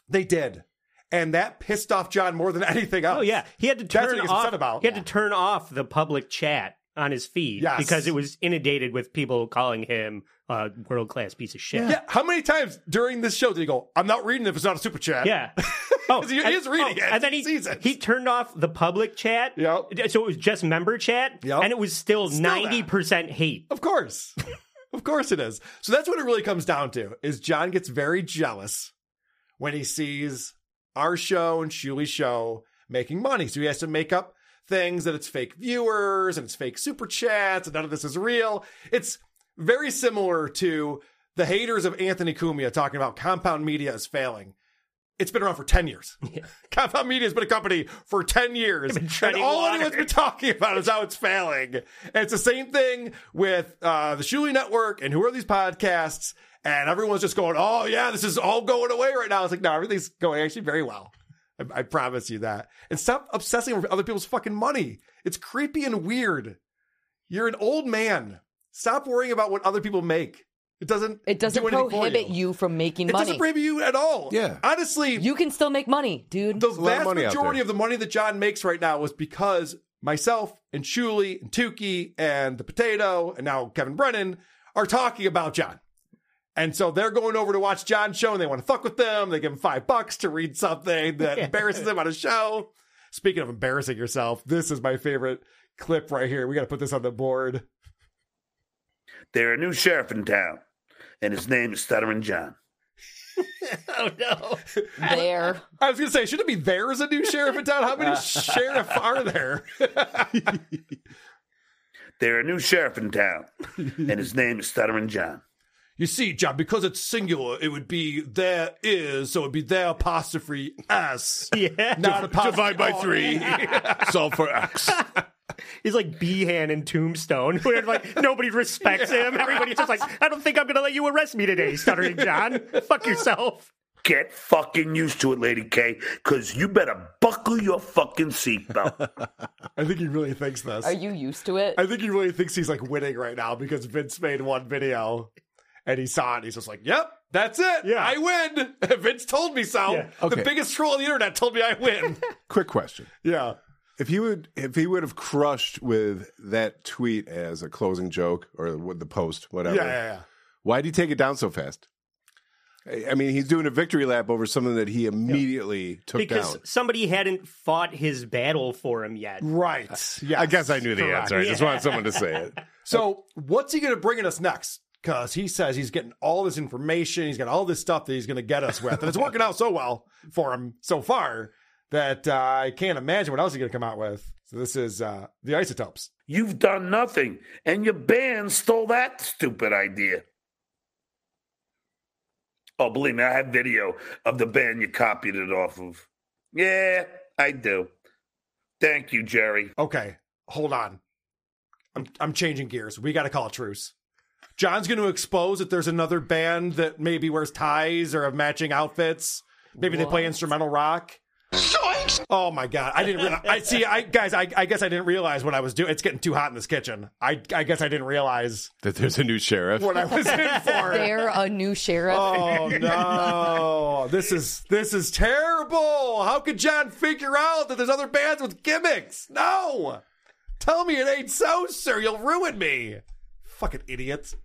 Speaker 4: They did, and that pissed off John more than anything else.
Speaker 3: Oh yeah, he had to turn off.
Speaker 4: upset about.
Speaker 3: He had to turn off the public chat on his feed
Speaker 4: Yes.
Speaker 3: because it was inundated with people calling him a world class piece of shit.
Speaker 4: Yeah. How many times during this show did he go, "I'm not reading if it's not a super chat"?
Speaker 3: Yeah. Oh,
Speaker 4: he is reading oh, it.
Speaker 3: And then he he turned off the public chat. So it was just member chat, and it was still ninety percent hate.
Speaker 4: Of course. of course it is. So that's what it really comes down to is John gets very jealous when he sees our show and Shuli's show making money. So he has to make up things that it's fake viewers and it's fake super chats and none of this is real. It's very similar to the haters of Anthony Cumia talking about compound media is failing. It's been around for 10 years. Compound Media has been a company for 10 years. And all
Speaker 3: water.
Speaker 4: anyone's been talking about is how it's failing. And it's the same thing with uh, the Shuli Network and who are these podcasts. And everyone's just going, oh, yeah, this is all going away right now. It's like, no, everything's going actually very well. I, I promise you that. And stop obsessing over other people's fucking money. It's creepy and weird. You're an old man. Stop worrying about what other people make. It doesn't.
Speaker 7: It doesn't
Speaker 4: do
Speaker 7: prohibit
Speaker 4: you.
Speaker 7: you. from making money.
Speaker 4: It doesn't prohibit you at all.
Speaker 8: Yeah.
Speaker 4: Honestly,
Speaker 7: you can still make money, dude.
Speaker 4: the
Speaker 8: lot of
Speaker 4: vast majority of the money that John makes right now was because myself and Shuli and Tukey and the Potato and now Kevin Brennan are talking about John. And so they're going over to watch John's show and they want to fuck with them. They give him five bucks to read something that embarrasses them on a show. Speaking of embarrassing yourself, this is my favorite clip right here. We got to put this on the board.
Speaker 21: There's a new sheriff in town, and his name is Stuttering John.
Speaker 3: oh no!
Speaker 7: There.
Speaker 4: I was going to say, should it be there as a new sheriff in town? How many sheriff are there?
Speaker 21: There's a new sheriff in town, and his name is Stuttering John.
Speaker 4: You see, John, because it's singular, it would be there is, so it'd be there apostrophe s.
Speaker 3: Yeah.
Speaker 4: Not apostrophe
Speaker 21: Divide by three. Solve for X.
Speaker 3: He's like Behan in Tombstone, where like nobody respects him. Everybody's just like, I don't think I'm gonna let you arrest me today, stuttering John. Fuck yourself.
Speaker 21: Get fucking used to it, Lady K, because you better buckle your fucking seatbelt.
Speaker 4: I think he really thinks this.
Speaker 7: Are you used to it?
Speaker 4: I think he really thinks he's like winning right now because Vince made one video and he saw it and he's just like, yep, that's it.
Speaker 3: Yeah.
Speaker 4: I win. Vince told me so.
Speaker 3: Yeah.
Speaker 4: The biggest troll on the internet told me I win.
Speaker 8: Quick question.
Speaker 4: yeah.
Speaker 8: If he would, if he would have crushed with that tweet as a closing joke or with the post, whatever.
Speaker 4: Yeah, yeah, yeah.
Speaker 8: Why would he take it down so fast? I I mean, he's doing a victory lap over something that he immediately took
Speaker 3: because
Speaker 8: down.
Speaker 3: somebody hadn't fought his battle for him yet.
Speaker 4: Right. Yeah.
Speaker 8: I guess I knew the
Speaker 3: Correct.
Speaker 8: answer. I just wanted someone to say it.
Speaker 4: So what's he going to bring in us next? Because he says he's getting all this information, he's got all this stuff that he's going to get us with, and it's working out so well for him so far that uh, I can't imagine what else he's going to come out with. So this is uh, the isotopes.
Speaker 21: You've done nothing, and your band stole that stupid idea. Oh, believe me, I have video of the band you copied it off of. Yeah, I do. Thank you, Jerry.
Speaker 4: Okay, hold on. I'm I'm changing gears. We got to call a truce. John's going to expose that there's another band that maybe wears ties or have matching outfits. Maybe they play instrumental rock. Oh my god! I didn't. Realize, I see. I guys. I, I guess I didn't realize what I was doing. It's getting too hot in this kitchen. I I guess I didn't realize
Speaker 8: That there's a new sheriff.
Speaker 4: what I was in for.
Speaker 7: They're a new sheriff.
Speaker 4: Oh no! This is this is terrible. How could John figure out that there's other bands with gimmicks? No, tell me it ain't so, sir. You'll ruin me. Fucking idiots.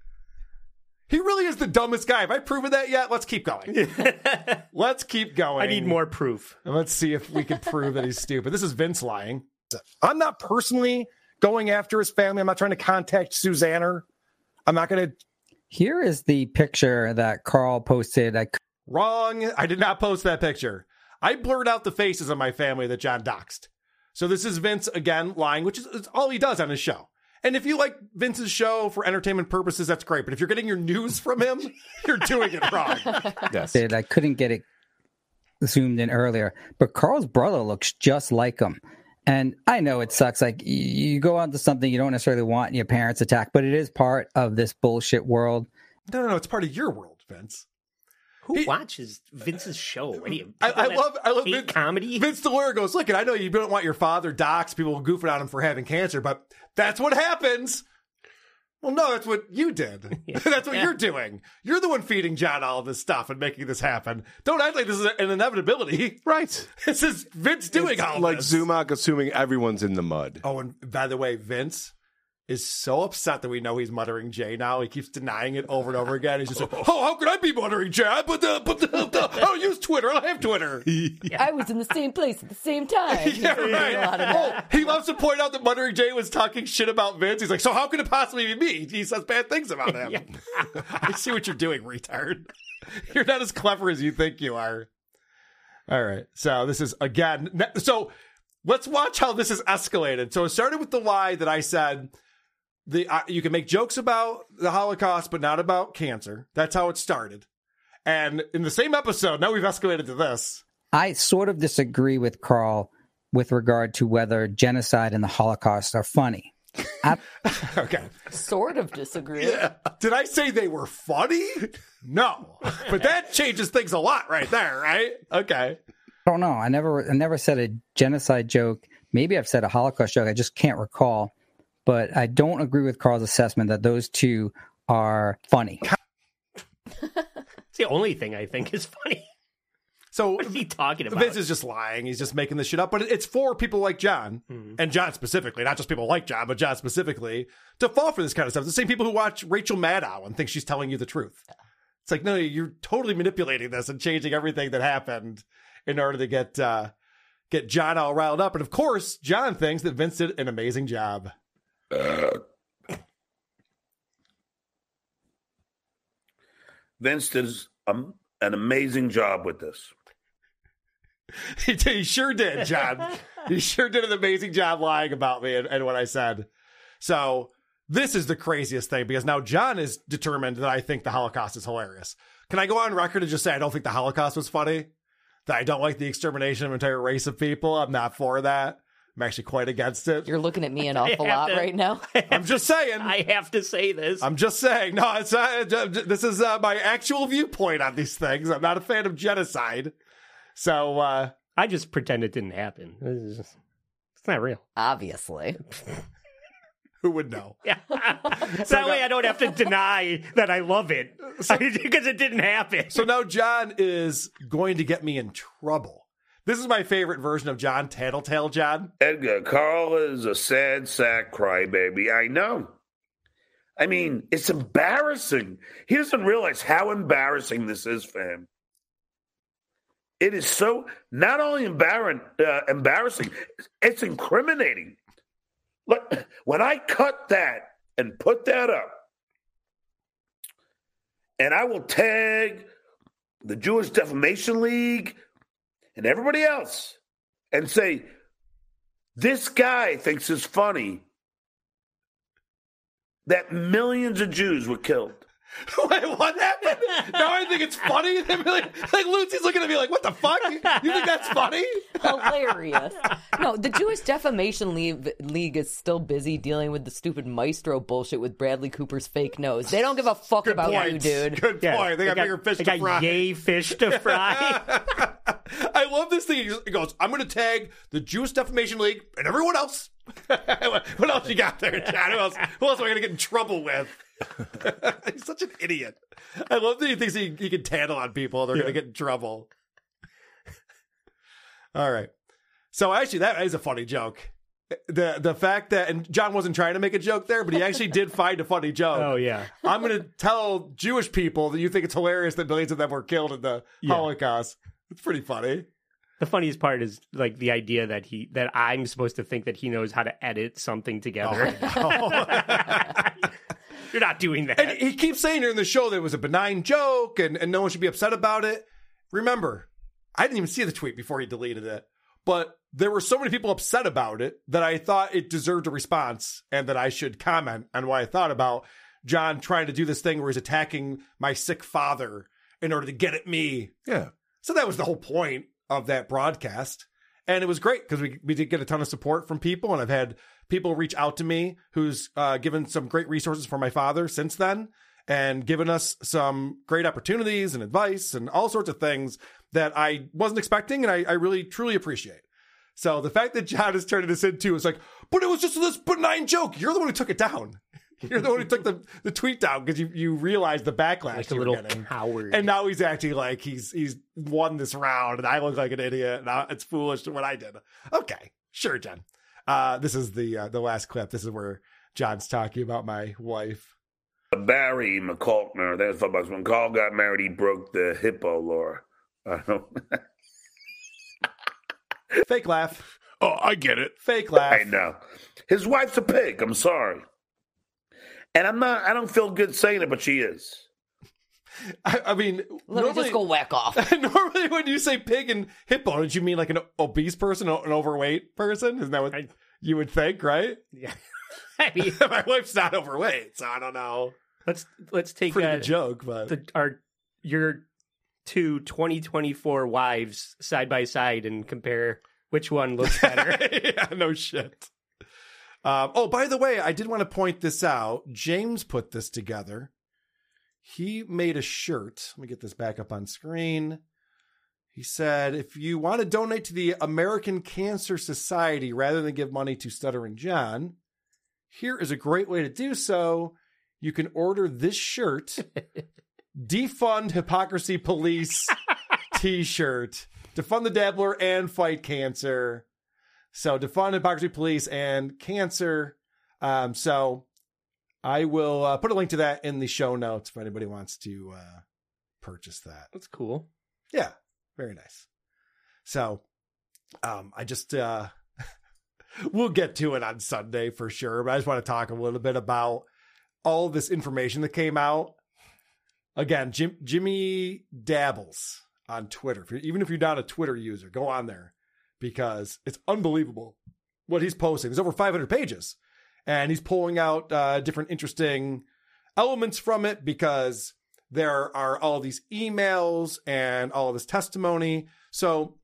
Speaker 4: He really is the dumbest guy. Have I proven that yet? Let's keep going. Let's keep going.
Speaker 3: I need more proof.
Speaker 4: And let's see if we can prove that he's stupid. This is Vince lying.
Speaker 22: I'm not personally going after his family. I'm not trying to contact Susanna. I'm not going to.
Speaker 24: Here is the picture that Carl posted. I
Speaker 4: Wrong. I did not post that picture. I blurred out the faces of my family that John doxed. So this is Vince again lying, which is is all he does on his show. And if you like Vince's show for entertainment purposes, that's great. But if you're getting your news from him, you're doing it wrong.
Speaker 8: Yes.
Speaker 24: did. I couldn't get it zoomed in earlier, but Carl's brother looks just like him. And I know it sucks. Like you go onto something you don't necessarily want and your parents attack, but it is part of this bullshit world.
Speaker 4: No, no, no. It's part of your world, Vince.
Speaker 3: Who watches Vince's show? What do you,
Speaker 4: I, I love I love
Speaker 3: hate
Speaker 4: Vince,
Speaker 3: comedy.
Speaker 4: Vince Delora goes, look, and I know you don't want your father docs people goofing on him for having cancer, but that's what happens. Well, no, that's what you did. that's what
Speaker 3: Yeah.
Speaker 4: you're doing. You're the one feeding John all of this stuff and making this happen. Don't act like this is an inevitability.
Speaker 8: Right.
Speaker 4: This is Vince doing
Speaker 8: It's
Speaker 4: all
Speaker 8: like
Speaker 4: this.
Speaker 8: Zumach assuming everyone's in the mud.
Speaker 4: Oh, and by the way, Vince is so upset that we know he's muttering J now. He keeps denying it over and over again. He's just like, oh, how could I be muttering J? I But the, but the, the, I don't use Twitter. I don't have Twitter.
Speaker 7: I was in the same place at the same time.
Speaker 4: Yeah, right.
Speaker 7: a lot of
Speaker 4: Oh, he loves to point out that Muttering Jay was talking shit about Vince. He's like, so how could it possibly be me? He says bad things about him. I see what you're doing, retard. You're not as clever as you think you are. All right. So this is again. So let's watch how this is escalated. So it started with the lie that I said the uh, you can make jokes about the Holocaust, but not about cancer. That's how it started. And in the same episode, now we've escalated to this.
Speaker 24: I sort of disagree with Carl with regard to whether genocide and the Holocaust are funny. I,
Speaker 4: okay.
Speaker 7: Sort of disagree.
Speaker 4: Did I say they were funny? No. But that changes things a lot right there, right? Okay.
Speaker 24: I don't know. I never, I never said a genocide joke. Maybe I've said a Holocaust joke. I just can't recall. But I don't agree with Carl's assessment that those two are funny.
Speaker 3: It's the only thing I think is funny.
Speaker 4: So
Speaker 3: what is he talking about?
Speaker 4: Vince is just lying. He's just making this shit up. But it's for people like John, and John specifically, not just people like John, but John specifically, to fall for this kind of stuff. The same people who watch Rachel Maddow and think she's telling you the truth. It's like, no, you're totally manipulating this and changing everything that happened in order to get uh, get John all riled up. And of course, John thinks that Vince did an amazing job.
Speaker 21: Vince did um, an amazing job with this.
Speaker 4: he, he sure did, John. he sure did an amazing job lying about me and, and what I said. So this is the craziest thing because now John is determined that I think the Holocaust is hilarious. Can I go on record and just say I don't think the Holocaust was funny? That I don't like the extermination of an entire race of people. I'm not for that. I'm actually quite against it.
Speaker 7: You're looking at me an awful lot
Speaker 3: to-
Speaker 7: right now.
Speaker 4: I'm just saying.
Speaker 3: I have to say this.
Speaker 4: I'm just saying. No, it's not, this is uh, my actual viewpoint on these things. I'm not a fan of genocide. So uh,
Speaker 3: I just pretend it didn't happen. This is just- it's not real.
Speaker 7: Obviously.
Speaker 4: who would know?
Speaker 3: Yeah. that way I don't have to deny that I love it because it didn't happen.
Speaker 4: So now John is going to get me in trouble. This is my favorite version of John, Tattletale John.
Speaker 21: Edgar, Carl is a sad sack crybaby. I know. I mean, it's embarrassing. He doesn't realize how embarrassing this is for him. It is so not only embarrassing, uh, embarrassing, it's incriminating. Look, when I cut that and put that up, and I will tag the Jewish Defamation League and everybody else and say, this guy thinks it's funny that millions of Jews were killed.
Speaker 4: Wait, what happened? now I think it's funny. like, like Lucy's looking at me like, "What the fuck? You think that's funny?"
Speaker 7: Hilarious. No, the Jewish Defamation League, League is still busy dealing with the stupid maestro bullshit with Bradley Cooper's fake nose. They don't give a fuck about you, dude.
Speaker 4: Good point. They, got, bigger fish
Speaker 3: they
Speaker 4: to
Speaker 3: got
Speaker 4: fry.
Speaker 3: yay fish to fry.
Speaker 4: I love this thing. He goes, "I'm going to tag the Jewish Defamation League and everyone else." what else you got there, John? Who else? Who else am I going to get in trouble with? He's such an idiot. I love that he thinks he, he can tattle on people. They're going to get in trouble. All right. So actually, that is a funny joke. The the fact that and John wasn't trying to make a joke there, but he actually did find a funny joke.
Speaker 3: Oh, yeah.
Speaker 4: I'm going to tell Jewish people that you think it's hilarious that millions of them were killed in the
Speaker 3: Yeah.
Speaker 4: Holocaust. It's pretty funny.
Speaker 3: The funniest part is like the idea that he that I'm supposed to think that he knows how to edit something oh, together. You're not doing that.
Speaker 4: And he keeps saying during the show that it was a benign joke and, and no one should be upset about it. Remember, I didn't even see the tweet before he deleted it, but there were so many people upset about it that I thought it deserved a response and that I should comment on what I thought about John trying to do this thing where he's attacking my sick father in order to get at me.
Speaker 8: Yeah.
Speaker 4: So that was the whole point of that broadcast. And it was great because we, we did get a ton of support from people. And I've had people reach out to me who's uh, given some great resources for my father since then and given us some great opportunities and advice and all sorts of things that I wasn't expecting. And I, I really, truly appreciate. So the fact that John is turning this into is like, but it was just this benign joke. You're the one who took it down. You're the one who took the, the tweet down because you, you realized the backlash
Speaker 3: Like a little
Speaker 4: getting.
Speaker 3: coward.
Speaker 4: And now he's acting like he's he's won this round, and I look like an idiot, and I, it's foolish to what I did. Okay, sure, John. Uh, this is the uh, the last clip. This is where John's talking about my wife.
Speaker 21: Barry McCulkner, that's what was when Carl got married, he broke the hippo law. I don't
Speaker 4: Fake laugh.
Speaker 21: Oh, I get it.
Speaker 4: Fake laugh.
Speaker 21: I know. His wife's a pig. I'm sorry. And I'm not, I don't feel good saying it, but she is.
Speaker 4: I, I mean,
Speaker 7: Let me just go whack off.
Speaker 4: normally, when you say pig and hippo, don't you mean like an obese person, an overweight person? Isn't that what you would think, right?
Speaker 3: Yeah. I mean,
Speaker 4: my wife's not overweight, so I don't know.
Speaker 3: Let's let's take
Speaker 4: Pretty
Speaker 3: uh,
Speaker 4: joke, but
Speaker 3: the, our your two 2024 wives side by side and compare which one looks better.
Speaker 4: yeah, no shit. Um, oh, by the way, I did want to point this out. James put this together. He made a shirt. Let me get this back up on screen. He said, if you want to donate to the American Cancer Society rather than give money to Stuttering John, here is a great way to do so. You can order this shirt, Defund Hypocrisy Police t shirt, defund the dabbler and fight cancer. So, defund Hypocrisy Police and cancer. Um, so, I will uh, put a link to that in the show notes if anybody wants to uh, purchase that.
Speaker 3: That's cool.
Speaker 4: Yeah, very nice. So, um, I just uh, we'll get to it on Sunday for sure, but I just want to talk a little bit about all this information that came out. Again, Jim, Jimmy dabbles on Twitter. If Even if you're not a Twitter user, go on there because it's unbelievable what he's posting. There's over 500 pages, and he's pulling out uh, different interesting elements from it because there are all these emails and all of this testimony. So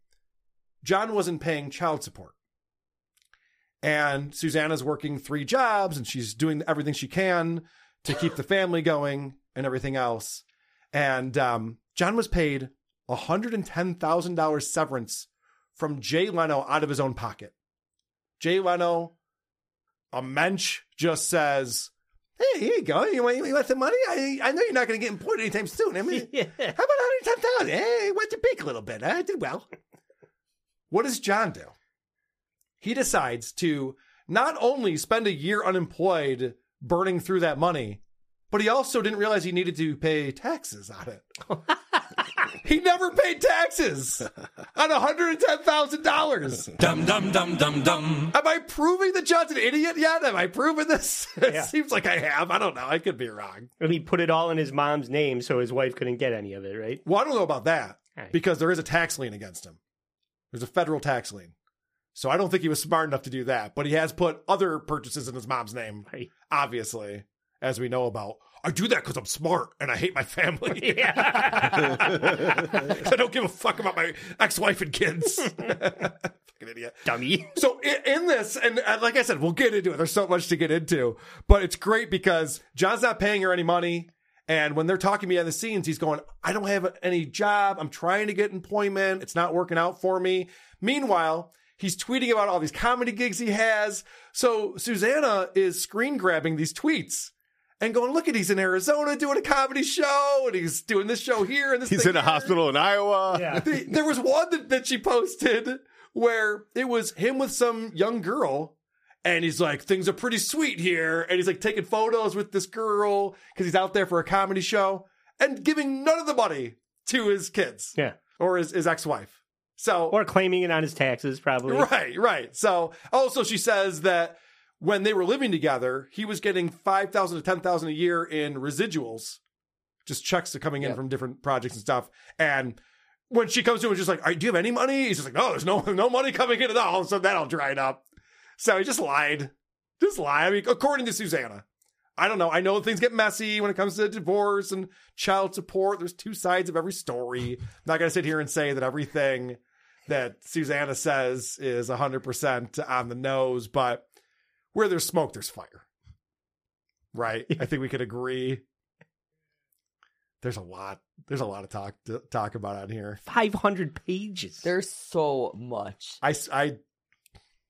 Speaker 4: John wasn't paying child support. And Susanna's working three jobs and she's doing everything she can to keep the family going and everything else. And um, John was paid $110,000 severance from Jay Leno out of his own pocket. Jay Leno, a mensch, just says, Hey, here you go. You want, you want some money? I, I know you're not going to get employed anytime soon. I mean, how about 110000 Hey, went to peak a little bit. I did well. What does John do? He decides to not only spend a year unemployed burning through that money, but he also didn't realize he needed to pay taxes on it. he never paid taxes on $110,000.
Speaker 26: Dum dum dum dum dum.
Speaker 4: Am I proving that John's an idiot yet? Am I proving this? It seems like I have. I don't know. I could be wrong.
Speaker 3: And he put it all in his mom's name so his wife couldn't get any of it, right?
Speaker 4: Well, I don't know about that
Speaker 3: Right.
Speaker 4: because there is a tax lien against him. There's a federal tax lien. So I don't think he was smart enough to do that, but he has put other purchases in his mom's name, obviously, as we know about. I do that because I'm smart and I hate my family. I don't give a fuck about my ex-wife and kids. Fucking idiot.
Speaker 3: Dummy.
Speaker 4: So in, in this, and uh, like I said, we'll get into it. There's so much to get into, but it's great because John's not paying her any money. And when they're talking behind the scenes, he's going, I don't have any job. I'm trying to get employment. It's not working out for me. Meanwhile, he's tweeting about all these comedy gigs he has. So Susanna is screen grabbing these tweets and going, look at he's in Arizona doing a comedy show and he's doing this show here and this
Speaker 8: He's
Speaker 4: thing
Speaker 8: in a
Speaker 4: here."
Speaker 8: hospital in Iowa.
Speaker 4: The- there was one that, that she posted where it was him with some young girl and he's like things are pretty sweet here and he's like taking photos with this girl because he's out there for a comedy show and giving none of the money to his kids
Speaker 3: Yeah.
Speaker 4: or his, his ex-wife so
Speaker 3: Or claiming it on his taxes, probably.
Speaker 4: Right, right. So oh, also she says that when they were living together, he was getting five thousand to ten thousand a year in residuals, just checks are coming in
Speaker 7: Yep.
Speaker 4: from different projects and stuff. And when she comes to him, she's like, "All right, "Do you have any money?" He's just like, "No, there's no no money coming in at all." So that all dried up. So he just lied, just lied. I mean, according to Susanna. I don't know. I know things get messy when it comes to divorce and child support. There's two sides of every story. I'm not going to sit here and say that everything that Susanna says is 100% on the nose, but where there's smoke, there's fire. Right? I think we could agree. There's a lot. There's a lot of talk to talk about on here.
Speaker 3: 500 pages.
Speaker 7: There's so much.
Speaker 4: I, I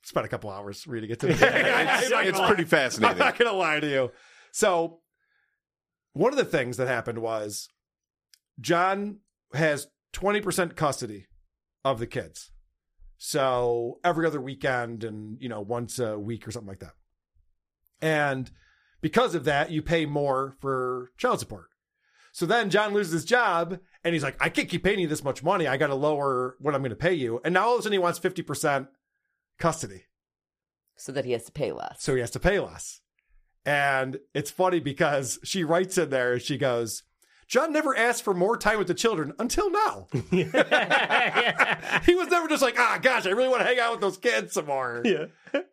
Speaker 4: spent a couple hours reading it today.
Speaker 8: It's-
Speaker 4: I'm
Speaker 8: it's pretty fascinating.
Speaker 4: I'm not going to lie to you. So, one of the things that happened was John has 20% custody of the kids. So, every other weekend and, you know, once a week or something like that. And because of that, you pay more for child support. So then John loses his job and he's like, I can't keep paying you this much money. I got to lower what I'm going to pay you. And now all of a sudden he wants 50% custody.
Speaker 7: So that he has to pay less.
Speaker 4: So he has to pay less. And it's funny because she writes in there, she goes, John never asked for more time with the children until now. he was never just like, ah, gosh, I really want to hang out with those kids some more.
Speaker 3: Yeah.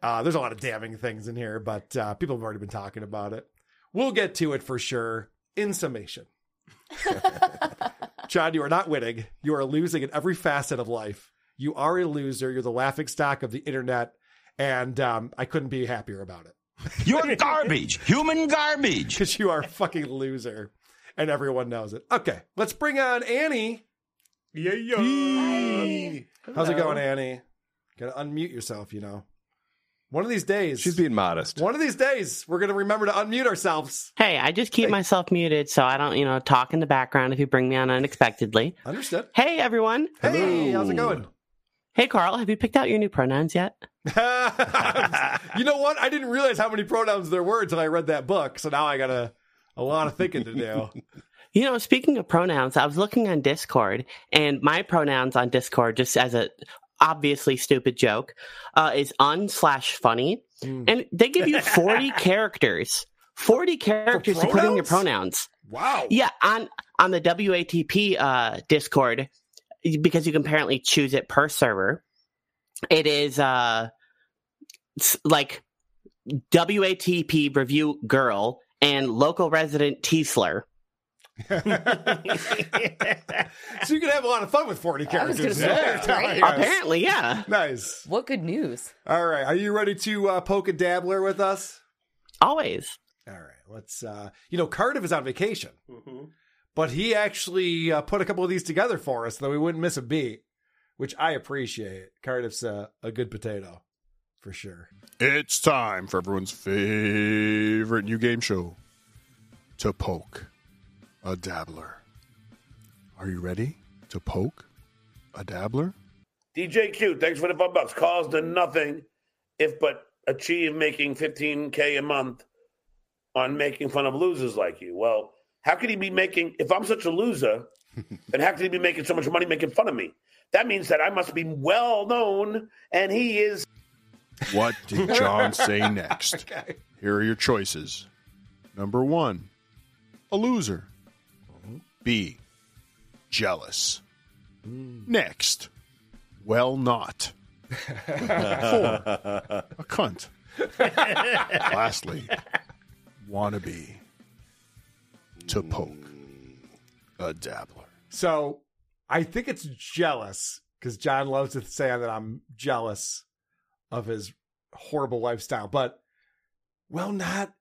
Speaker 4: Uh, there's a lot of damning things in here, but uh, people have already been talking about it. We'll get to it for sure. In summation, John, you are not winning. You are losing in every facet of life. You are a loser. You're the laughing stock of the internet. And um, I couldn't be happier about it.
Speaker 12: You're garbage. Human garbage.
Speaker 4: Because you are a fucking loser. And everyone knows it. Okay, let's bring on Annie.
Speaker 3: Yeah,
Speaker 4: yeah. How's it going, Annie? Gotta unmute yourself, you know. One of these days.
Speaker 8: She's being modest.
Speaker 4: One of these days, we're gonna remember to unmute ourselves.
Speaker 27: Hey, I just keep myself muted so I don't, you know, talk in the background if you bring me on unexpectedly.
Speaker 4: Understood.
Speaker 27: Hey, everyone.
Speaker 4: Hey, how's it going?
Speaker 27: Hey, Carl, have you picked out your new pronouns yet?
Speaker 4: you know what? I didn't realize how many pronouns there were until I read that book. So now I got a, a lot of thinking to do.
Speaker 27: You know, speaking of pronouns, I was looking on Discord, and my pronouns on Discord, just as a obviously stupid joke, uh, is un slash funny, and they give you forty characters, forty characters to put in your pronouns.
Speaker 4: Wow.
Speaker 27: Yeah, on on the WATP uh, Discord, because you can apparently choose it per server. It is uh like WATP review girl and local resident Tiesler.
Speaker 4: so you can have a lot of fun with 40 characters. Yeah,
Speaker 7: that's great.
Speaker 4: yes.
Speaker 27: Apparently, yeah.
Speaker 4: Nice.
Speaker 7: What good news?
Speaker 4: All right. Are you ready to uh, poke a dabbler with us?
Speaker 27: Always.
Speaker 4: All right. Let's, uh, you know, Cardiff is on vacation, but he actually uh, put a couple of these together for us, though we wouldn't miss a beat, which I appreciate. Cardiff's a, a good potato for sure.
Speaker 8: It's time for everyone's favorite new game show to poke a dabbler. Are you ready to poke a dabbler?
Speaker 21: DJQ, thanks for the five bucks. Calls to nothing if but achieve making 15K a month on making fun of losers like you. Well, how could he be making, if I'm such a loser, then how could he be making so much money making fun of me? That means that I must be well known, and he is.
Speaker 8: What did John say next? Here are your choices. Number one, a loser. B, jealous. Hmm. Next, well, not. Four, a cunt. Lastly, wannabe to hmm. poke a dabbler.
Speaker 4: So I think it's jealous because John loves to say that I'm jealous of his horrible lifestyle. But, well, not.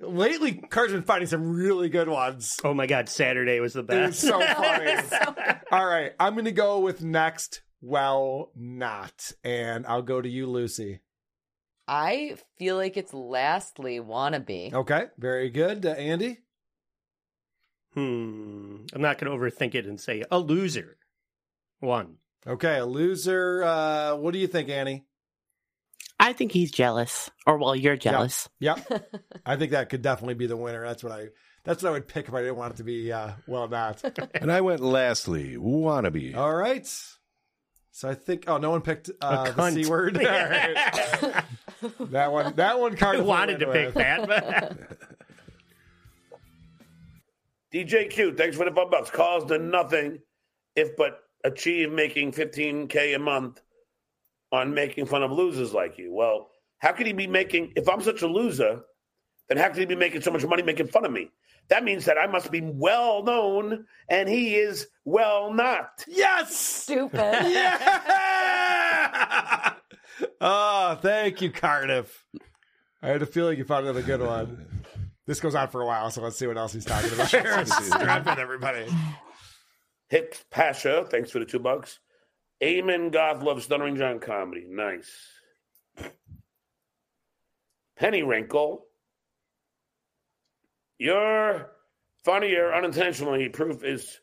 Speaker 4: Lately, Carter's been finding some really good ones.
Speaker 3: Oh my God, Saturday was the
Speaker 4: It
Speaker 3: best.
Speaker 4: was so funny. All right, I'm going to go with next. Well, not. And I'll go to you, Lucy.
Speaker 7: I feel like it's lastly wannabe.
Speaker 4: Okay, very good. Uh, Andy?
Speaker 3: Hmm. I'm not going to overthink it and say a loser. One.
Speaker 4: Okay, a loser. Uh, what do you think, Annie?
Speaker 27: I think he's jealous. Or, well, you're jealous.
Speaker 4: Yep. yep. I think that could definitely be the winner. That's what I. That's what I would pick if I didn't want it to be uh, well not.
Speaker 8: And I went lastly, wannabe.
Speaker 4: All right. So I think. Oh, no one picked uh, the c word. All right. that one. That one.
Speaker 3: I
Speaker 4: Cardiff
Speaker 3: wanted to
Speaker 4: went
Speaker 3: pick
Speaker 4: with.
Speaker 3: that, but
Speaker 21: DJ Q, thanks for the five bucks. Calls to nothing if but achieve making 15K a month on making fun of losers like you. Well, how could he be making, if I'm such a loser, then how could he be making so much money making fun of me? That means that I must be well known and he is well not.
Speaker 4: Yes.
Speaker 7: Stupid.
Speaker 4: Yeah. oh, thank you, Cardiff. I had a feeling you found another good one. This goes on for a while, so let's see what else he's talking about here. Strap in, everybody.
Speaker 21: Hicks Pasha, thanks for the two bucks. Amon Goth loves Stuttering John comedy. Nice. Penny Wrinkle. Your funnier unintentionally proof is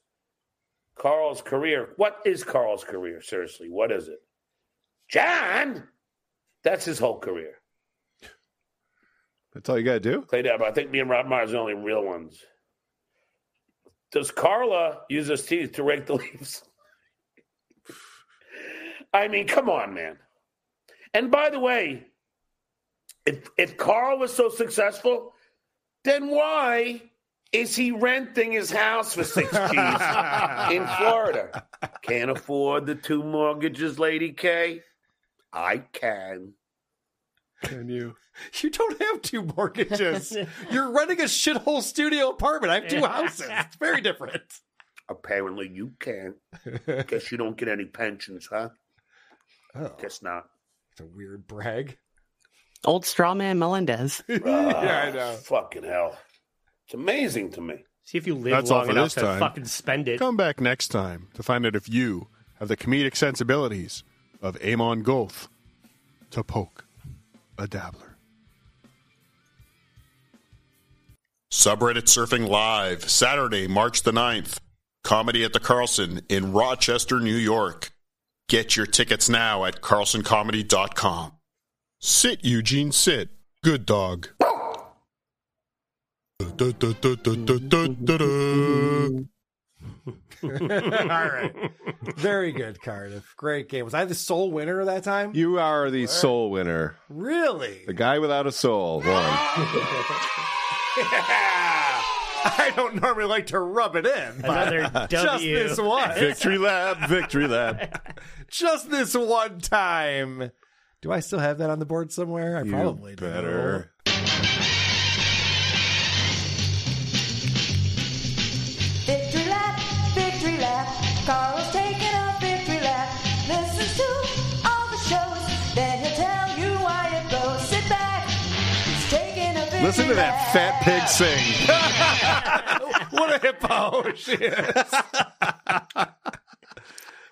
Speaker 21: Carl's career. What is Carl's career? Seriously, what is it? John! That's his whole career.
Speaker 28: That's all you got to do?
Speaker 21: Clay Dab, I think me and Rob Myers are the only real ones. Does Carla use his teeth to rake the leaves? I mean, come on, man. And by the way, if if Carl was so successful, then why is he renting his house for six G's in Florida? Can't afford the two mortgages, Lady K. I can.
Speaker 4: Can you? You don't have two mortgages. You're renting a shithole studio apartment. I have two houses. It's very different.
Speaker 21: Apparently, you can't. Guess you don't get any pensions, huh?
Speaker 4: Oh.
Speaker 21: Guess not.
Speaker 4: It's a weird brag.
Speaker 27: Old straw man Melendez.
Speaker 4: yeah, I know.
Speaker 21: Fucking hell. It's amazing to me.
Speaker 3: See if you live
Speaker 8: That's all
Speaker 3: long
Speaker 8: for
Speaker 3: enough
Speaker 8: this
Speaker 3: to
Speaker 8: time.
Speaker 3: fucking spend it.
Speaker 8: Come back next time to find out if you have the comedic sensibilities of Amon Goth to poke a dabbler. Subreddit Surfing Live, Saturday, March the 9th. Comedy at the Carlson in Rochester, New York. Get your tickets now at carlsoncomedy.com. Sit, Eugene, sit. Good dog.
Speaker 4: All right. Very good, Cardiff. Great game. Was I the sole winner that time?
Speaker 28: You are the sole winner.
Speaker 4: Really?
Speaker 28: The guy without a soul won.
Speaker 4: I don't normally like to rub it in. but
Speaker 3: Another
Speaker 4: Just
Speaker 3: W.
Speaker 4: this one.
Speaker 28: victory lab, victory lab.
Speaker 4: Just this one time. Do I still have that on the board somewhere? I
Speaker 28: You
Speaker 4: probably do.
Speaker 28: better. Listen to that fat pig sing.
Speaker 4: what a hippo she is.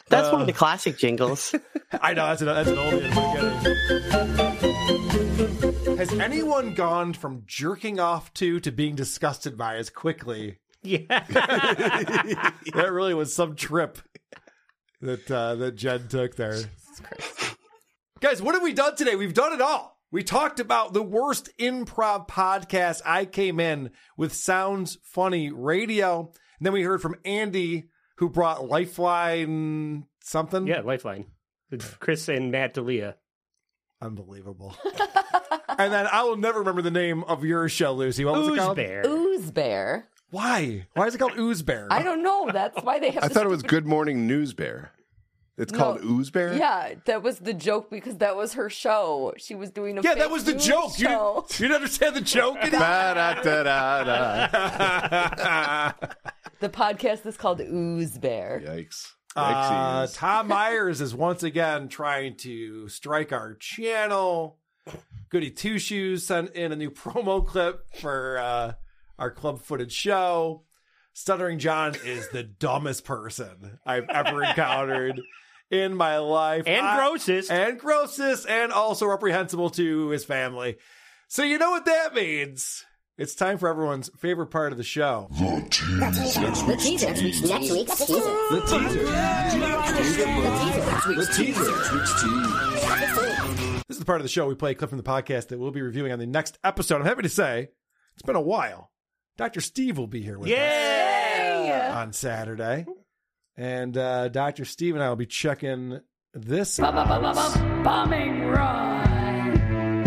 Speaker 27: That's one of the classic jingles.
Speaker 4: I know that's an, that's an oldie. Has anyone gone from jerking off to to being disgusted by as quickly?
Speaker 3: Yeah.
Speaker 4: that really was some trip that uh, that Jen took there. Guys, what have we done today? We've done it all. We talked about the worst improv podcast. I came in with Sounds Funny Radio. And then we heard from Andy, who brought Lifeline something.
Speaker 3: Yeah, Lifeline. With Chris and Matt D'Elia.
Speaker 4: Unbelievable. and then I will never remember the name of your show, Lucy. What was it
Speaker 3: Ooze
Speaker 4: called?
Speaker 3: Bear.
Speaker 7: OozeBear.
Speaker 4: Why? Why is it called OozeBear?
Speaker 7: I don't know. That's why they have.
Speaker 28: I thought it was Good Morning News Bear. It's called
Speaker 7: No.
Speaker 28: OozeBear?
Speaker 7: Yeah, that was the joke because that was her show. She was doing a
Speaker 4: Yeah,
Speaker 7: fake
Speaker 4: that was the joke. You
Speaker 7: Show.
Speaker 4: didn't, you didn't understand the joke?
Speaker 7: The podcast is called OozeBear.
Speaker 28: Yikes.
Speaker 4: Uh,
Speaker 28: Yikesies.
Speaker 4: Tom Myers is once again trying to strike our channel. Goody Two Shoes sent in a new promo clip for uh, our club footage show. Stuttering John is the dumbest person I've ever encountered in my life.
Speaker 3: And
Speaker 4: I-
Speaker 3: grossest.
Speaker 4: And grossest, and also reprehensible to his family. So you know what that means. It's time for everyone's favorite part of the show.
Speaker 25: The teaser. Next week's teaser. Next week's teaser.
Speaker 4: The teaser. This is the part of the show we play a clip from the podcast that we'll be reviewing on the next episode. I'm happy to say it's been a while. Dr. Steve will be here with
Speaker 3: Yay!
Speaker 4: us on Saturday. And uh, Dr. Steve and I will be checking this out.
Speaker 20: Bombing run.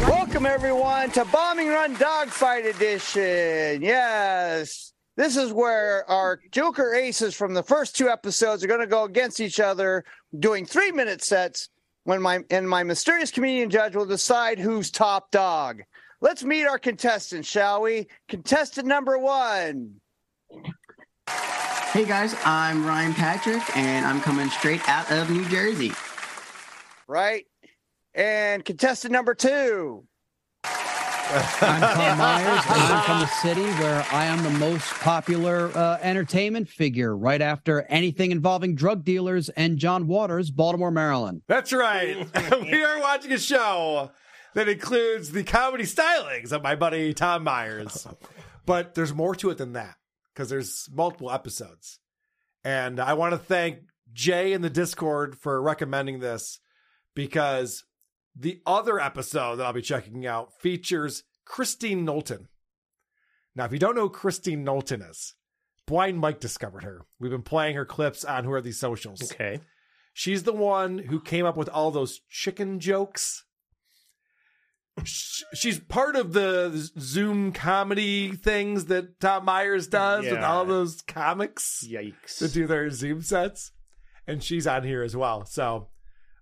Speaker 29: Welcome, everyone, to Bombing Run Dogfight Edition. Yes. This is where our Joker aces from the first two episodes are going to go against each other doing three minute sets when my and my mysterious comedian judge will decide who's top dog. Let's meet our contestants, shall we? Contestant number one.
Speaker 30: Hey guys, I'm Ryan Patrick, and I'm coming straight out of New Jersey.
Speaker 29: Right? And contestant number two.
Speaker 31: I'm Tom Myers, and I'm from the city where I am the most popular uh, entertainment figure, right after anything involving drug dealers and John Waters, Baltimore, Maryland.
Speaker 4: That's right. we are watching a show that includes the comedy stylings of my buddy Tom Myers. But there's more to it than that because there's multiple episodes. And I want to thank Jay in the Discord for recommending this because the other episode that I'll be checking out features Christine Knowlton. Now, if you don't know who Christine Knowlton is, Blind Mike discovered her. We've been playing her clips on Who Are These Socials.
Speaker 3: Okay.
Speaker 4: She's the one who came up with all those chicken jokes. Sh- She's part of the Zoom comedy things that Tom Myers does with all those comics
Speaker 3: Yikes.
Speaker 4: that do their Zoom sets. And she's on here as well. So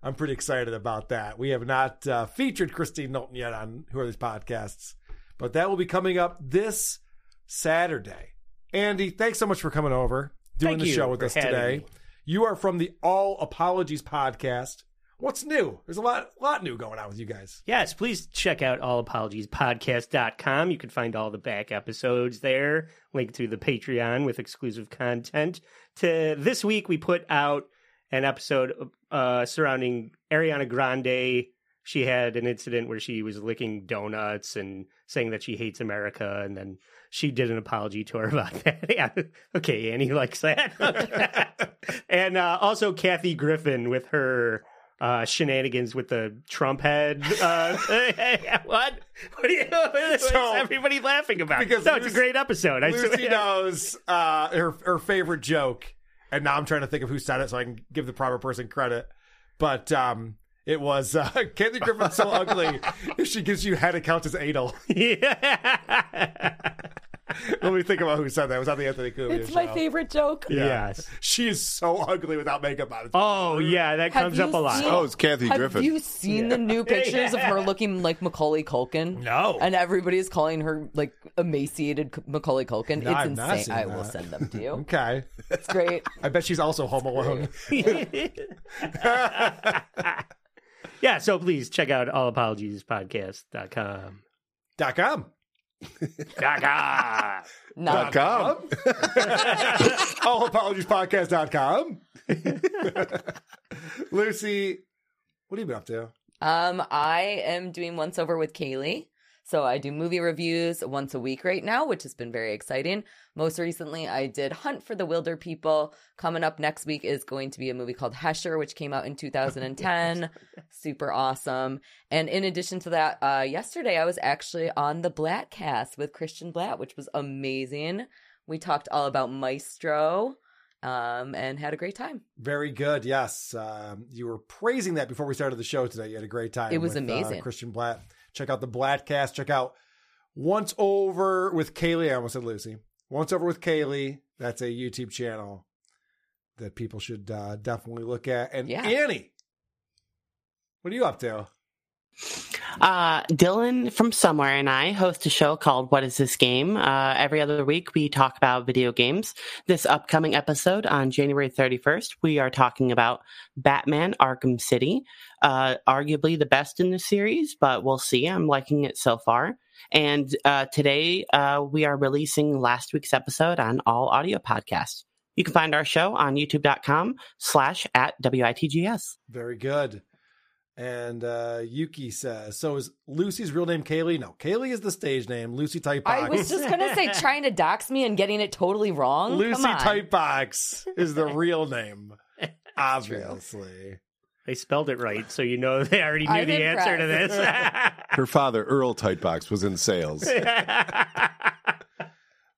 Speaker 4: I'm pretty excited about that. We have not uh, featured Christine Knowlton yet on Who Are These Podcasts, but that will be coming up this Saturday. Andy, thanks so much for coming over, doing
Speaker 3: Thank
Speaker 4: the show with us today.
Speaker 3: me.
Speaker 4: You are from the All Apologies podcast. What's new? There's a lot, lot new going on with you guys.
Speaker 3: Yes, please check out allapologiespodcast.com. You can find all the back episodes there, link to the Patreon with exclusive content. To this week, we put out an episode uh, surrounding Ariana Grande. She had an incident where she was licking donuts and saying that she hates America, and then she did an apology to her about that. yeah. Okay, Annie likes that. and uh, also Kathy Griffin with her uh, shenanigans with the Trump head. Uh, what? What are you? What's
Speaker 4: So-
Speaker 3: everybody laughing about?
Speaker 4: Because
Speaker 3: no, it's a great episode. I
Speaker 4: Lucy knows uh, her her favorite joke, and now I'm trying to think of who said it so I can give the proper person credit. But um, it was uh, Kathy Griffin's so ugly if she gives you head, it counts as anal. Let me think about who said that. It was on the Anthony Cumia
Speaker 7: It's my
Speaker 4: show.
Speaker 7: favorite joke.
Speaker 4: Yeah.
Speaker 3: Yes.
Speaker 4: She is so ugly without makeup on. It's
Speaker 3: Oh yeah, that
Speaker 7: Have
Speaker 3: comes
Speaker 7: you
Speaker 3: up a lot.
Speaker 7: seen-
Speaker 28: Oh, it's Kathy Griffin.
Speaker 7: Have
Speaker 28: Griffin.
Speaker 7: you seen the new pictures of her looking like Macaulay Culkin?
Speaker 3: No.
Speaker 7: And everybody's calling her like emaciated C- Macaulay Culkin.
Speaker 4: No, I've
Speaker 7: it's
Speaker 4: not
Speaker 7: insane.
Speaker 4: seen
Speaker 7: I will
Speaker 4: that.
Speaker 7: send them to you.
Speaker 4: Okay.
Speaker 7: It's great.
Speaker 4: I bet she's also home alone.
Speaker 3: yeah, so please check out allapologiespodcast.com.
Speaker 4: Dot com.
Speaker 3: Dot com.
Speaker 7: Not
Speaker 28: com.
Speaker 4: Allapologiespodcast.com. Lucy, what have you been up to?
Speaker 7: Um, I am doing once over with Cayley. So I do movie reviews once a week right now, which has been very exciting. Most recently, I did Hunt for the Wilderpeople. Coming up next week is going to be a movie called Hesher, which came out in 2010. Super awesome. And in addition to that, uh, yesterday I was actually on the Blattcast with Christian Blatt, which was amazing. We talked all about Maestro um, and had a great time.
Speaker 4: Very good. Yes. Um, you were praising that before we started the show today. You had a great time.
Speaker 7: It was
Speaker 4: with, uh,
Speaker 7: amazing.
Speaker 4: Christian Blatt. Check out the Blattcast. Check out Once Over with Cayley. I almost said Lucy. Once Over with Cayley. That's a YouTube channel that people should uh, definitely look at. And
Speaker 27: Yeah.
Speaker 4: Annie, what are you up to?
Speaker 27: Uh, Dylan from Somewhere and I host a show called What is This Game? Uh, every other week we talk about video games. This upcoming episode on January 31st, we are talking about Batman Arkham City. Uh, arguably the best in the series, but we'll see. I'm liking it so far. And uh, today uh, we are releasing last week's episode on all audio podcasts. You can find our show on youtube.com slash at WITGS.
Speaker 4: Very good. And uh, Yuki says, so is Lucy's real name Cayley? No, Cayley is the stage name. Lucy Type
Speaker 7: I was just gonna say trying to dox me and getting it totally wrong.
Speaker 4: Lucy
Speaker 7: Come.
Speaker 4: Typebox is the real name, obviously.
Speaker 3: They spelled it right, so you know they already knew
Speaker 7: I'm
Speaker 3: the answer to this.
Speaker 28: Her father, Earl Tightbox, was in sales.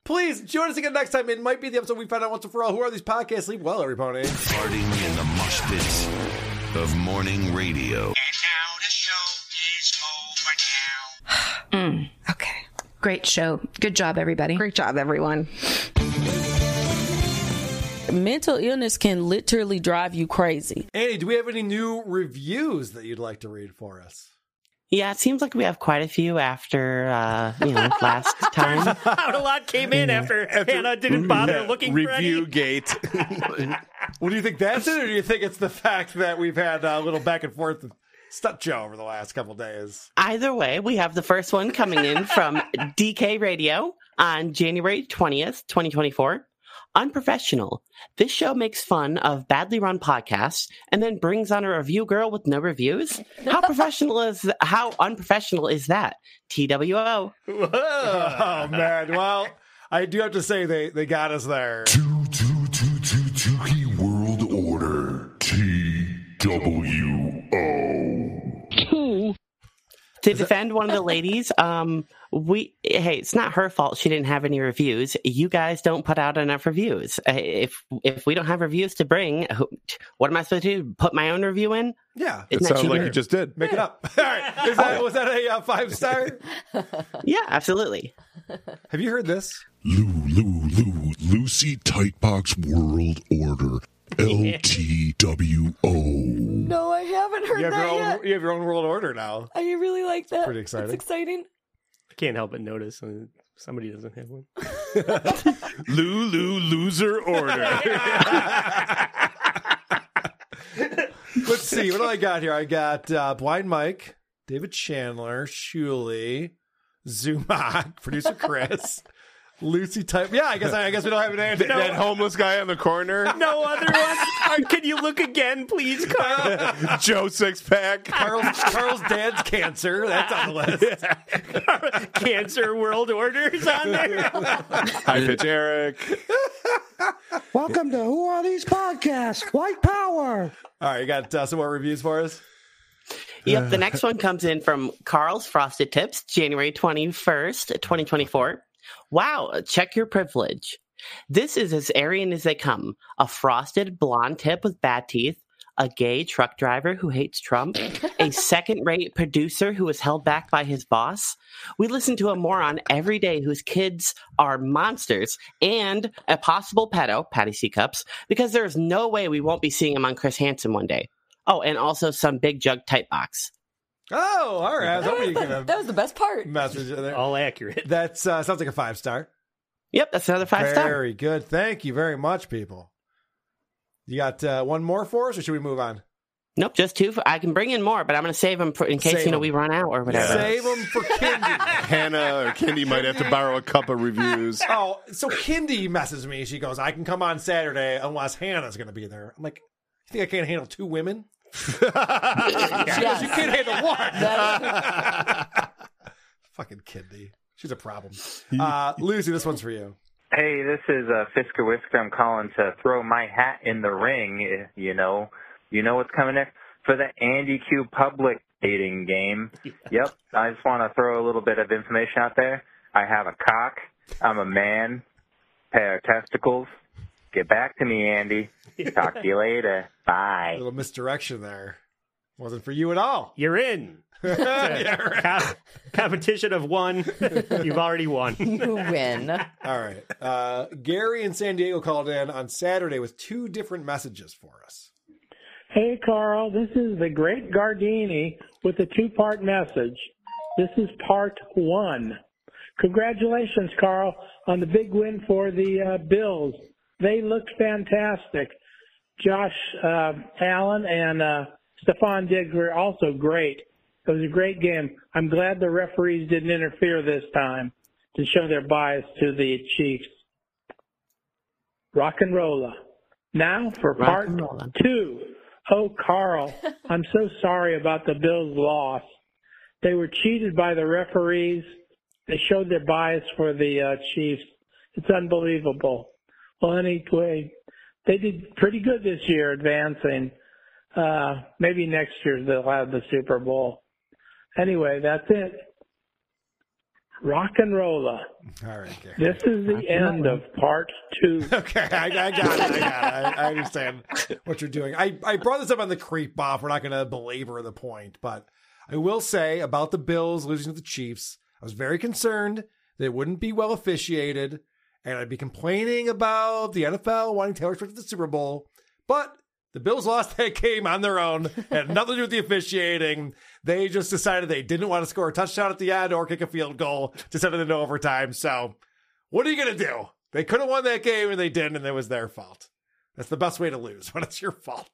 Speaker 4: Please join us again next time. It might be the episode we find out once and for all. Who are these podcasts? Sleep well, everybody.
Speaker 12: Farting in the mosh pits of morning radio. How'd the show go, Kyle?
Speaker 32: Mm, okay. Great show. Good job, everybody. Great job, everyone.
Speaker 33: Mental illness can literally drive you crazy.
Speaker 4: Annie, do we have any new reviews that you'd like to read for us?
Speaker 27: Yeah, it seems like we have quite a few after uh, you know last time.
Speaker 3: Out a lot came in after, Hannah didn't bother looking for any.
Speaker 28: Review gate.
Speaker 4: Well, do you think that's it, or do you think it's the fact that we've had a little back and forth with Stut Joe over the last couple days?
Speaker 27: Either way, we have the first one coming in from DK Radio on January 20th, 2024. Unprofessional. This show makes fun of badly run podcasts and then brings on a review girl with no reviews. How professional is how unprofessional is that? TWO.
Speaker 4: Oh man, well, I do have to say they they got us there.
Speaker 34: Tuki World Order. T-W-O.
Speaker 27: To defend one of the ladies, um, we hey, it's not her fault she didn't have any reviews. You guys don't put out enough reviews. Uh, If if we don't have reviews to bring, what am I supposed to do? Put my own review in?
Speaker 4: Yeah,
Speaker 27: Isn't you just
Speaker 28: did.
Speaker 4: Make it up. All right, is that was that a uh, five star?
Speaker 27: Yeah, absolutely.
Speaker 4: Have you heard this?
Speaker 34: Lou, Lou, Lou, Lucy Tightbox World Order. L-T-W-O.
Speaker 32: No, I haven't heard
Speaker 4: You have
Speaker 32: that
Speaker 4: your
Speaker 32: yet.
Speaker 4: you have your own world order now.
Speaker 32: I really like that.
Speaker 4: pretty exciting.
Speaker 32: It's exciting.
Speaker 3: I can't help but notice uh, somebody doesn't have one.
Speaker 28: Lulu loser order.
Speaker 4: Let's see. What do I got here? I got uh, Blind Mike, David Chandler, Shuley, Zumak, producer Chris, Lucy Type. Yeah, I guess I, guess we don't have an answer.
Speaker 28: That- that homeless guy on the corner.
Speaker 3: No other ones. Uh, Can you look again, please, Carl?
Speaker 28: Joe six pack.
Speaker 4: Carl's, Carl's dad's cancer. That's on the list.
Speaker 3: Cancer World Orders on there.
Speaker 28: High pitch Eric.
Speaker 29: Welcome to Who Are These Podcasts? White Power.
Speaker 4: All right, you got uh, some more reviews for us?
Speaker 27: Yep, the next one comes in from Carl's Frosted Tips, January 21st, 2024. Wow, uh, check your privilege. This is as Aryan as they come. A frosted blonde tip with bad teeth, a gay truck driver who hates Trump, a second rate producer who is held back by his boss. We listen to a moron every day whose kids are monsters and a possible pedo, Patty C. Cups, because there's no way we won't be seeing him on Chris Hansen one day. Oh, and also some big jug tight box.
Speaker 4: Oh, all right. I was hoping you could have
Speaker 32: That was the best part.
Speaker 4: message in there.
Speaker 3: All accurate.
Speaker 4: That's uh, sounds like a five star.
Speaker 27: Yep, that's another five star.
Speaker 4: Very good. Thank you very much, people. You got uh, one more for us, or should we move on?
Speaker 27: Nope, just two. I can bring in more, but I'm going to save them for, in case
Speaker 4: Save
Speaker 27: you know
Speaker 4: 'em.
Speaker 27: we run out or whatever.
Speaker 4: Save them for Kindy.
Speaker 28: Hannah or Kindy might have to borrow a cup of reviews.
Speaker 4: oh, so Kindy messes me. She goes, "I can come on Saturday unless Hannah's going to be there." I'm like, "You think I can't handle two women?" she goes, "You can't handle one." Fucking Kindy. She's a problem. Uh, Lucy, this one's for you.
Speaker 35: Hey, this is uh, Fisker Whisker. I'm calling to throw my hat in the ring. eh, You know, you know what's coming next for the Andy Q public dating game. Yep, I just want to throw a little bit of information out there. I have a cock. I'm a man. Pair of testicles. Get back to me, Andy. Talk to you later. Bye.
Speaker 4: A little misdirection there. Wasn't for you at all.
Speaker 3: You're in.
Speaker 4: Yeah, right.
Speaker 3: Co- competition of one. You've already won.
Speaker 7: You win.
Speaker 4: All right. Uh, Gary in San Diego called in on Saturday with two different messages for us.
Speaker 36: Hey, Carl, this is the great Gardini with a two part message. This is part one. Congratulations, Carl, on the big win for the uh, Bills. They looked fantastic. Josh uh, Allen and uh, Stefon Diggs were also great. It was a great game. I'm glad the referees didn't interfere this time to show their bias to the Chiefs. Rock and rolla. Now for part
Speaker 27: and
Speaker 36: two. Oh, Carl, I'm so sorry about the Bills' loss. They were cheated by the referees. They showed their bias for the uh, Chiefs. It's unbelievable. Well, anyway, they did pretty good this year advancing. Uh, maybe next year they'll have the Super Bowl. Anyway, that's it. Rock and rolla.
Speaker 4: All right, Gary.
Speaker 36: This is the end of part two.
Speaker 4: Okay, I, I got it. I got it. I, I understand what you're doing. I, I brought this up on the creep off. We're not going to belabor the point, but I will say about the Bills losing to the Chiefs, I was very concerned that it wouldn't be well officiated, and I'd be complaining about the NFL wanting Taylor Swift to the Super Bowl. But The Bills lost that game on their own. Had nothing to do with the officiating. They just decided they didn't want to score a touchdown at the end or kick a field goal to send it into overtime. So, what are you going to do? They could have won that game and they didn't, and it was their fault. That's the best way to lose when it's your fault.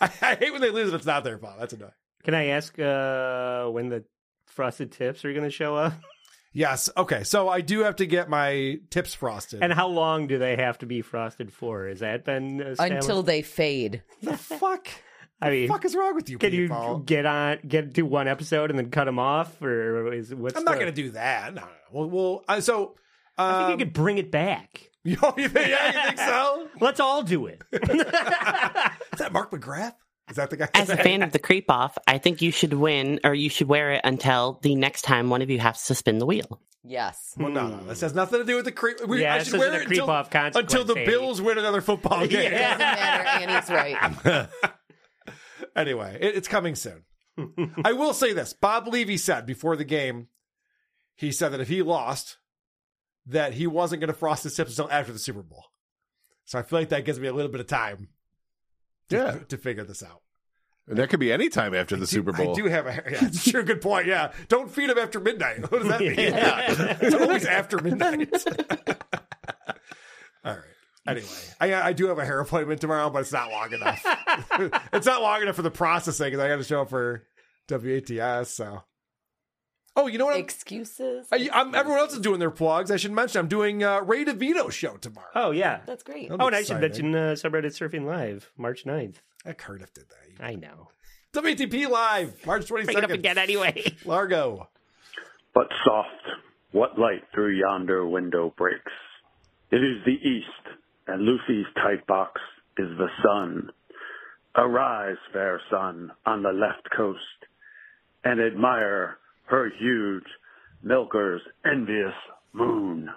Speaker 4: I, I hate when they lose and it's not their fault. That's annoying.
Speaker 3: Can I ask uh, when the frosted tips are going to show up?
Speaker 4: Yes. Okay. So I do have to get my tips frosted.
Speaker 3: And how long do they have to be frosted for? Has that been established?
Speaker 7: Until they fade.
Speaker 4: the fuck?
Speaker 3: I mean,
Speaker 4: fuck is wrong with you
Speaker 3: Can
Speaker 4: people?
Speaker 3: you get on, get to one episode and then cut them off, or is what's?
Speaker 4: I'm not
Speaker 3: the-
Speaker 4: going to do that. No, no. Well, well uh, so um,
Speaker 3: I think you could bring it back.
Speaker 4: You, you think, yeah, you think so?
Speaker 3: Let's all do it.
Speaker 4: Is that Mark McGrath? Is that the guy?
Speaker 27: As a fan of the creep off, I think you should win or you should wear it until the next time one of you has to spin the wheel.
Speaker 7: Yes.
Speaker 4: Well, no, no, this has nothing to do with the creep. We,
Speaker 3: yeah,
Speaker 4: I should wear it
Speaker 3: creep
Speaker 4: until,
Speaker 3: off
Speaker 4: until the Bills win another football game.
Speaker 7: It Doesn't matter. Annie's right.
Speaker 4: anyway, it, it's coming soon. I will say this: Bob Levy said before the game, he said that if he lost, that he wasn't going to frost his tips until after the Super Bowl. So I feel like that gives me a little bit of time. To,
Speaker 8: Yeah.
Speaker 4: to figure this out.
Speaker 8: And that could be any time after the Super Bowl.
Speaker 4: I do have a yeah, it's true good point. Yeah, don't feed him after midnight. What does that mean?
Speaker 8: Yeah.
Speaker 4: it's always after midnight. All right. Anyway, I I do have a hair appointment tomorrow, but it's not long enough. it's not long enough for the processing because I got to show up for WATS. So, oh, you know what? I'm,
Speaker 7: Excuses.
Speaker 4: I, I'm, everyone else is doing their plugs. I should mention I'm doing uh, Ray DeVito show tomorrow.
Speaker 3: Oh yeah,
Speaker 7: That's great.
Speaker 4: That'll
Speaker 3: Oh,
Speaker 4: be
Speaker 3: and I should
Speaker 4: exciting.
Speaker 3: mention uh, Subreddit Surfing Live, March 9th.
Speaker 4: Uh, Cardiff did that.
Speaker 3: I know.
Speaker 4: WTP live March 22nd.
Speaker 3: Bring it up again anyway.
Speaker 4: Largo.
Speaker 37: But soft, what light through yonder window breaks? It is the east, and Lucy's tight box is the sun. Arise, fair sun, on the left coast, and admire her huge milker's envious moon.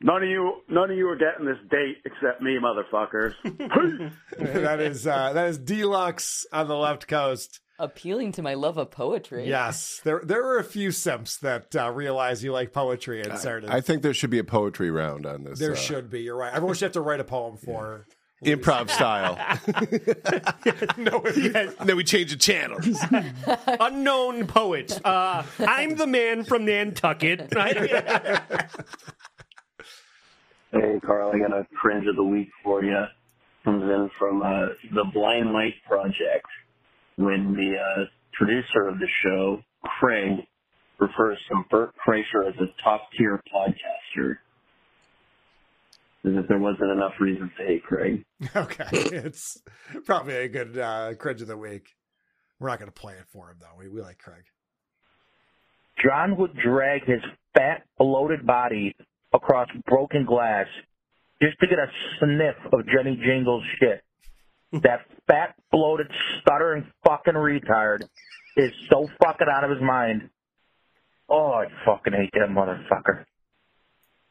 Speaker 37: None of you, none of you are getting this date except me, motherfuckers.
Speaker 4: that is uh, that is deluxe on the left coast.
Speaker 7: Appealing to my love of poetry.
Speaker 4: Yes, there there are a few simps that uh, realize you like poetry and started.
Speaker 8: I think there should be a poetry round on this.
Speaker 4: there
Speaker 8: uh,
Speaker 4: should be. You're right. Everyone should have to write a poem for.
Speaker 8: improv style.
Speaker 4: no,
Speaker 8: then we change the channel.
Speaker 3: Unknown poet. Uh, I'm the man from Nantucket.
Speaker 38: Hey, Carl, I got a cringe of the week for you. Comes in from uh, the Blind Light Project. When the uh, producer of the show, Craig, refers to Bert Kreischer as a top tier podcaster. As if there wasn't enough reason to hate Craig.
Speaker 4: Okay, it's probably a good uh, cringe of the week. We're not going to play it for him though. We we like Craig.
Speaker 39: John would drag his fat, bloated body across broken glass just to get a sniff of Jenny Jingle's shit. That fat, bloated, stuttering fucking retard is so fucking out of his mind. Oh, I fucking hate that motherfucker.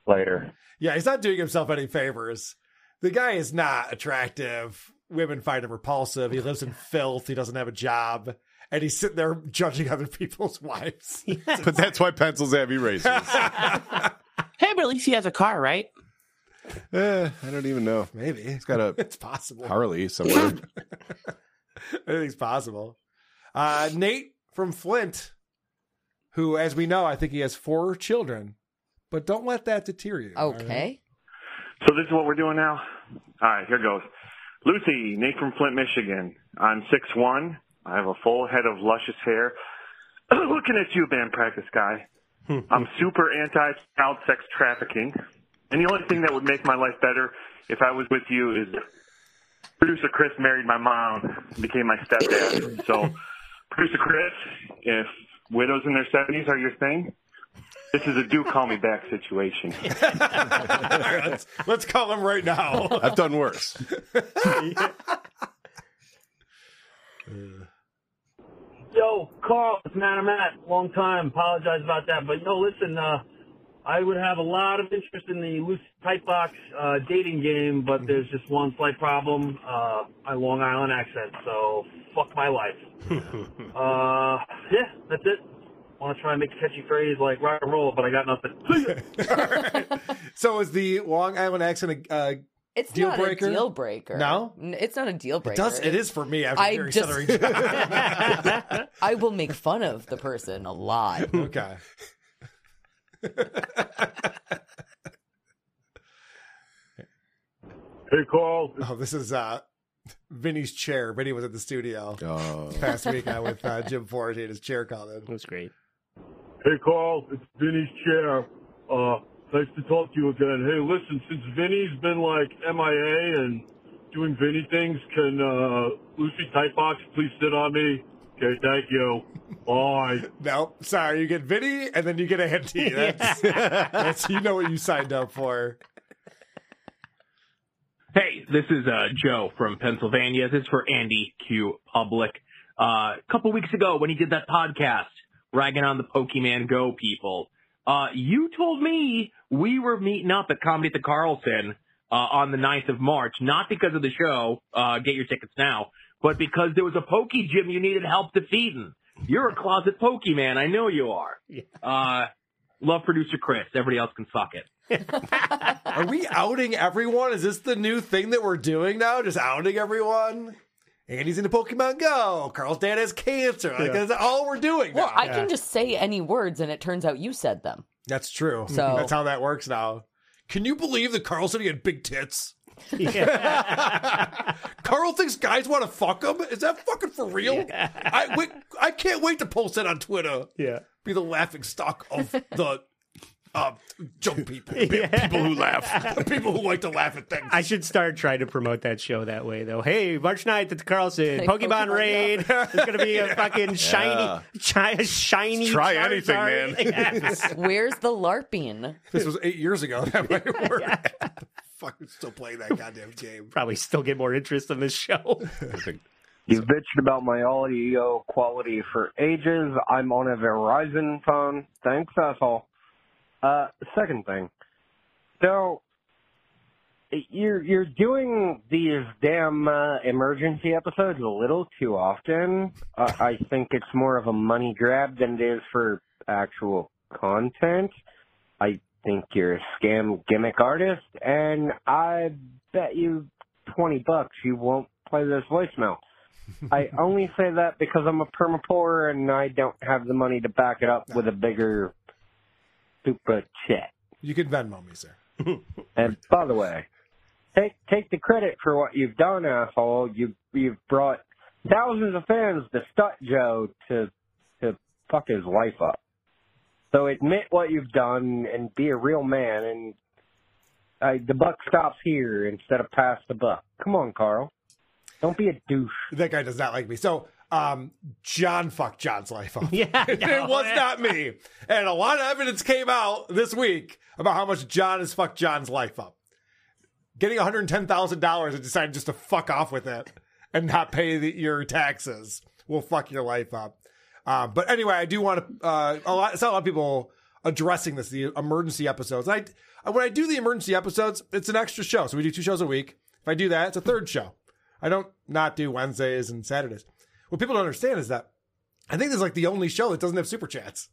Speaker 39: Later.
Speaker 4: Yeah, he's not doing himself any favors. The guy is not attractive. Women find him repulsive. He lives in filth. He doesn't have a job. And he's sitting there judging other people's wives.
Speaker 8: but that's why pencils have erasers.
Speaker 27: Hey, but at least he has a car, right?
Speaker 8: Eh, I don't even know.
Speaker 4: Maybe.
Speaker 8: He's got a
Speaker 4: It's possible.
Speaker 8: Harley somewhere.
Speaker 4: Anything's possible. Uh, Nate from Flint, who, as we know, I think he has four children, but don't let that deter you. all right?
Speaker 7: Okay.
Speaker 40: So this is what we're doing now? All right, here goes. Lucy, Nate from Flint, Michigan. I'm six one. I have a full head of luscious hair. Looking at you, band practice guy. Hmm. I'm super anti child sex trafficking. And the only thing that would make my life better if I was with you is producer Chris married my mom and became my stepdad. So, producer Chris, if widows in their 70s are your thing, this is a do call me back situation.
Speaker 4: let's, let's call him right now.
Speaker 8: I've done worse.
Speaker 38: Yo, Carl, it's Matt. I'm at. Long time. Apologize about that. But no, listen, uh, I would have a lot of interest in the loose tight box uh, dating game, but there's just one slight problem. Uh, my Long Island accent, so fuck my life. uh, yeah, that's it. Want to try and make a catchy phrase like rock and roll, but I got nothing.
Speaker 4: So is the Long Island accent a, a
Speaker 7: It's
Speaker 4: Deal
Speaker 7: not
Speaker 4: breaker?
Speaker 7: a deal breaker.
Speaker 4: No?
Speaker 7: It's not a deal
Speaker 4: It
Speaker 7: breaker.
Speaker 4: does. It is for me after
Speaker 7: I
Speaker 4: hearing
Speaker 7: just-
Speaker 4: Stuttering
Speaker 7: I will make fun of the person a lot.
Speaker 4: okay.
Speaker 40: Hey, Carl.
Speaker 4: Oh, this is uh, Vinny's chair. Vinny was at the studio
Speaker 28: Oh.
Speaker 4: this past week uh, with uh, Jim Forte and his chair called in.
Speaker 3: was great.
Speaker 40: Hey, Carl, it's Vinny's chair. Uh, nice to talk to you again. Hey, listen, since Vinny's been like MIA and doing Vinny things, can uh, Lucy Tightbox please sit on me? Okay, thank you. Bye.
Speaker 4: No, sorry. You get Vinny and then you get a Henty. That's, that's you know what you signed up for.
Speaker 41: Hey, this is uh, Joe from Pennsylvania. This is for Andy Q Public. Uh, a couple weeks ago, when he did that podcast ragging on the Pokemon Go people, uh, you told me we were meeting up at Comedy at the Carlson uh, on the 9th of March, not because of the show, uh, get your tickets now, but because there was a Poke Gym you needed help defeating. You're a closet Pokemon. I know you are. Uh, love producer Chris. Everybody else can suck it.
Speaker 4: Are we outing everyone? Is this the new thing that we're doing now? Just outing everyone? Andy's into Pokemon Go. Carl's dad has cancer. Like,
Speaker 7: Yeah.
Speaker 4: that's all we're doing.
Speaker 7: Well,
Speaker 4: now.
Speaker 7: I can just say any words, and it turns out you said them.
Speaker 4: That's true.
Speaker 7: So-
Speaker 4: that's how that works now. Can you believe that Carl said he had big tits? Carl thinks guys want to fuck him. Is that fucking for real? I wait, I can't wait to post that on Twitter.
Speaker 3: Yeah,
Speaker 4: be the laughing stock of the uh, junk people,
Speaker 3: Yeah.
Speaker 4: people who laugh, people who like to laugh at things.
Speaker 3: I should start trying to promote that show that way, though. Hey, March 9th at the Carlson,
Speaker 4: Hey,
Speaker 3: Pokemon,
Speaker 4: Pokemon
Speaker 3: Raid. There's going to be a fucking shiny,
Speaker 28: Yeah.
Speaker 3: chi- shiny.
Speaker 28: Try anything, man.
Speaker 3: Yes.
Speaker 7: Where's the LARPing?
Speaker 4: This was eight years ago. That might work. Fucking still playing that goddamn game.
Speaker 3: Probably still get more interest in this show.
Speaker 42: You've bitched about my audio quality for ages. I'm on a Verizon phone. Thanks, asshole. Uh, second thing. So, you're, you're doing these damn, uh, emergency episodes a little too often. Uh, I think it's more of a money grab than it is for actual content. I think you're a scam gimmick artist, and I bet you 20 bucks you won't play this voicemail. I only say that because I'm a perma poor and I don't have the money to back it up with a bigger super chat.
Speaker 4: You can Venmo me, sir.
Speaker 42: And by the way, take take the credit for what you've done, asshole. You you've brought thousands of fans to Stut Joe to to fuck his life up. So admit what you've done and be a real man. And uh, the buck stops here instead of past the buck. Come on, Carl. Don't be a douche.
Speaker 4: That guy does not like me. So, um, John fucked John's life up.
Speaker 3: Yeah,
Speaker 4: it
Speaker 3: no.
Speaker 4: was not me. And a lot of evidence came out this week about how much John has fucked John's life up. Getting $110,000 and deciding just to fuck off with it and not pay the, your taxes will fuck your life up. Uh, but anyway, I do want to, uh, a lot, not a lot of people addressing this, the emergency episodes. And I, when I do the emergency episodes, it's an extra show. So we do two shows a week. If I do that, it's a third show. I don't not do Wednesdays and Saturdays. What people don't understand is that I think this is like the only show that doesn't have super chats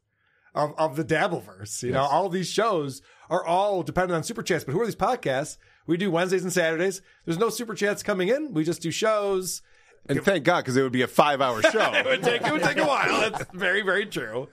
Speaker 4: of, of the Dabbleverse. You know, all these shows are all dependent on super chats. But who are these podcasts? We do Wednesdays and Saturdays. There's no super chats coming in. We just do shows.
Speaker 28: And thank God, because it would be a five-hour show.
Speaker 4: it would take it would take a while. That's very very true.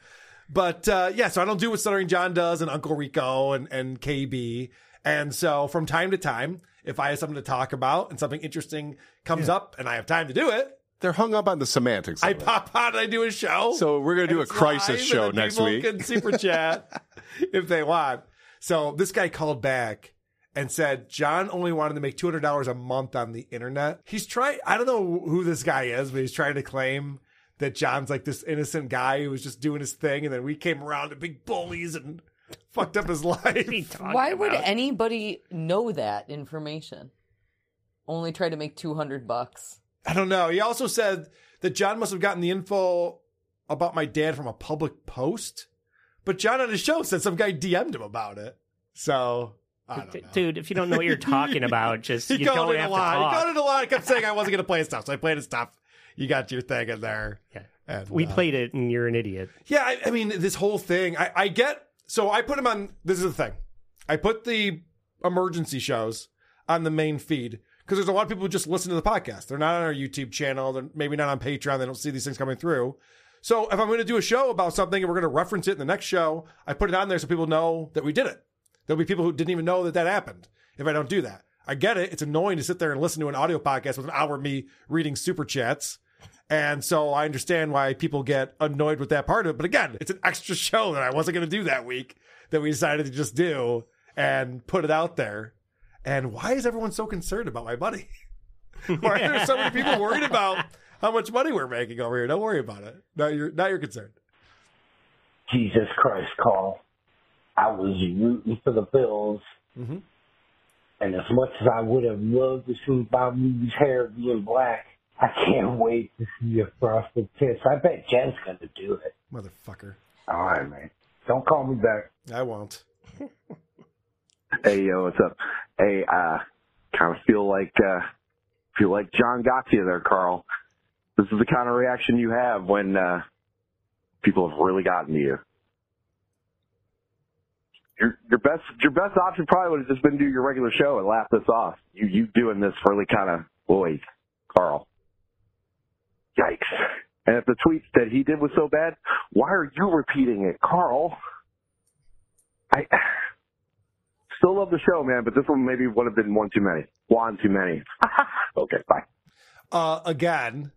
Speaker 4: But uh, yeah, so I don't do what Stuttering John does and Uncle Rico and and KB. And so from time to time, if I have something to talk about and something interesting comes up and I have time to do it,
Speaker 28: They're hung up on the semantics.
Speaker 4: I
Speaker 28: it.
Speaker 4: pop out and I do a show.
Speaker 28: So we're gonna do a crisis show
Speaker 4: and then
Speaker 28: next
Speaker 4: people
Speaker 28: week.
Speaker 4: Can super chat if they want. So this guy called back and said John only wanted to make two hundred dollars a month on the internet. He's trying. I don't know who this guy is, but he's trying to claim that John's like this innocent guy who was just doing his thing, and then we came around to big bullies and fucked up his life.
Speaker 7: Why would anybody know that information? Only try to make 200 bucks.
Speaker 4: I don't know. He also said that John must have gotten the info about my dad from a public post, but John on his show said some guy DM'd him about it. So I don't know.
Speaker 3: Dude, if you don't know what you're talking about, just
Speaker 4: He
Speaker 3: you
Speaker 4: called
Speaker 3: don't
Speaker 4: it a
Speaker 3: have to
Speaker 4: lie. He called it a lot. I kept saying I wasn't going to play his stuff, so I played his stuff. You got your thing in there.
Speaker 3: Yeah.
Speaker 4: And,
Speaker 3: we
Speaker 4: uh,
Speaker 3: played it, and you're an idiot.
Speaker 4: Yeah, I, I mean, this whole thing, I, I get. So I put him on. This is the thing. I put the emergency shows on the main feed because there's a lot of people who just listen to the podcast. They're not on our YouTube channel. They're maybe not on Patreon. They don't see these things coming through. So if I'm going to do a show about something and we're going to reference it in the next show, I put it on there so people know that we did it. There'll be people who didn't even know that that happened if I don't do that. I get it. It's annoying to sit there and listen to an audio podcast with an hour of me reading super chats. And so I understand why people get annoyed with that part of it. But again, it's an extra show that I wasn't going to do that week that we decided to just do and put it out there. And why is everyone so concerned about my money? why are there so many people worried about how much money we're making over here? Don't worry about it. Not your, not your concern.
Speaker 39: Jesus Christ, Carl. I was rooting for the Bills.
Speaker 4: Mm-hmm.
Speaker 39: And as much as I would have loved to see Bob Moody's hair being black, I can't wait to see a frosted tips. I bet Jen's going to do it.
Speaker 4: Motherfucker.
Speaker 39: All right, man. Don't call me back.
Speaker 4: I won't.
Speaker 43: Hey, yo, what's up? Hey, uh, kind of feel like, uh, feel like John got you there, Carl. This is the kind of reaction you have when, uh, people have really gotten to you. Your, your best, your best option probably would have just been to do your regular show and laugh this off. You, you doing this really kind of, boy, Carl. Yikes. And if the tweet that he did was so bad, why are you repeating it, Carl? I still love the show, man, but this one maybe would have been one too many. One too many. okay, bye.
Speaker 4: Uh, again,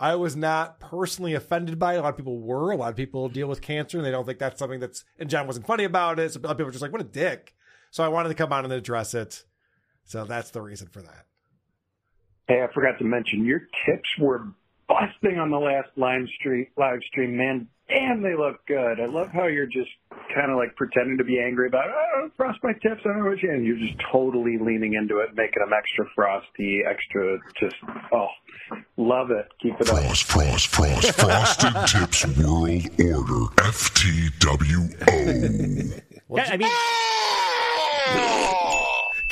Speaker 4: I was not personally offended by it. A lot of people were. A lot of people deal with cancer and they don't think that's something that's, and John wasn't funny about it. So a lot of people were just like, what a dick. So I wanted to come on and address it. So that's the reason for that.
Speaker 44: Hey, I forgot to mention your tips were busting on the last live stream. Live stream, man. Damn, they look good. I love how you're just kind of like pretending to be angry about, oh, frost my tips. I don't know what you, and you're just totally leaning into it, making them extra frosty, extra just, oh, love it. Keep it up.
Speaker 34: Frost, frost, frost, frosted tips world order. FTWO.
Speaker 3: Yeah, I mean, ah!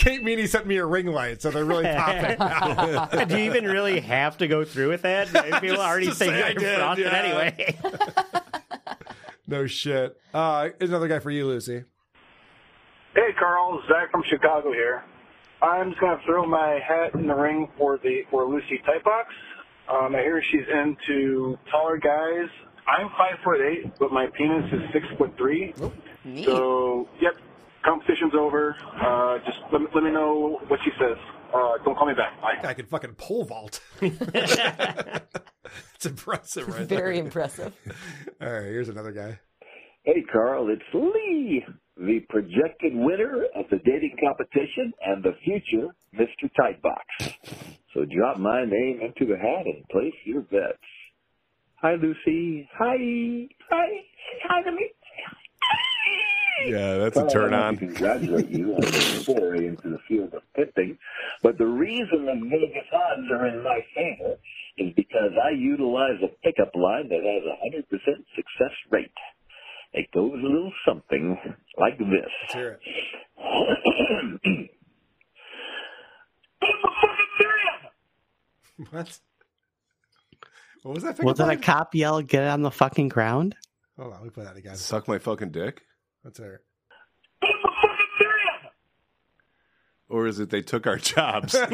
Speaker 4: Kate Meany sent me a ring light, so they're really popping. now.
Speaker 3: do you even really have to go through with that? People
Speaker 4: Just
Speaker 3: already
Speaker 4: to
Speaker 3: think
Speaker 4: say
Speaker 3: you're
Speaker 4: did,
Speaker 3: frosted
Speaker 4: yeah.
Speaker 3: anyway.
Speaker 4: no shit. Uh, here's another guy for you, Lucy.
Speaker 40: Hey, Carl, Zach from Chicago here. I'm just gonna throw my hat in the ring for the for Lucy Typebox. Um, I hear she's into taller guys. I'm five foot eight, but my penis is six foot three. So, yep, competition's over. Uh, just let me, let me know what she says. Uh, don't call me back. Bye.
Speaker 4: I can fucking pole vault. it's impressive, right?
Speaker 7: Very
Speaker 4: there.
Speaker 7: impressive.
Speaker 4: All right, here's another guy.
Speaker 45: Hey, Carl, it's Lee, the projected winner of the dating competition and the future Mr. Tightbox. So drop my name into the hat and place your bets. Hi, Lucy. Hi. Hi. Hi to me.
Speaker 28: Yeah, that's a
Speaker 45: Well,
Speaker 28: turn
Speaker 45: I'd
Speaker 28: on.
Speaker 45: to Congratulate you on your foray into the field of pitting. But the reason the Vegas odds are in my favor is because I utilize a pickup line that has a 100% success rate. It goes a little something like this.
Speaker 4: Let's hear it. what? What was that?
Speaker 27: Was
Speaker 4: pickup
Speaker 27: it a cop yell, get on the fucking ground?
Speaker 4: Hold on, let me play that again.
Speaker 28: Suck my fucking dick?
Speaker 4: Let's hear it.
Speaker 28: Or is it they took our jobs? I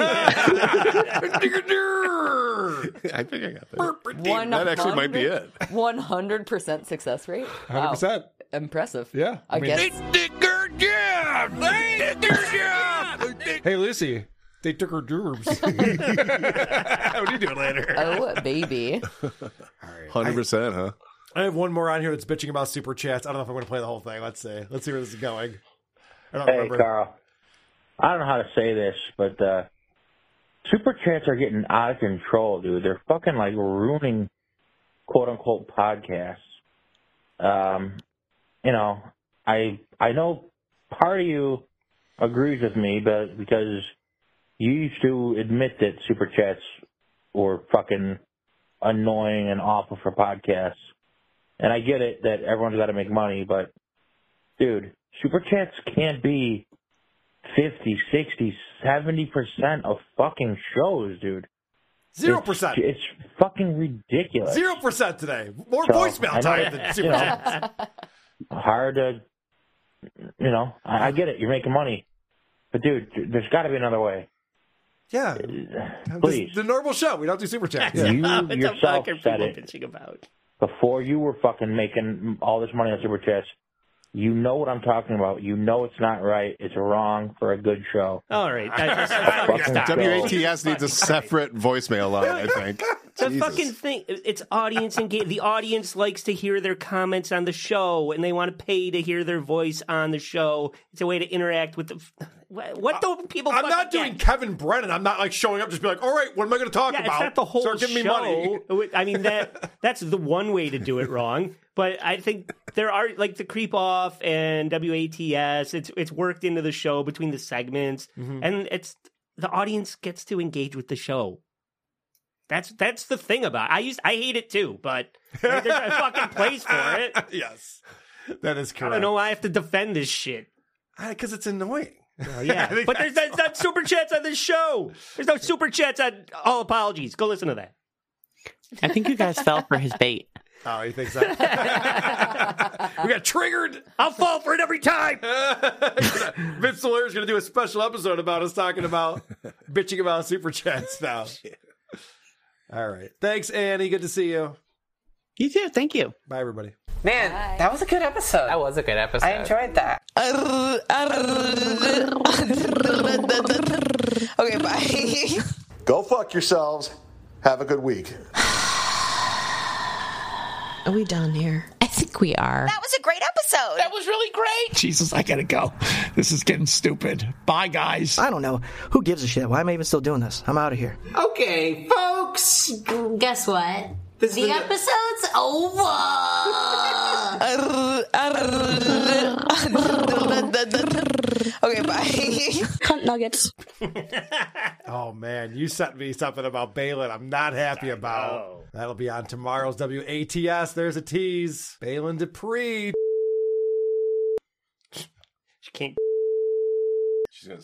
Speaker 28: think I got that.
Speaker 7: One
Speaker 28: that actually might be it.
Speaker 7: One hundred percent success rate.
Speaker 4: 100%.
Speaker 7: Impressive.
Speaker 4: Yeah.
Speaker 7: I,
Speaker 4: mean-
Speaker 7: guess.
Speaker 4: Hey, Lucy. They took her jobs. what are you doing later?
Speaker 7: Oh, baby.
Speaker 28: Hundred percent, huh?
Speaker 4: I have one more on here that's bitching about super chats. I don't know if I'm going to play the whole thing. Let's see. Let's see where this is going. I don't
Speaker 39: Hey,
Speaker 4: remember.
Speaker 39: Carl. I don't know how to say this, but uh, super chats are getting out of control, dude. They're fucking like ruining quote unquote podcasts. Um, you know, I I know part of you agrees with me, but because you used to admit that super chats were fucking annoying and awful for podcasts. And I get it that everyone's got to make money, but dude, super chats can't be 50, 60, 70% of fucking shows, dude.
Speaker 4: Zero percent.
Speaker 39: It's fucking ridiculous.
Speaker 4: Zero percent today. More
Speaker 39: So,
Speaker 4: voicemail
Speaker 39: I know
Speaker 4: time
Speaker 39: that,
Speaker 4: than
Speaker 39: you
Speaker 4: super
Speaker 39: know,
Speaker 4: chats.
Speaker 39: Hard to, you know, I, I get it. You're making money. But dude, there's got to be another way.
Speaker 4: Yeah.
Speaker 39: Uh, please.
Speaker 4: The, the normal show. We don't do super chats.
Speaker 39: You
Speaker 3: what the
Speaker 39: yourself
Speaker 3: fuck are
Speaker 39: said
Speaker 3: people
Speaker 39: it.
Speaker 3: bitching about?
Speaker 39: Before you were fucking making all this money on super chats. You know what I'm talking about. You know it's not right. It's wrong for a good show.
Speaker 3: All right. I just,
Speaker 39: Fucking.
Speaker 28: WATS needs a separate voicemail line, I think.
Speaker 3: The
Speaker 28: Jesus.
Speaker 3: fucking thing. It's audience engage. The audience likes to hear their comments on the show, and they want to pay to hear their voice on the show. It's a way to interact with the. What do people?
Speaker 4: I'm not
Speaker 3: get?
Speaker 4: doing Kevin Brennan. I'm not like showing up just be like, all right, what am I going to talk
Speaker 3: Yeah,
Speaker 4: about?
Speaker 3: it's not the whole
Speaker 4: Start giving me
Speaker 3: show.
Speaker 4: money.
Speaker 3: I mean that that's the one way to do it wrong. But I think there are like the creep off and WATS. It's it's worked into the show between the segments,
Speaker 4: Mm-hmm.
Speaker 3: and it's the audience gets to engage with the show. That's that's the thing about. It. I used I hate it too, but there's a fucking place for it.
Speaker 4: yes, that is
Speaker 3: I
Speaker 4: correct.
Speaker 3: don't know why I have to defend this shit.
Speaker 4: Because it's annoying.
Speaker 3: Oh, yeah, but there's, there's not super chats on this show. There's no super chats on all apologies. Go listen to that.
Speaker 27: I think you guys fell for his bait.
Speaker 4: Oh, he thinks so? we got triggered.
Speaker 3: I'll fall for it every time.
Speaker 4: Vince the lawyer is going to do a special episode about us talking about bitching about super chats now. All right. Thanks, Annie. Good to see you.
Speaker 27: You too. Thank you.
Speaker 4: Bye, everybody.
Speaker 46: Man, that was a good episode. That
Speaker 47: was a good episode.
Speaker 46: I enjoyed that.
Speaker 48: okay, bye.
Speaker 49: Go fuck yourselves. Have a good week.
Speaker 48: Are we done here?
Speaker 50: I think we are.
Speaker 48: That was a great episode.
Speaker 47: That was really great.
Speaker 51: Jesus, I gotta go. This is getting stupid. Bye, guys.
Speaker 52: I don't know. Who gives a shit? Why am I even still doing this? I'm out of here.
Speaker 47: Okay, folks.
Speaker 50: Guess what?
Speaker 47: This
Speaker 50: the
Speaker 47: is the-
Speaker 50: episode's over.
Speaker 48: okay, bye.
Speaker 50: Cunt nuggets.
Speaker 4: Oh, man. You sent me something about Balin I'm not happy about. That'll be on tomorrow's WATS. There's a tease. Balin Dupree.
Speaker 3: She can't.
Speaker 28: She's gonna.